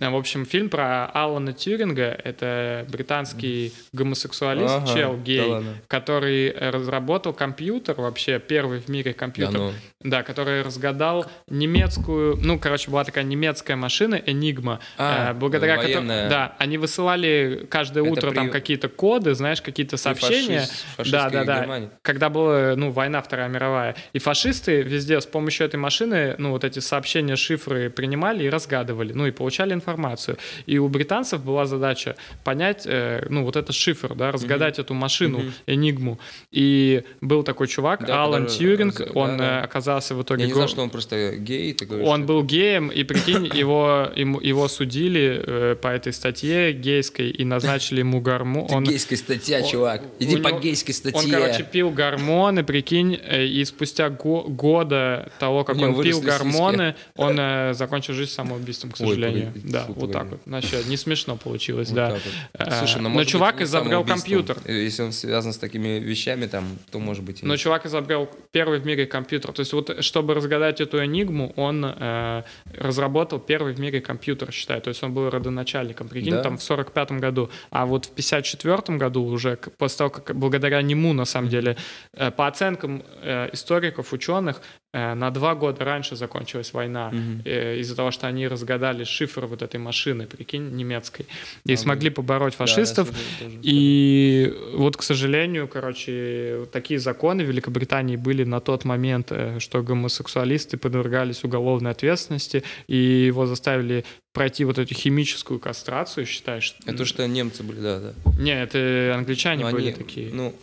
Э, В общем, фильм про Алана Тьюринга, это британский гомосексуалист, Ага, чел, да гей, ладно. который э, разработал компьютер, вообще первый в мире Да компьютер, ну. да, который разгадал немецкую, ну, короче, была такая немецкая машина Enigma, А, э, благодаря которой, да, они высылали каждое Это утро при- там какие-то коды, знаешь, какие-то сообщения, фашист- да, фашистской да, да, Германии. когда была, ну, война Вторая мировая, и фашисты везде с помощью этой машины, ну, вот эти сообщения, шифры принимали и разгадывали, ну, и получали информацию. И у британцев была задача понять, э, ну, вот этот шифр, да, разгадать эту машину, Мгм. Энигму. И был такой чувак, Да, Алан который- Тьюринг, да, он да. э, оказался в итоге... Я не знал, что он просто гей, ты говоришь. он был геем, и прикинь, [LAUGHS] его, ему- его судили э, по этой статье гейской и назначили ему гормон. Ты Он, гейская статья, он- чувак. Иди по него- гейской статье. он, короче, пил гормоны, прикинь, э, и спустя го- года того, как него он пил гормоны, он э, закончил жизнь самоубийством, к Ой, сожалению. погоди, да, фу, вот так вот. Вообще, не смешно получилось, Вот да. вот. Э, Слушай, ну, но быть, чувак не изобрел компьютер. Э, Если он связан с такими вещами, там, то может быть. и Но чувак изобрел первый в мире компьютер. То есть вот, чтобы разгадать эту энигму, он э, разработал первый в мире компьютер, считай. То есть он был родоначальником, прикинь, Да? там в 45 году. А вот в 54 году уже, после того, как благодаря нему, на самом деле, э, по оценкам э, историков, ученых, э, на два года раньше закончилась война. Э, Из-за того, что они разгадали шифр вот этой машины, прикинь, немецкой. И А, смогли побороть Да, фашистов. слышал тоже. И вот, к сожалению, короче, вот такие законы в Великобритании были на тот момент, что гомосексуалисты подвергались уголовной ответственности, и его заставили пройти вот эту химическую кастрацию, считаешь? Это что немцы были, да, да. Не, это англичане Ну, были они, такие. Ну,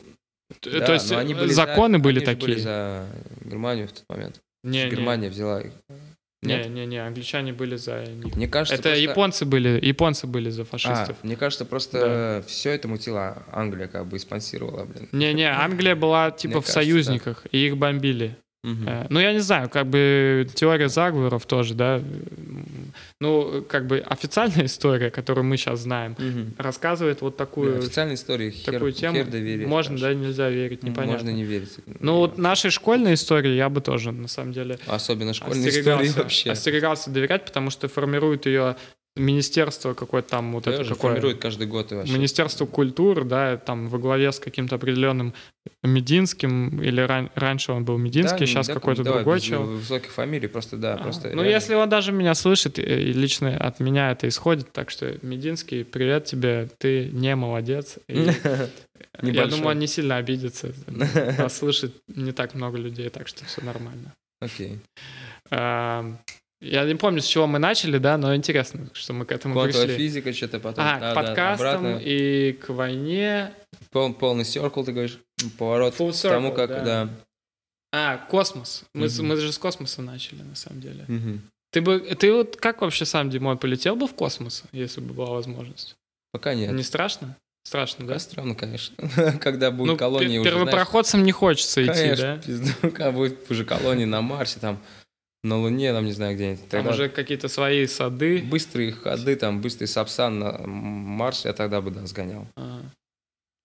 да, То есть они были законы за, были они такие. были за Германию в тот момент. Не, не. Германия взяла их. Не, не, не, англичане были за них. Мне кажется, это просто- японцы были, японцы были за А, фашистов. мне кажется, просто все это мутила Англия, как бы и спонсировала, блин. Не-не, Англия была типа Мне в кажется, союзниках, и их бомбили. Э, Ну, я не знаю, как бы теория заговоров тоже, да. Ну, как бы официальная [LAUGHS] история, которую мы сейчас знаем, Мгм. рассказывает вот такую, Официальной истории хер, такую тему. хер доверить. Можно, даже. да, нельзя верить, непонятно. Можно не верить. Ну, вот нашей школьной истории я бы тоже, на самом деле, Особенно школьные истории вообще. остерегался доверять, потому что формирует ее министерство какое-то там, вот это Тоже какое... формирует каждый год и вообще. Министерство культуры, да, там во главе с каким-то определенным Мединским, или ран- раньше он был Мединский, Да, сейчас да, какой-то давай, другой без чел. Высоких фамилий, просто да, А, просто. ну, реально. если он даже меня слышит, и лично от меня это исходит, так что, Мединский, привет тебе, ты не молодец. [LAUGHS] Я думаю, он не сильно обидится. Нас слышит не так много людей, так что все нормально. Окей. Я не помню, с чего мы начали, да, но интересно, что мы к этому Квантовая пришли. физика, что-то потом. А, да, к да, подкастам обратно. и к войне. Пол- полный circle, ты говоришь, поворот Full к тому, circle, как, да. да. А, космос. Мы, Мгм. мы же с космоса начали, на самом деле. Мгм. Ты бы, ты вот как вообще сам, Димой, полетел бы в космос, если бы была возможность? Пока нет. Не страшно? Страшно, да? Пока странно, конечно. [LAUGHS] Когда будут Ну, колонии пер- уже, знаешь, первопроходцам не хочется идти, Конечно, да? пизду, [LAUGHS] когда будет уже колонии на Марсе, там, на Луне, там, не знаю, где-нибудь. Там Тогда уже какие-то свои сады. быстрые ходы, там, быстрый сапсан на Марс, я тогда бы, да, сгонял. А.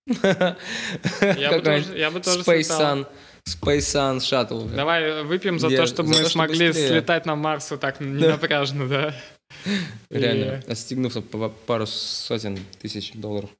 [LAUGHS] Я бы тоже, Space. Sun, Space Sun Shuttle. Давай выпьем за то, чтобы мы смогли слетать на Марс вот так ненапряжно, да? Реально, отстегнув пару сотен тысяч долларов.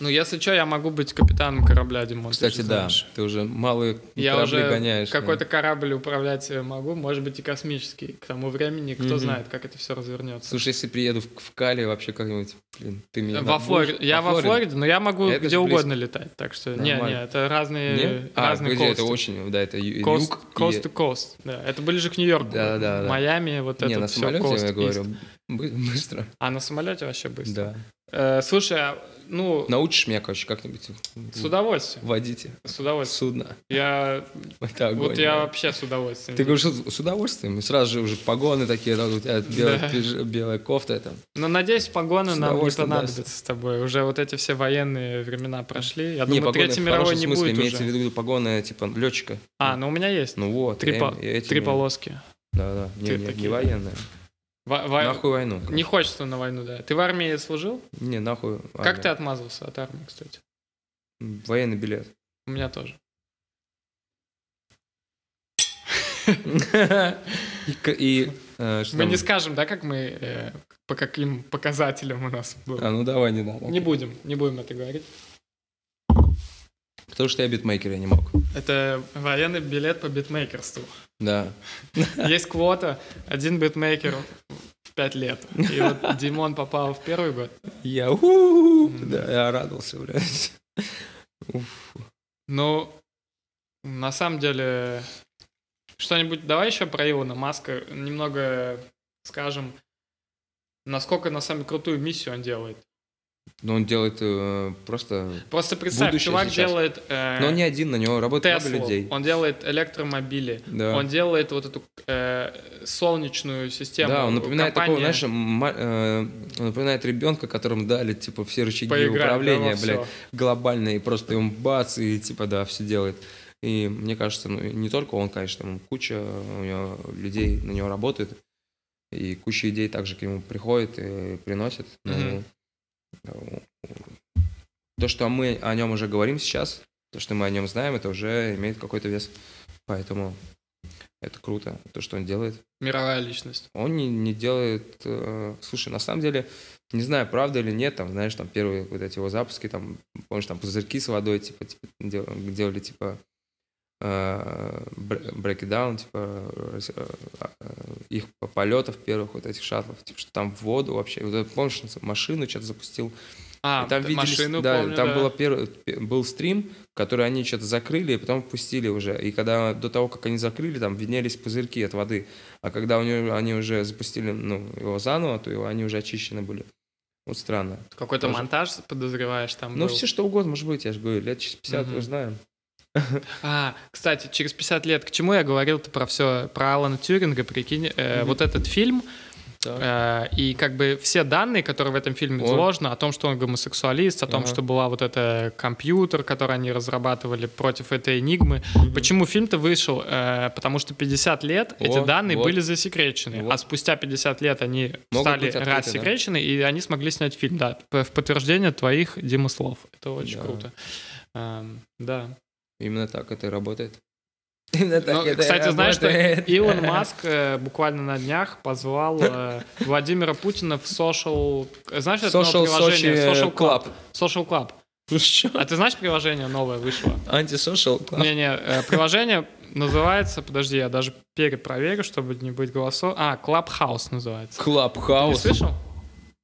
Ну, если что, я могу быть капитаном корабля, Димон. ты Кстати, же да, знаешь. ты уже малые Я корабли уже гоняешь. да. какой-то корабль управлять могу, может быть и космический. К тому времени, кто Мгм. знает, как это все развернется. Слушай, если приеду в, Кали, вообще как-нибудь, блин, ты меня Во. Флориде. Я во Флориде, но я могу Это где угодно летать. Так что, не, Нормально. не, это разные, Не? А, разные погоди, это очень, да, это Coast, юг и- coast to coast. Да, это ближе к Нью-Йорку. Да, да, да. Майами, вот Не, это самолете, coast я говорю, быстро. А на самолете вообще быстро. Да. Э, слушай, а, ну, Научишь меня, короче, как-нибудь с удовольствием. водить С удовольствием. судно. Я, [LAUGHS] Это огонь, вот я да. вообще с удовольствием. Ты говоришь, с удовольствием, и сразу же уже погоны такие, да, у тебя белая, Да. пиж- белая кофта, это. Но надеюсь, погоны нам не удовольствием, да. понадобятся с тобой. Уже вот эти все военные времена прошли. Я не, думаю, Третьей в мировой не смысле, будет имеется в уже. виду погоны, типа, летчика. А, ну у меня есть. Ну вот. Три, я по- я три полоски. Да, да, не, не, не военные. Во- во- Нахуй войну. Не хочется на войну, да. Ты в армии служил? Не, нахуй. Как армия. ты отмазался от армии, кстати? Военный билет. У меня тоже. И э, Мы там? не скажем, да, как мы, э, по каким показателям у нас было. А, ну давай, не надо. Не будем, не будем это говорить. Потому что я битмейкер, я не мог. Это военный билет по битмейкерству. Да. Есть квота, один битмейкер в пять лет. И вот Димон попал в первый год. Я, у да, я радовался, блядь. Уф. Ну, на самом деле, что-нибудь, давай еще про Илона Маска немного скажем, насколько на самом деле крутую миссию он делает. Но он делает э, просто... Просто представь, Будущее чувак сейчас. делает э, Но он не один, на него работает много людей. он делает электромобили, Да. он делает вот эту э, солнечную систему. Да, он напоминает такого, компания. знаешь, ма- э, он напоминает ребенка, которому дали, типа, все рычаги Поиграть, да, управления, во блядь, всё. глобальные, просто он бац, и, типа, да, все делает. И мне кажется, ну, не только он, конечно, там куча у него людей на него работает, и куча идей также к нему приходит и приносит. Ну, Мгм. э, то, что мы о нем уже говорим сейчас, то, что мы о нем знаем, это уже имеет какой-то вес. Поэтому это круто, то, что он делает. Мировая личность. Он не, не делает... э, слушай, на самом деле, не знаю, правда или нет, там, знаешь, там первые вот эти его запуски, там, помнишь, там пузырьки с водой, типа, типа дел- делали, типа, э, бр- break it down, типа, э, э, их по- полетов первых вот этих шаттлов, типа, что там в воду вообще, вот помнишь, машину что-то запустил, А, и там видели, машину да, помню, там да. было первый, пе- был стрим, который они что-то закрыли, и потом пустили уже. И когда до того, как они закрыли, там виднелись пузырьки от воды. А когда у него, они уже запустили ну, его заново, то его, они уже очищены были. Вот странно. Какой-то монтаж, подозреваешь, там Ну, был? все что угодно, может быть, я же говорю, лет через 50 Мгм. узнаем. А, кстати, через 50 лет, к чему я говорил-то про все, про Алана Тюринга, прикинь, э, Мгм. вот этот фильм, Так. э, и как бы все данные, которые в этом фильме изложены, о том, что он гомосексуалист, о том, Ага. что была вот эта компьютер, который они разрабатывали против этой энигмы. Мгм. Почему фильм-то вышел? Э, потому что 50 лет эти Вот, данные вот. были засекречены, Вот. а спустя 50 лет они Могут стали открыты, рассекречены, и они смогли снять фильм, да, в подтверждение твоих, Дима, слов. Это очень Да. круто. Эм, да. Именно так это и работает. [LAUGHS] Именно Ну, кстати, знаешь, что Илон [LAUGHS] Маск э, буквально на днях позвал э, Владимира Путина в social... Знаешь, это новое Social приложение? Social Club. Social Club. Ну? А ты знаешь приложение новое вышло? Антисошал Club. Не-не, э, приложение называется... Подожди, я даже перепроверю, чтобы не быть голосов. А, Clubhouse называется. Ты Clubhouse. слышал?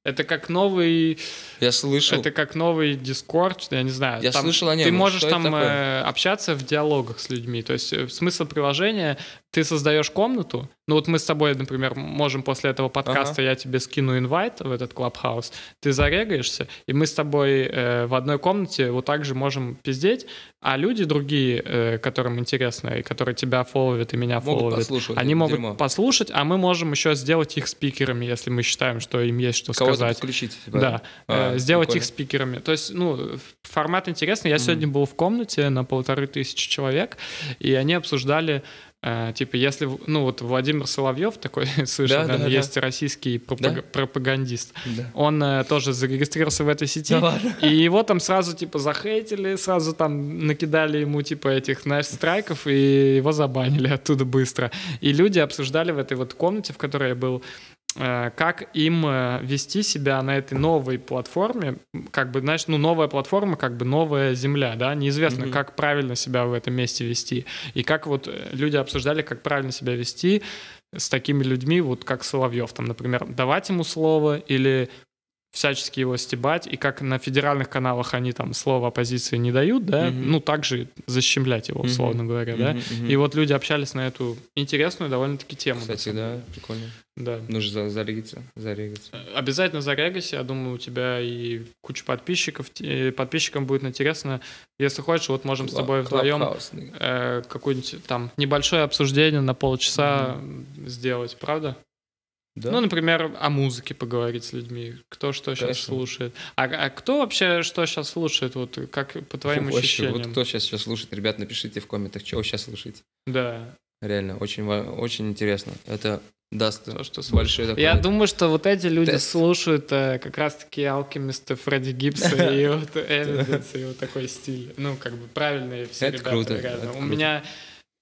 Это как новый, Я слышал. это как новый Discord, я не знаю. Я Там слышал о нем, Ты можешь там такое? э, общаться в диалогах с людьми. То есть э, смысл приложения: ты создаешь комнату. Ну вот мы с тобой, например, можем после этого подкаста я тебе скину инвайт в этот клабхаус. Ты зарегаешься, и мы с тобой э, в одной комнате вот так же можем пиздеть, а люди другие, э, которым интересно и которые тебя фолловят и меня Могут фолловят, послушать. они могут дерьмо. послушать, а мы можем еще сделать их спикерами, если мы считаем, что им есть что Кого-то сказать. подключить. типа. Да, А, э, сделать прикольно. их спикерами. То есть, ну, формат интересный. Я Мгм. сегодня был в комнате на полторы тысячи человек, и они обсуждали, э, типа, если, ну, вот Владимир Соловьев такой, [LAUGHS] слышал, Да, да, да. есть российский пропаг- Да? пропагандист. Да. Он э, тоже зарегистрировался в этой сети, Да ладно? и его там сразу, типа, захейтили, сразу там накидали ему, типа, этих, знаешь, страйков, и его забанили оттуда быстро. И люди обсуждали в этой вот комнате, в которой я был, как им э, вести себя на этой новой платформе, как бы, знаешь, ну, новая платформа, как бы новая земля, да, неизвестно, Мгм. как правильно себя в этом месте вести. И как вот э, люди обсуждали, как правильно себя вести с такими людьми, вот как Соловьев, там, например, давать ему слово или всячески его стебать, и как на федеральных каналах они там слово оппозиции не дают, да, Мгм. ну, также защемлять его, условно говоря, да. Мгм. И вот люди общались на эту интересную довольно-таки тему. Кстати, да, прикольно. Да. Нужно за- зарегиться. Зарегиться. Обязательно зарегайся, я думаю, у тебя и куча подписчиков, и подписчикам будет интересно. Если хочешь, вот можем с тобой вдвоем э, какое-нибудь там небольшое обсуждение на полчаса сделать, правда? Да? Ну, например, о музыке поговорить с людьми, кто что сейчас Конечно. слушает. А, а кто вообще что сейчас слушает, вот как по твоим Вообще, ощущениям? Вот кто сейчас сейчас слушает, ребят, напишите в комментах, вы сейчас слушаете. Да, Реально, очень, очень интересно. Это даст то, что большой такой... Я думаю, что вот эти люди Тест. слушают э, как раз-таки Алкемиста, Фредди Гибса и [LAUGHS] вот Эвиденс, и вот такой стиль. Ну, как бы правильные все Это ребята, круто, реально. это У круто. меня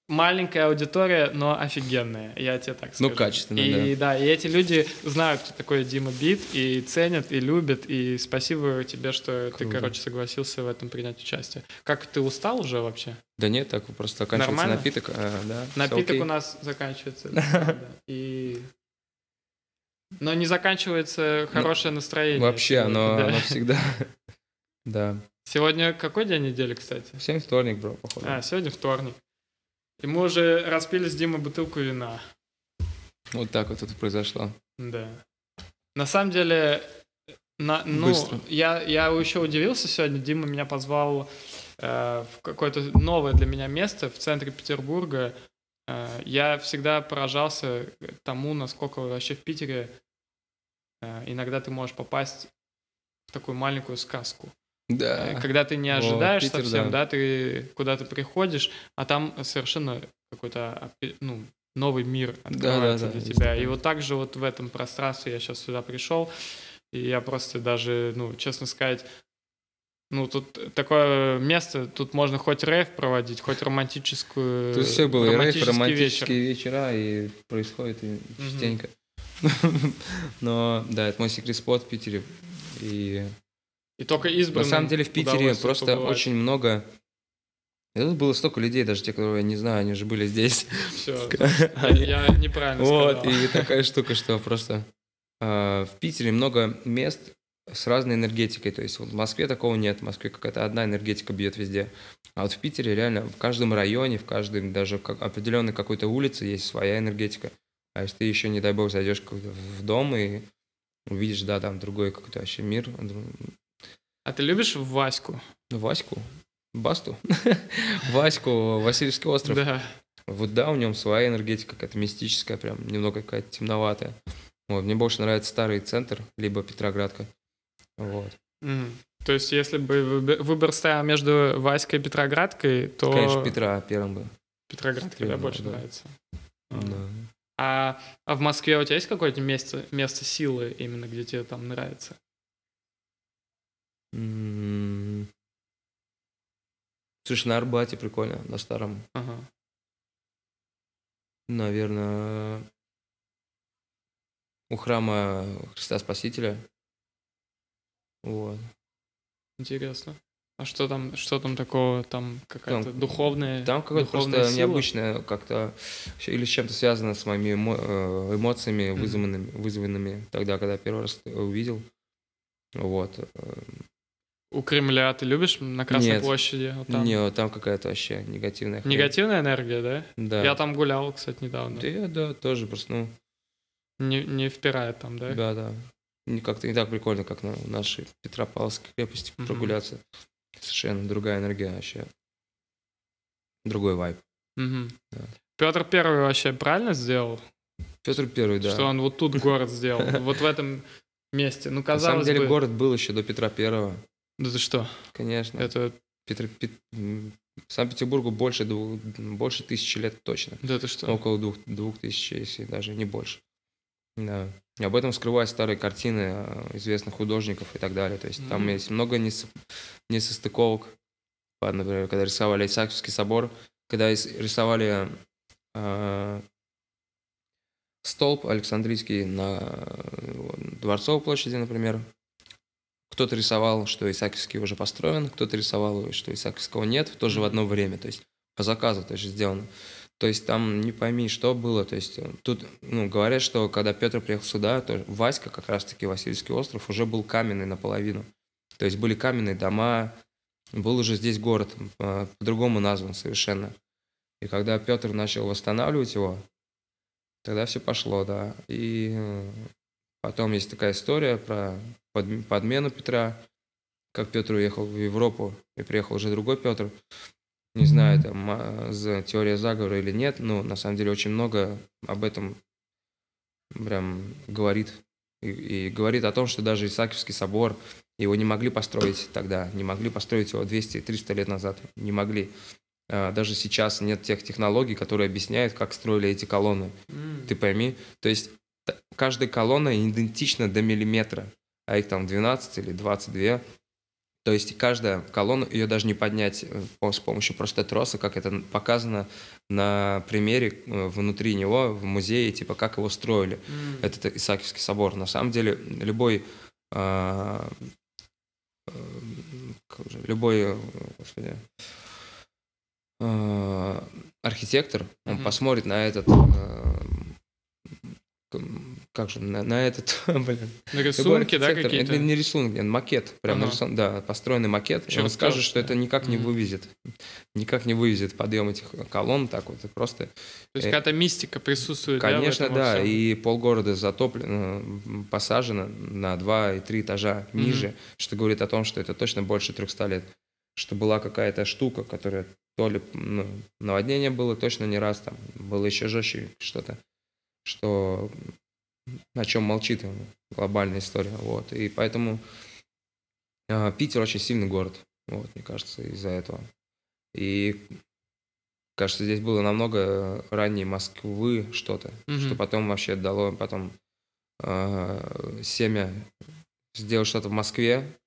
маленькая аудитория, но офигенная, я тебе так скажу. Ну, качественно, И да, и эти люди знают, кто такой Дима Бит, и ценят, и любят, и спасибо тебе, что ты, Круто. короче, согласился в этом принять участие. Как, ты устал уже вообще? Да нет, так просто оканчивается Нормально? напиток. а, да, Напиток у нас заканчивается. [LAUGHS] да, И... Но не заканчивается хорошее настроение. Ну, Вообще, сегодня, оно, да. всегда... [LAUGHS] Да. Сегодня какой день недели, кстати? Всем вторник, бро, походу. А, сегодня вторник. И мы уже распили с Димой бутылку вина. Вот так вот это произошло. Да. На самом деле, на, ну, Быстро. я, я еще удивился сегодня. Дима меня позвал э, в какое-то новое для меня место в центре Петербурга. Э, я всегда поражался тому, насколько вообще в Питере э, иногда ты можешь попасть в такую маленькую сказку. Э, Да. Когда ты не О, ожидаешь Питер, совсем, да. да, ты куда-то приходишь, а там совершенно какой-то ну, новый мир открывается да, для есть тебя. И вот так же вот в этом пространстве я сейчас сюда пришел, и я просто даже, ну, честно сказать, ну, тут такое место, тут можно хоть рейв проводить, хоть романтическую... Тут все было, и рейв, романтические вечер. вечера, и происходит и частенько. [LAUGHS] Но, да, это мой секрет спот в Питере. И И только на избранным самом деле в Питере просто побывать. очень много... И тут было столько людей, даже те, которые я не знаю, они же были здесь. Они- [LAUGHS] я неправильно Вот, сказал. и такая штука, что просто а, в Питере много мест с разной энергетикой. То есть вот в Москве такого нет. В Москве какая-то одна энергетика бьет везде. А вот в Питере реально в каждом районе, в каждой даже как определенной какой-то улице есть своя энергетика. А если ты еще, не дай бог, зайдешь в дом и увидишь, да, там другой какой-то вообще мир. А ты любишь Ваську? Ну, Ваську. Басту, [LAUGHS] Ваську, Васильевский остров. Да. Вот да, у нем своя энергетика какая-то мистическая, прям немного какая-то темноватая. Вот, мне больше нравится старый центр, либо Петроградка. Вот. Мгм. То есть, если бы выбор- стоял между Васькой и Петроградкой, то Конечно, Петра первым бы. Петроградка тебе больше да. нравится. Да. А, а в Москве у тебя есть какое-то место, место силы именно, где тебе там нравится? М. Слушай, на Арбате прикольно, на старом. Ага. Наверное, у храма Христа Спасителя. Вот. Интересно. А что там, что там такого? Там какая-то Там- духовная, Там какое-то просто сила? необычное как-то или с чем-то связано с моими эмо- э, эмоциями, вызванными, вызванными тогда, когда первый раз увидел. Вот. У Кремля ты любишь на Красной Нет. площади? Вот там? Не, там какая-то вообще негативная хрень. Негативная энергия, да? Да. Я там гулял, кстати, недавно. Да, я, да, тоже просто, ну, Не, не впирает там, да? да, да. Как-то не так прикольно, как на нашей Петропавловской крепости Мгм. прогуляться. Совершенно другая энергия вообще. Другой вайб. Мгм. Да. Петр Первый вообще правильно сделал? Петр Первый, да. Что он вот тут город сделал, вот в этом месте. Ну, На казалось самом деле город был еще до Петра Первого. Да ты что? Конечно. Это... Петр, Пет- Санкт-Петербургу больше, двух- больше тысячи лет точно. Да ты что? Около двух, двух тысяч, если даже не больше. Да. И об этом скрывают старые картины э, известных художников и так далее. То есть там М. есть много нес- несостыковок. Например, когда рисовали Исаакиевский собор, когда ис- рисовали э, столб Александрийский на э, Дворцовой площади, например, кто-то рисовал, что Исаакиевский уже построен, кто-то рисовал, что Исаакиевского нет, тоже в одно время, то есть по заказу тоже сделано. То есть там не пойми, что было. То есть э, тут ну, говорят, что когда Петр приехал сюда, то Васька, как раз-таки Васильевский остров, уже был каменный наполовину. То есть были каменные дома, был уже здесь город, э, по-другому назван совершенно. И когда Петр начал восстанавливать его, тогда все пошло, да. И э, потом есть такая история про подм- подмену Петра, как Петр уехал в Европу, и приехал уже другой Петр. Не знаю, там а, теория заговора или нет, но на самом деле очень много об этом прям говорит. И, и говорит о том, что даже Исаакиевский собор, его не могли построить тогда, не могли построить его 200-300 лет назад, не могли. А, Даже сейчас нет тех технологий, которые объясняют, как строили эти колонны. М. Ты пойми, то есть каждая колонна идентична до миллиметра, а их там 12 или 22. То есть каждая колонна, ее даже не поднять э, с помощью просто троса, как это показано на примере э, внутри него в музее, типа как его строили. М. Это Исаакиевский собор. На самом деле любой э, как же, любой э, господи, э, архитектор, он Мгм. посмотрит на этот э, как же, на, на этот, [LAUGHS] блин, рисунки, да, какие-то? Это не рисунок, нет, макет. Прям Ага. нарисован, да, построенный макет. И он скажет, что да. это никак не вывезет. Никак не вывезет подъем этих колонн так вот. Просто, То есть э, какая-то мистика присутствует, да, конечно, да. всем? И полгорода затоплено, посажено на 2 и 3 этажа Мгм. ниже, что говорит о том, что это точно больше 300 лет. Что была какая-то штука, которая то ли ну, наводнение было точно не раз, там было еще жестче что-то, что о чем молчит глобальная история. Вот. И поэтому э, Питер очень сильный город, вот, мне кажется, из-за этого. И кажется, здесь было намного ранее Москвы что-то, Мгм. что потом вообще дало потом э, семя сделать что-то в Москве,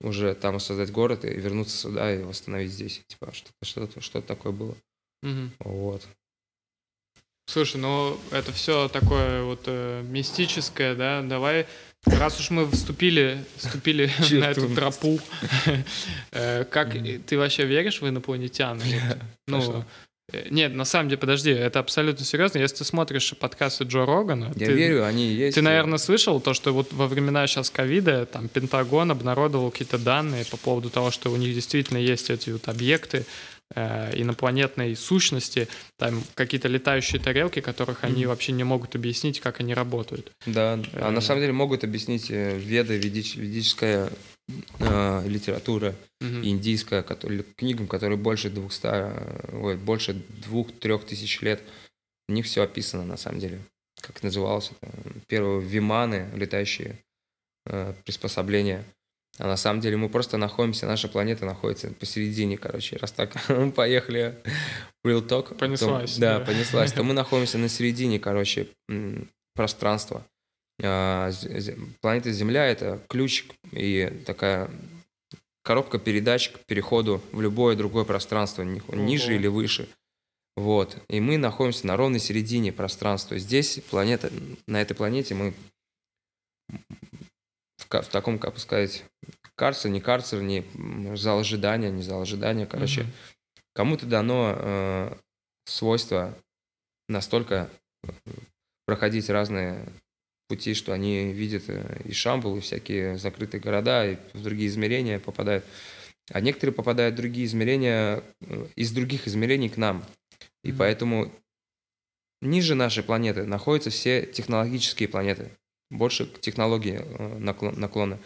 уже там создать город и вернуться сюда и восстановить здесь. Типа что-то, что-то, что-то такое было. Мгм. Вот. Слушай, ну это все такое вот э, мистическое, да? Давай, раз уж мы вступили, вступили [LAUGHS] на эту тропу, [LAUGHS] э, как ты вообще веришь в инопланетян? Ну, э, нет, на самом деле, подожди, это абсолютно серьезно. Если ты смотришь подкасты Джо Рогана, Я ты, верю, они есть. ты, наверное, слышал то, что вот во времена сейчас ковида там Пентагон обнародовал какие-то данные по поводу того, что у них действительно есть эти вот объекты инопланетной сущности, там какие-то летающие тарелки, которых они вообще не могут объяснить, как они работают. Да, а Э. на самом деле могут объяснить э, веды, ведич- ведическая э, литература Мгм. индийская, который, книгам, которые больше 200, э, ой, больше двух-трех тысяч лет. В них все описано на самом деле. Как называлось? Это первые виманы, летающие э, приспособления. А на самом деле мы просто находимся, наша планета находится посередине, короче. Раз так [LAUGHS] поехали real talk. то- Понеслась, да, да. понеслась. То мы [LAUGHS] находимся на середине, короче, пространства. А, Планета Земля — это ключ и такая коробка передач к переходу в любое другое пространство, ни- ниже Ого. или выше. Вот. И мы находимся на ровной середине пространства. Здесь планета, на этой планете мы в, в таком, как бы сказать, карцер, не карцер, не зал ожидания, не зал ожидания, короче. Мгм. Кому-то дано э, свойство настолько э, проходить разные пути, что они видят э, и Шамбул, и всякие закрытые города, и в другие измерения попадают. А некоторые попадают в другие измерения, э, из других измерений к нам. И поэтому ниже нашей планеты находятся все технологические планеты. Больше к технологии э, наклон- наклона.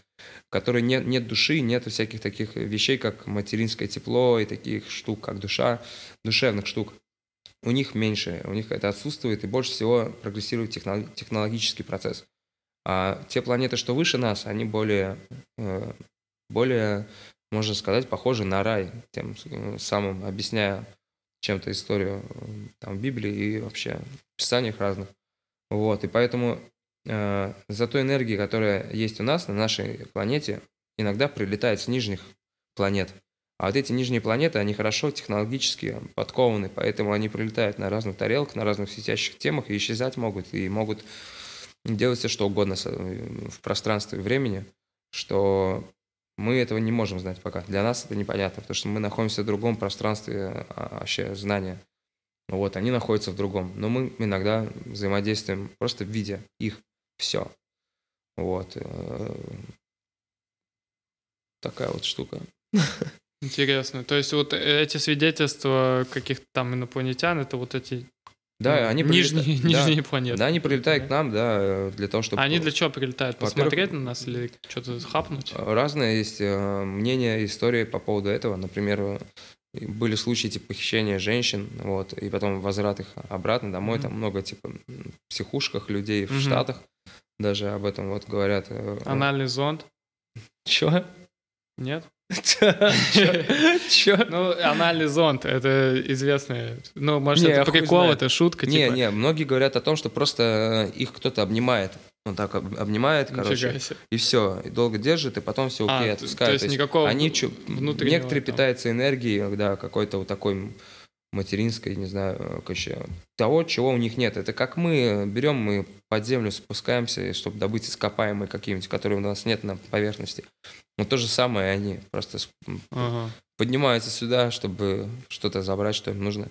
В которой нет, нет души, нет всяких таких вещей, как материнское тепло и таких штук, как душа, душевных штук. У них меньше, у них это отсутствует, и больше всего прогрессирует техно- технологический процесс. А те планеты, что выше нас, они более, э, более, можно сказать, похожи на рай, тем э, самым объясняя чем-то историю там, Библии и вообще писаниях разных. Вот, и поэтому за той энергией, которая есть у нас на нашей планете, иногда прилетает с нижних планет. А вот эти нижние планеты, они хорошо технологически подкованы, поэтому они прилетают на разных тарелках, на разных светящих темах и исчезать могут, и могут делать все, что угодно с- в пространстве и времени, что мы этого не можем знать пока. Для нас это непонятно, потому что мы находимся в другом пространстве а, вообще знания. Вот, они находятся в другом. Но мы иногда взаимодействуем, просто видя их все. Вот. э, Такая вот штука. Интересно. То есть вот эти свидетельства каких-то там инопланетян, это вот эти Да, ну, они нижние, прилета- [LAUGHS] да. нижние планеты. Да, они прилетают Да. к нам, да, э, для того, чтобы... Они для чего прилетают? Посмотреть на нас или что-то хапнуть? Разные есть э, мнения, истории по поводу этого. Например, э, были случаи типа похищения женщин, вот, и потом возврат их обратно домой. Мгм. Там много типа психушках людей в Мгм. Штатах даже об этом вот говорят. э, Анальный зонд? Чё? Нет? [LAUGHS] Чё? Ну, анальный зонд, это известное. Ну, может, это прикол, это шутка, Не, типа. не, многие говорят о том, что просто э, их кто-то обнимает. Он так об- обнимает, короче, и все, и долго держит, и потом все А, окей, т- отпускает. то есть никакого они внутреннего некоторые питаются энергией, да, какой-то вот такой материнской, не знаю, э, короче, того, чего у них нет. Это как мы берем, мы под землю спускаемся, чтобы добыть ископаемые какие-нибудь, которые у нас нет на поверхности. Но то же самое они просто Ага. поднимаются сюда, чтобы что-то забрать, что им нужно.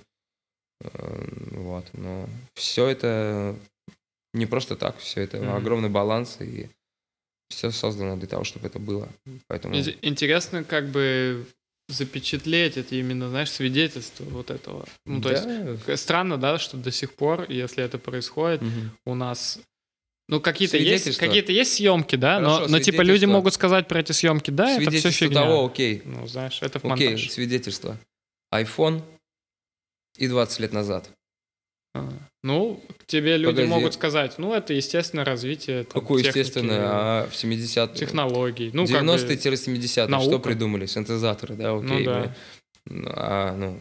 Э, Вот. Но все это не просто так, все это Мгм. огромный баланс, и все создано для того, чтобы это было. Поэтому Ин- Интересно, как бы запечатлеть это именно, знаешь, свидетельство вот этого. Ну, то есть Да. к- странно, да, что до сих пор, если это происходит, Мгм. у нас ну, какие-то есть, какие-то есть съемки, да, но, Хорошо, но типа люди могут сказать про эти съемки, да, это все фигня. того, окей, Ну, знаешь, это в окей, монтаж. свидетельство. iPhone и 20 лет назад. А. Ну, тебе люди Погоди. могут сказать, ну, это естественное развитие. там, Какое техники, естественно, а в 70-е, Технологий. Ну, как бы- 90-70-е, что придумали? Синтезаторы, да, окей. Ну, да. Ну, А, ну,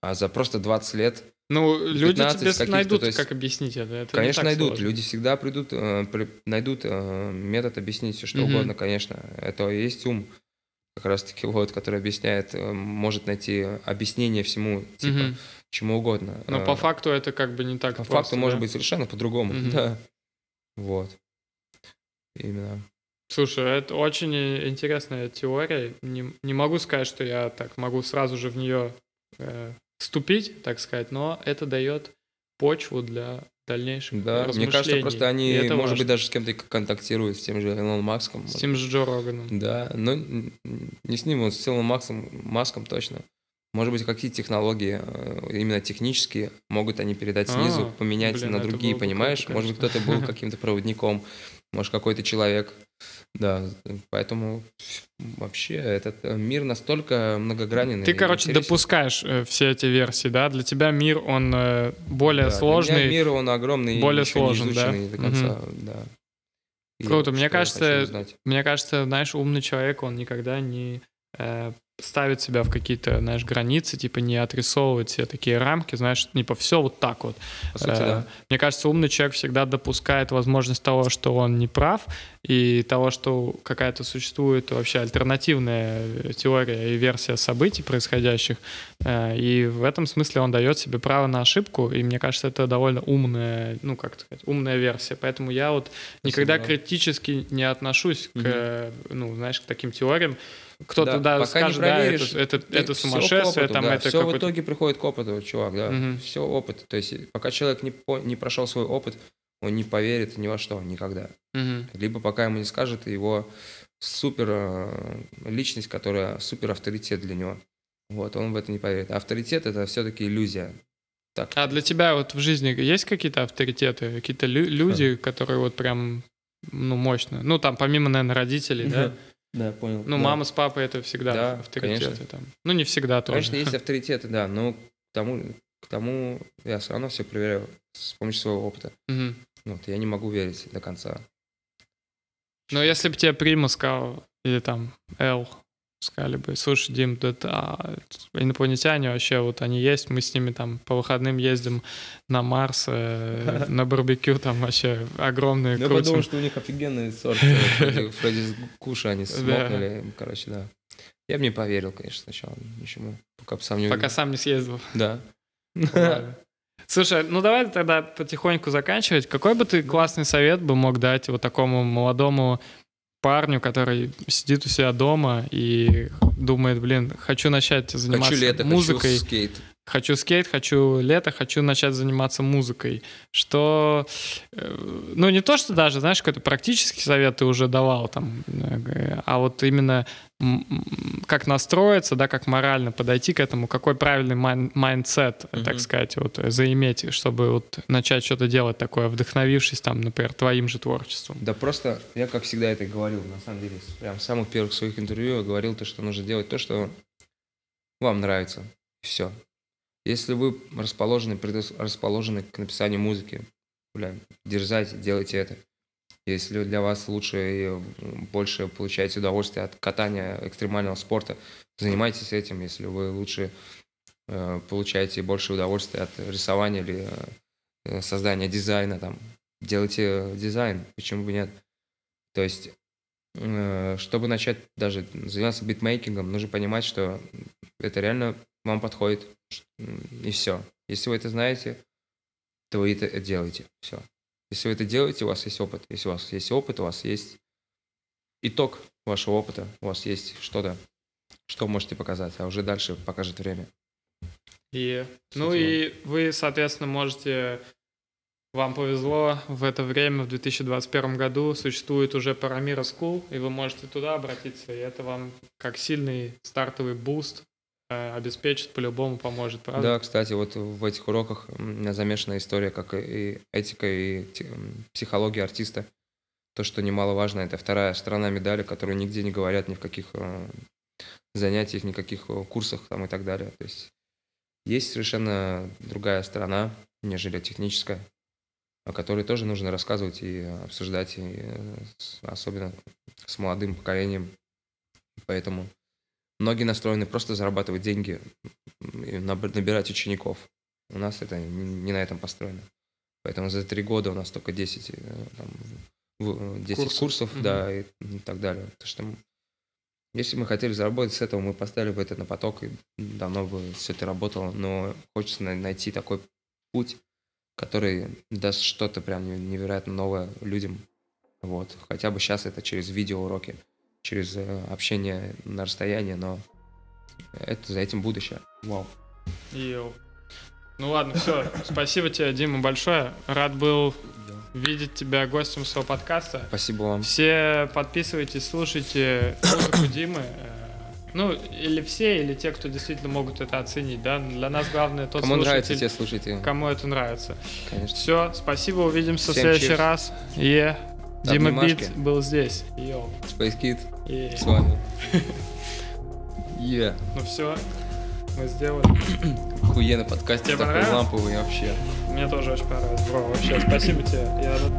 а за просто 20 лет Ну, люди 15 тебе найдут, есть- как объяснить это. это не Конечно, найдут. сложно. Люди всегда придут, э, при- найдут э, метод объяснить все, что Мгм. угодно, конечно. Это и есть ум, как раз-таки, вот, который объясняет, э, может найти объяснение всему, типа, Мгм. Чему угодно. Но Э, по факту это как бы не так по просто, факту может да? быть совершенно по-другому. Мгм. Да. Вот. Именно. Слушай, это очень и- интересная теория. Не, не могу сказать, что я так могу сразу же в нее э, вступить, так сказать, но это дает почву для дальнейших Да, мне кажется, просто они, может быть, важно. даже с кем-то контактируют, с тем же Илоном Маском. с тем же Джо Роганом. Да, но не с ним, вот с Илоном Максом, Маском точно. Может быть, какие технологии, э, именно технические, могут они передать А, снизу, поменять блин, на другие, понимаешь? круто, Может быть, кто-то был [LAUGHS] каким-то проводником может, какой-то человек. Да, поэтому вообще этот э, мир настолько многогранен. Ты, короче, интересен. допускаешь э, все эти версии, да? Для тебя мир, он э, более да, сложный. Для меня мир, он огромный, более сложный, да? до конца, угу. да. Круто. И мне кажется, мне кажется, знаешь, умный человек, он никогда не э, ставит себя в какие-то, знаешь, границы, типа не отрисовывать все такие рамки, знаешь, не по все вот так вот. По сути, э, да. Мне кажется, умный человек всегда допускает возможность того, что он не прав, и того, что какая-то существует вообще альтернативная теория и версия событий происходящих. Э, и в этом смысле он дает себе право на ошибку, и мне кажется, это довольно умная, ну, как сказать, умная версия. Поэтому я вот Спасибо. никогда критически не отношусь угу. к, ну, знаешь, к таким теориям, кто-то да, да скажет, да, это, это, это сумасшествие, опыту, там да. это все в итоге приходит к опыту, чувак, да, угу. все опыт. То есть пока человек не, по, не прошел свой опыт, он не поверит ни во что, никогда. Угу. Либо пока ему не скажет его супер э, личность, которая супер авторитет для него. Вот, он в это не поверит. А авторитет это все-таки иллюзия. Так. А для тебя вот в жизни есть какие-то авторитеты, какие-то лю- люди, которые вот прям, ну, мощно? Ну, там, помимо, наверное, родителей, да? Да, понял. Ну, да. мама с папой это всегда да, авторитеты. Конечно. Там. Ну, не всегда тоже. Конечно, есть [LAUGHS] авторитеты, да, но к тому, к тому я все равно все проверяю с помощью своего опыта. Угу. Вот, я не могу верить до конца. Но если бы тебе Прима сказал, или там Эл, сказали бы, слушай, Дим, это инопланетяне вообще, вот они есть, мы с ними там по выходным ездим на Марс, э, [LAUGHS] на барбекю, там вообще огромные Я подумал, что у них офигенный сорт э, Фредди [LAUGHS] Куша, они смокнули, короче, да. Я бы не поверил, конечно, сначала ничему, пока сам не Пока сам не съездил. [LAUGHS] Да. Слушай, ну давай тогда потихоньку заканчивать. Какой бы ты классный совет бы мог дать вот такому молодому парню, который сидит у себя дома и думает, блин, хочу начать заниматься хочу лето, музыкой. Хочу скейт. Хочу скейт, хочу лето, хочу начать заниматься музыкой. Что, э, ну не то, что даже, знаешь, какой-то практический совет ты уже давал там, э, а вот именно как настроиться, да, как морально подойти к этому, какой правильный mindset, mm-hmm. так сказать, вот заиметь, чтобы вот начать что-то делать такое, вдохновившись там, например, твоим же творчеством. Да просто я, как всегда, это говорил, на самом деле, прям в самых первых своих интервью я говорил то, что нужно делать то, что вам нравится. Все. Если вы расположены, расположены к написанию музыки, бля, дерзайте, делайте это. Если для вас лучше и больше получаете удовольствие от катания экстремального спорта, занимайтесь этим. Если вы лучше э, получаете больше удовольствия от рисования или э, создания дизайна, там, делайте дизайн, почему бы нет. То есть, э, чтобы начать даже заниматься битмейкингом, нужно понимать, что это реально вам подходит, и все. Если вы это знаете, то вы это делаете. Все. Если вы это делаете, у вас есть опыт. Если у вас есть опыт, у вас есть итог вашего опыта, у вас есть что-то, что можете показать, а уже дальше покажет время. И, ну и вы, соответственно, можете вам повезло, в это время, в 2021 году, существует уже Парамира School, и вы можете туда обратиться, и это вам как сильный стартовый boost обеспечит, по-любому поможет, правда? Да, кстати, вот в этих уроках у меня замешана история, как и этика, и психология артиста. То, что немаловажно, это вторая сторона медали, которую нигде не говорят, ни в каких э, занятиях, ни в каких э, курсах там и так далее. То есть есть совершенно другая сторона, нежели техническая, о которой тоже нужно рассказывать и обсуждать, и особенно с молодым поколением. Поэтому Многие настроены просто зарабатывать деньги и набирать учеников. У нас это не на этом построено. Поэтому за три года у нас только 10, э, там, 10 курсов, курсов угу. да, и, и так далее. Потому что если мы хотели заработать с этого, мы поставили бы это на поток, и давно бы все это работало. Но хочется найти такой путь, который даст что-то прям невероятно новое людям. Вот. Хотя бы сейчас это через видеоуроки через э, общение на расстоянии, но это за этим будущее. Вау. Йоу. Ну ладно, все. [COUGHS] Спасибо тебе, Дима, большое. Рад был видеть тебя гостем своего подкаста. Спасибо вам. Все подписывайтесь, слушайте музыку Димы. Э, ну, или все, или те, кто действительно могут это оценить, да. Для нас главное тот Кому слушатель, нравится, те слушайте. Кому это нравится. Конечно. Все, спасибо, увидимся Всем в следующий cheers. раз. И Дима Обнимашки. Бит был здесь. Йоу. Space Kid И- с вами. [LAUGHS] Yeah. Ну все, мы сделали. [CLEARS THROAT] Охуенный подкаст, Тебе такой понравилось? ламповый вообще. Мне тоже очень понравилось. Бро, вообще, спасибо тебе. Я рад.